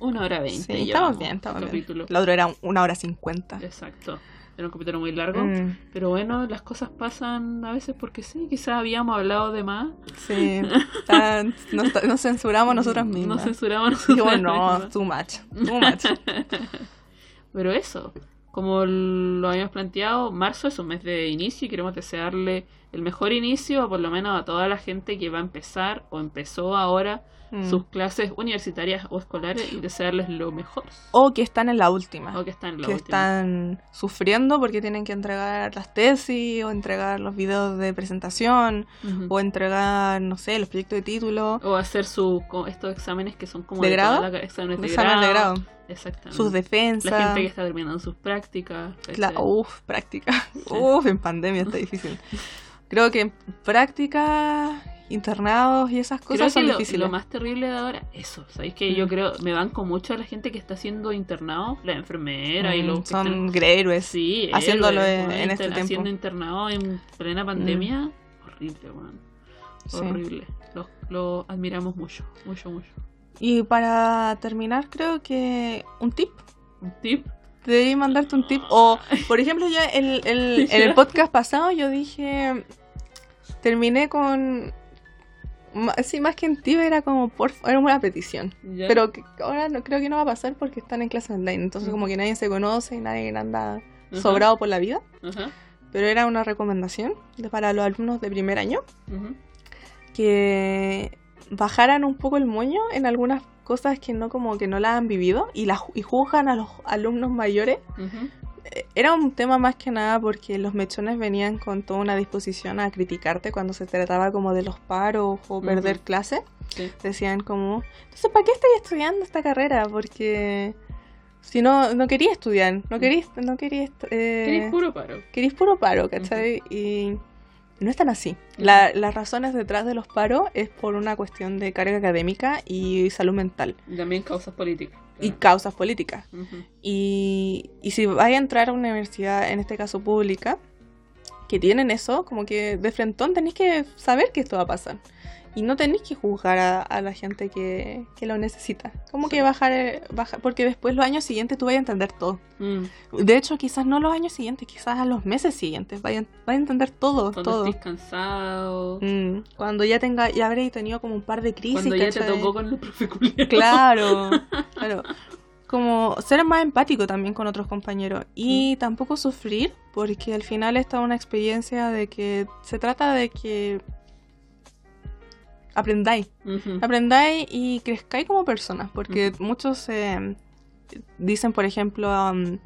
Speaker 1: Una hora veinte.
Speaker 2: Sí, estamos bien, estamos
Speaker 1: el
Speaker 2: bien.
Speaker 1: capítulo.
Speaker 2: La otra era una hora cincuenta.
Speaker 1: Exacto. Era un capítulo muy largo.
Speaker 2: Mm,
Speaker 1: Pero bueno, las cosas pasan a veces porque sí, quizás habíamos hablado de más.
Speaker 2: sí, Tan- (laughs) nos, nos censuramos nosotras
Speaker 1: Nos
Speaker 2: mismas.
Speaker 1: censuramos nosotros.
Speaker 2: Dijimos, no, too much, too much. (laughs)
Speaker 1: Pero eso, como lo habíamos planteado, marzo es un mes de inicio y queremos desearle el mejor inicio, o por lo menos a toda la gente que va a empezar o empezó ahora
Speaker 2: Mm.
Speaker 1: sus clases universitarias o escolares y desearles lo mejor.
Speaker 2: O que están en la última.
Speaker 1: O que están en la
Speaker 2: que
Speaker 1: última.
Speaker 2: están sufriendo porque tienen que entregar las tesis o entregar los videos de presentación o entregar, no sé, los proyectos de título,
Speaker 1: O hacer su, estos exámenes que son como
Speaker 2: ¿De grado?
Speaker 1: la exámenes de,
Speaker 2: examen de
Speaker 1: grado.
Speaker 2: grado,
Speaker 1: Exactamente.
Speaker 2: sus defensas.
Speaker 1: La gente que está terminando sus prácticas.
Speaker 2: La,
Speaker 1: ¿cachai?
Speaker 2: uf, práctica. Uf, en pandemia está difícil. (laughs) Creo que práctica, internados y esas
Speaker 1: Creo
Speaker 2: cosas
Speaker 1: que
Speaker 2: son
Speaker 1: lo,
Speaker 2: difíciles.
Speaker 1: lo más terrible de ahora, eso, ¿sabéis que yo
Speaker 2: Mm.
Speaker 1: creo, me banco mucho a la gente que está siendo internado, la enfermera y
Speaker 2: Mm,
Speaker 1: los que
Speaker 2: son
Speaker 1: están-
Speaker 2: héroes.
Speaker 1: sí,
Speaker 2: haciéndolo
Speaker 1: héroes,
Speaker 2: en- en este tiempo. Mm.
Speaker 1: Haciendo internado en plena pandemia, horrible, weón.
Speaker 2: Sí.
Speaker 1: Horrible. Lo, lo admiramos mucho, mucho, mucho.
Speaker 2: Y para terminar, creo que un tip.
Speaker 1: Un tip.
Speaker 2: Debería mandarte un tip. O, (laughs) por ejemplo, ya el, el- en el podcast pasado yo dije. Terminé con. Sí, más que un tip era como por era una petición.
Speaker 1: ¿ya?
Speaker 2: Pero que ahora no creo que no va a pasar porque están en clase online. Entonces, como que nadie se conoce y nadie anda sobrado por la vida. Pero era una recomendación de- para los alumnos de primer año que bajaran un poco el moño en algunas cosas que no como que no la han vivido y la y juzgan a los alumnos mayores era un tema más que nada porque los mechones venían con toda una disposición a criticarte cuando se trataba como de los paros o perder clases
Speaker 1: Sí.
Speaker 2: decían como entonces para qué estoy estudiando esta carrera porque si no no quería estudiar no quería no quería eh,
Speaker 1: Eres puro paro.
Speaker 2: querís puro paro, ¿cachai? Y no es tan así. La- las razones detrás de los paros es por una cuestión de carga académica y salud mental.
Speaker 1: Y también causas políticas.
Speaker 2: Y causas políticas. Y, y si vais a entrar a una universidad, en este caso pública, que tienen eso, como que de frentón tenéis que saber que esto va a pasar. Y no tenéis que juzgar a, a la gente que, que lo necesita. Como
Speaker 1: Sí.
Speaker 2: que bajar, eh, bajar, porque después los años siguientes tú vas a entender todo.
Speaker 1: Mm.
Speaker 2: De hecho, quizás no los años siguientes, quizás a los meses siguientes. Vaya a entender todo,
Speaker 1: Cuando
Speaker 2: todo.
Speaker 1: estés cansado.
Speaker 2: Mm, Cuando ya tenga, ya habréis tenido como un par de crisis.
Speaker 1: Cuando ya te
Speaker 2: ¿cachai?
Speaker 1: tocó con el profe.
Speaker 2: Claro, (laughs) claro. Como ser más empático también con otros compañeros y tampoco sufrir, porque al final esta es una experiencia de que se trata de que aprendáis,
Speaker 1: Ujú.
Speaker 2: aprendáis y crezcáis como personas, porque muchos eh, dicen, por ejemplo, um,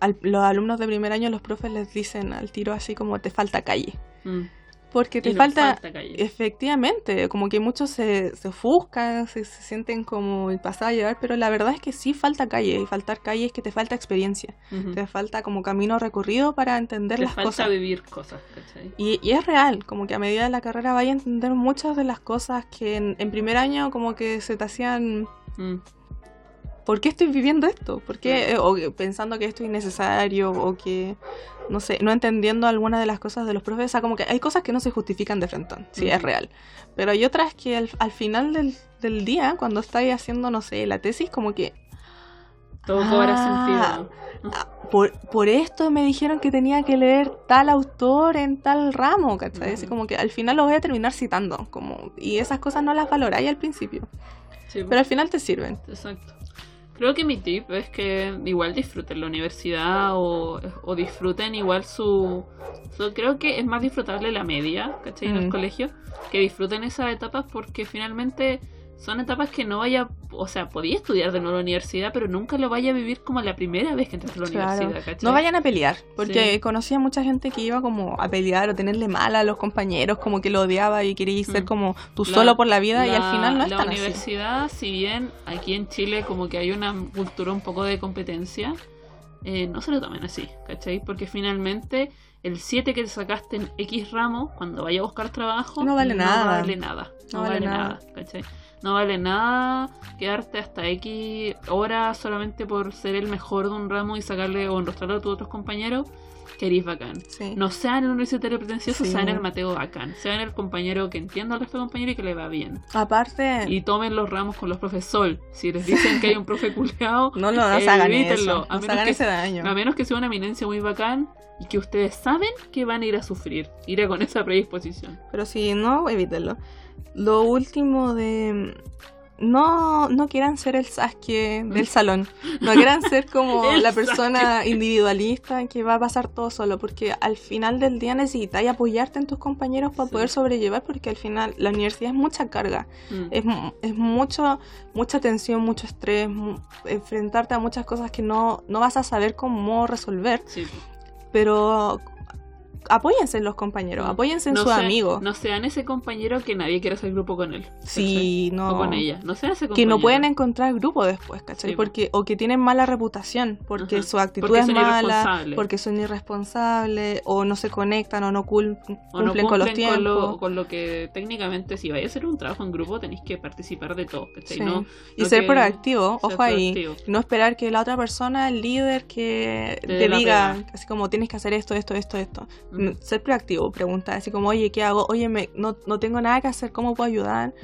Speaker 2: al- los alumnos de primer año, los profes les dicen al tiro así como te falta calle,
Speaker 1: Mm.
Speaker 2: Porque te falta
Speaker 1: calle.
Speaker 2: Efectivamente, como que muchos se, se ofuscan, se, se sienten como pasados a llevar, pero la verdad es que sí falta calle, y faltar calle es que te falta experiencia, te falta como camino recorrido para entender
Speaker 1: Te
Speaker 2: las
Speaker 1: falta
Speaker 2: cosas.
Speaker 1: vivir cosas, ¿cachai?
Speaker 2: Y, y es real, como que a medida de la carrera vaya a entender muchas de las cosas que en, en primer año como que se te hacían,
Speaker 1: Mm.
Speaker 2: ¿por qué estoy viviendo esto? ¿Por qué? Eh, O que- pensando que esto es innecesario o que, no sé, no entendiendo algunas de las cosas de los profes. O sea, como que hay cosas que no se justifican de frente, sí, es real. Pero hay otras que al, al final del, del día, cuando estáis haciendo, no sé, la tesis, como que
Speaker 1: Todo cobra
Speaker 2: Ah.
Speaker 1: sentido.
Speaker 2: ah, por, por esto me dijeron que tenía que leer tal autor en tal ramo, ¿cachai? Así
Speaker 1: Ujú.
Speaker 2: como que al final lo voy a terminar citando. Como, y esas cosas no las valoráis al principio,
Speaker 1: Sí,
Speaker 2: pero al final te sirven.
Speaker 1: Exacto. Creo que mi tip es que igual disfruten la universidad o, o disfruten igual su, su- Creo que es más disfrutable la media, ¿cachai? En el
Speaker 2: Mm.
Speaker 1: colegio, que disfruten esas etapas porque finalmente son etapas que no vaya... O sea, podía estudiar de nuevo en la universidad, pero nunca lo vaya a vivir como la primera vez que entras a la
Speaker 2: Claro.
Speaker 1: universidad, ¿cachai?
Speaker 2: No vayan a pelear, porque
Speaker 1: Sí.
Speaker 2: conocía mucha gente que iba como a pelear o tenerle mal a los compañeros, como que lo odiaba y quería ser
Speaker 1: Mm.
Speaker 2: como tú
Speaker 1: La-
Speaker 2: solo por la vida y
Speaker 1: La-
Speaker 2: al final no es
Speaker 1: La
Speaker 2: tan así.
Speaker 1: universidad, si bien aquí en Chile como que hay una cultura un poco de competencia, eh, no se lo tomen así, ¿cachai? Porque finalmente el 7 que te sacaste en X ramo, cuando vaya a buscar trabajo,
Speaker 2: No vale nada.
Speaker 1: vale nada. No, vale, nada. ¿cachai? No vale nada quedarte hasta X horas solamente por ser el mejor de un ramo y sacarle o enrostrarlo a tus otros compañeros, que eres bacán.
Speaker 2: Sí.
Speaker 1: No sean el universitario pretencioso,
Speaker 2: Sí.
Speaker 1: sean el Mateo bacán. Sean el compañero que entienda al resto de compañeros y que le va bien.
Speaker 2: Aparte,
Speaker 1: Y tomen los ramos con los profes Sol. Si les dicen que hay un profe culeado, (laughs)
Speaker 2: no, no, no
Speaker 1: evítenlo. A
Speaker 2: no hagan
Speaker 1: que-
Speaker 2: ese daño.
Speaker 1: a menos que sea una eminencia muy bacán y que ustedes saben que van a ir a sufrir. Iré con esa predisposición.
Speaker 2: Pero si no, evítenlo. Lo último de... No, no quieran ser el Sasuke del salón. No quieran ser como (laughs) la persona individualista que va a pasar todo solo. Porque al final del día necesitáis apoyarte en tus compañeros para
Speaker 1: Sí.
Speaker 2: poder sobrellevar. Porque al final la universidad es mucha carga.
Speaker 1: Mm.
Speaker 2: Es, es mucho, mucha tensión, mucho estrés. enfrentarte a muchas cosas que no, no vas a saber cómo resolver.
Speaker 1: Sí.
Speaker 2: Pero apóyense en los compañeros. Apóyense en
Speaker 1: No
Speaker 2: sus
Speaker 1: sea-
Speaker 2: amigos.
Speaker 1: No sean ese compañero que nadie quiere hacer grupo con él.
Speaker 2: Sí,
Speaker 1: ¿cachai?
Speaker 2: no.
Speaker 1: O con ella. No sean ese
Speaker 2: Que
Speaker 1: compañero.
Speaker 2: no pueden encontrar grupo después, ¿cachai?
Speaker 1: Sí,
Speaker 2: porque, o que tienen mala reputación, porque
Speaker 1: Ajá.
Speaker 2: su actitud
Speaker 1: Porque
Speaker 2: es mala, porque son irresponsables, o no se conectan, o no cul-
Speaker 1: O no
Speaker 2: cumplen con los
Speaker 1: con
Speaker 2: tiempos.
Speaker 1: lo, con lo que técnicamente si vais a hacer un trabajo en grupo tenéis que participar de todo. ¿cachai?
Speaker 2: Sí.
Speaker 1: No,
Speaker 2: y
Speaker 1: no
Speaker 2: ser
Speaker 1: que-
Speaker 2: proactivo, ojo ahí.
Speaker 1: proactivo.
Speaker 2: No esperar que la otra persona, el líder, que
Speaker 1: Te
Speaker 2: te, diga, así como tienes que hacer esto, esto, esto, esto. Mm, Ser proactivo, preguntar, así como, oye, ¿qué hago? Oye, me, no, no tengo nada que hacer, ¿cómo puedo ayudar?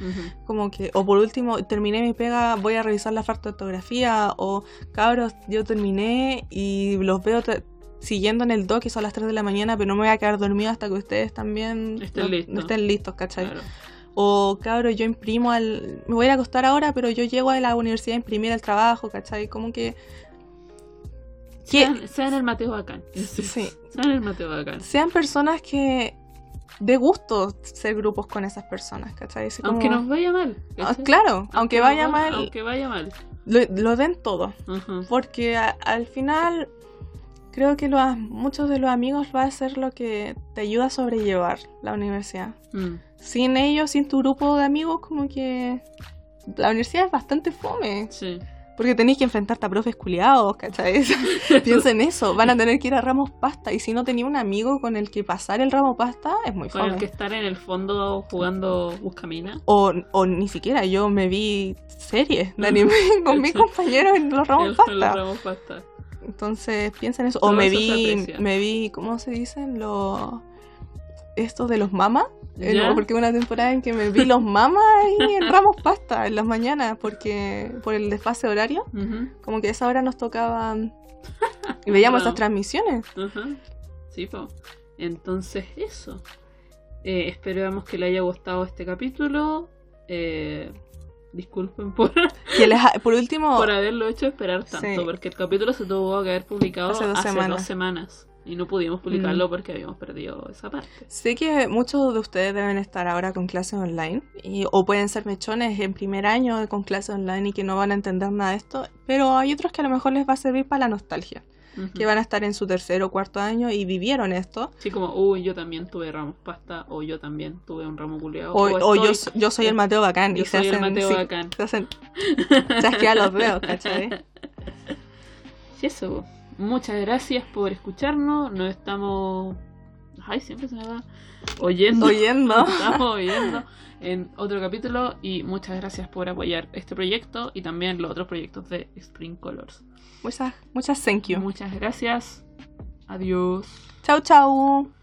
Speaker 2: Como que, o por último, terminé mi pega, voy a revisar la falta de ortografía, o cabros, yo terminé y los veo siguiendo en el doc y son las 3 de la mañana, pero no me voy a quedar dormido hasta que ustedes también
Speaker 1: Estén
Speaker 2: no-
Speaker 1: listos.
Speaker 2: no estén listos, ¿cachai?
Speaker 1: Claro.
Speaker 2: O cabros, yo imprimo al... Me voy a acostar ahora, pero yo llego a la universidad a imprimir el trabajo, ¿cachai? Como que...
Speaker 1: Sean, sean el Mateo Bacán.
Speaker 2: sí,
Speaker 1: Sean el Mateo Bacán.
Speaker 2: sean personas que... De gusto ser grupos con esas personas, ¿cachai? Así como-
Speaker 1: Aunque nos vaya mal.
Speaker 2: Ah,
Speaker 1: ¿cachai?
Speaker 2: claro, aunque vaya
Speaker 1: va-
Speaker 2: mal,
Speaker 1: Aunque vaya mal.
Speaker 2: lo, lo den todo. Porque a- al final creo que los, muchos de los amigos va a ser lo que te ayuda a sobrellevar la universidad.
Speaker 1: Mm.
Speaker 2: Sin ellos, sin tu grupo de amigos, como que la universidad es bastante fome.
Speaker 1: Sí.
Speaker 2: Porque tenéis que enfrentarte a profes culiados, ¿cachai? (laughs) Piensen eso, van a tener que ir a ramos pasta. Y si no tenía un amigo con el que pasar el ramo pasta, es muy
Speaker 1: Con el que estar en el fondo jugando Buscamina.
Speaker 2: O, o ni siquiera, yo me vi series de anime (laughs) con mis compañeros en los ramos pasta.
Speaker 1: los ramos pasta.
Speaker 2: Entonces piensen eso.
Speaker 1: Todo
Speaker 2: O me
Speaker 1: eso
Speaker 2: vi, me vi, ¿cómo se dicen? Los estos de los mamas. Eh,
Speaker 1: ¿Ya?
Speaker 2: no, porque una temporada en que me vi los mamas ahí en (laughs) ramos pasta en las mañanas porque por el desfase horario, como que a esa hora nos tocaba y veíamos (laughs) esas transmisiones.
Speaker 1: ajá. Sí, po. Entonces, eso. Eh, esperamos que le haya gustado este capítulo. Eh, disculpen por, (laughs)
Speaker 2: Que les ha- por último,
Speaker 1: por haberlo hecho esperar tanto,
Speaker 2: Sí.
Speaker 1: porque el capítulo se tuvo que haber publicado
Speaker 2: Hace dos
Speaker 1: semanas. Y no pudimos publicarlo
Speaker 2: Mm.
Speaker 1: porque habíamos perdido esa parte.
Speaker 2: sé que muchos de ustedes deben estar ahora con clases online y, o pueden ser mechones en primer año con clases online y que no van a entender nada de esto, pero hay otros que a lo mejor les va a servir para la nostalgia.
Speaker 1: Ujú.
Speaker 2: que van a estar en su tercer o cuarto año y vivieron esto.
Speaker 1: Así como, uy, yo también tuve ramos pasta, o yo también tuve un ramo culeado.
Speaker 2: O, o yo,
Speaker 1: estoy-
Speaker 2: yo soy el Mateo Bacán
Speaker 1: yo
Speaker 2: y se
Speaker 1: soy el
Speaker 2: hacen,
Speaker 1: Mateo
Speaker 2: sí,
Speaker 1: Bacán.
Speaker 2: se hacen chasquear los dedos, ¿cachai? (laughs)
Speaker 1: Y eso, muchas gracias por escucharnos. Nos estamos. Ay, siempre se me va. Oyendo.
Speaker 2: Oyendo.
Speaker 1: Nos (laughs) estamos oyendo en otro capítulo. Y muchas gracias por apoyar este proyecto y también los otros proyectos de Spring Colors.
Speaker 2: Muchas, muchas thank you.
Speaker 1: Muchas gracias. Adiós.
Speaker 2: Chau, chau.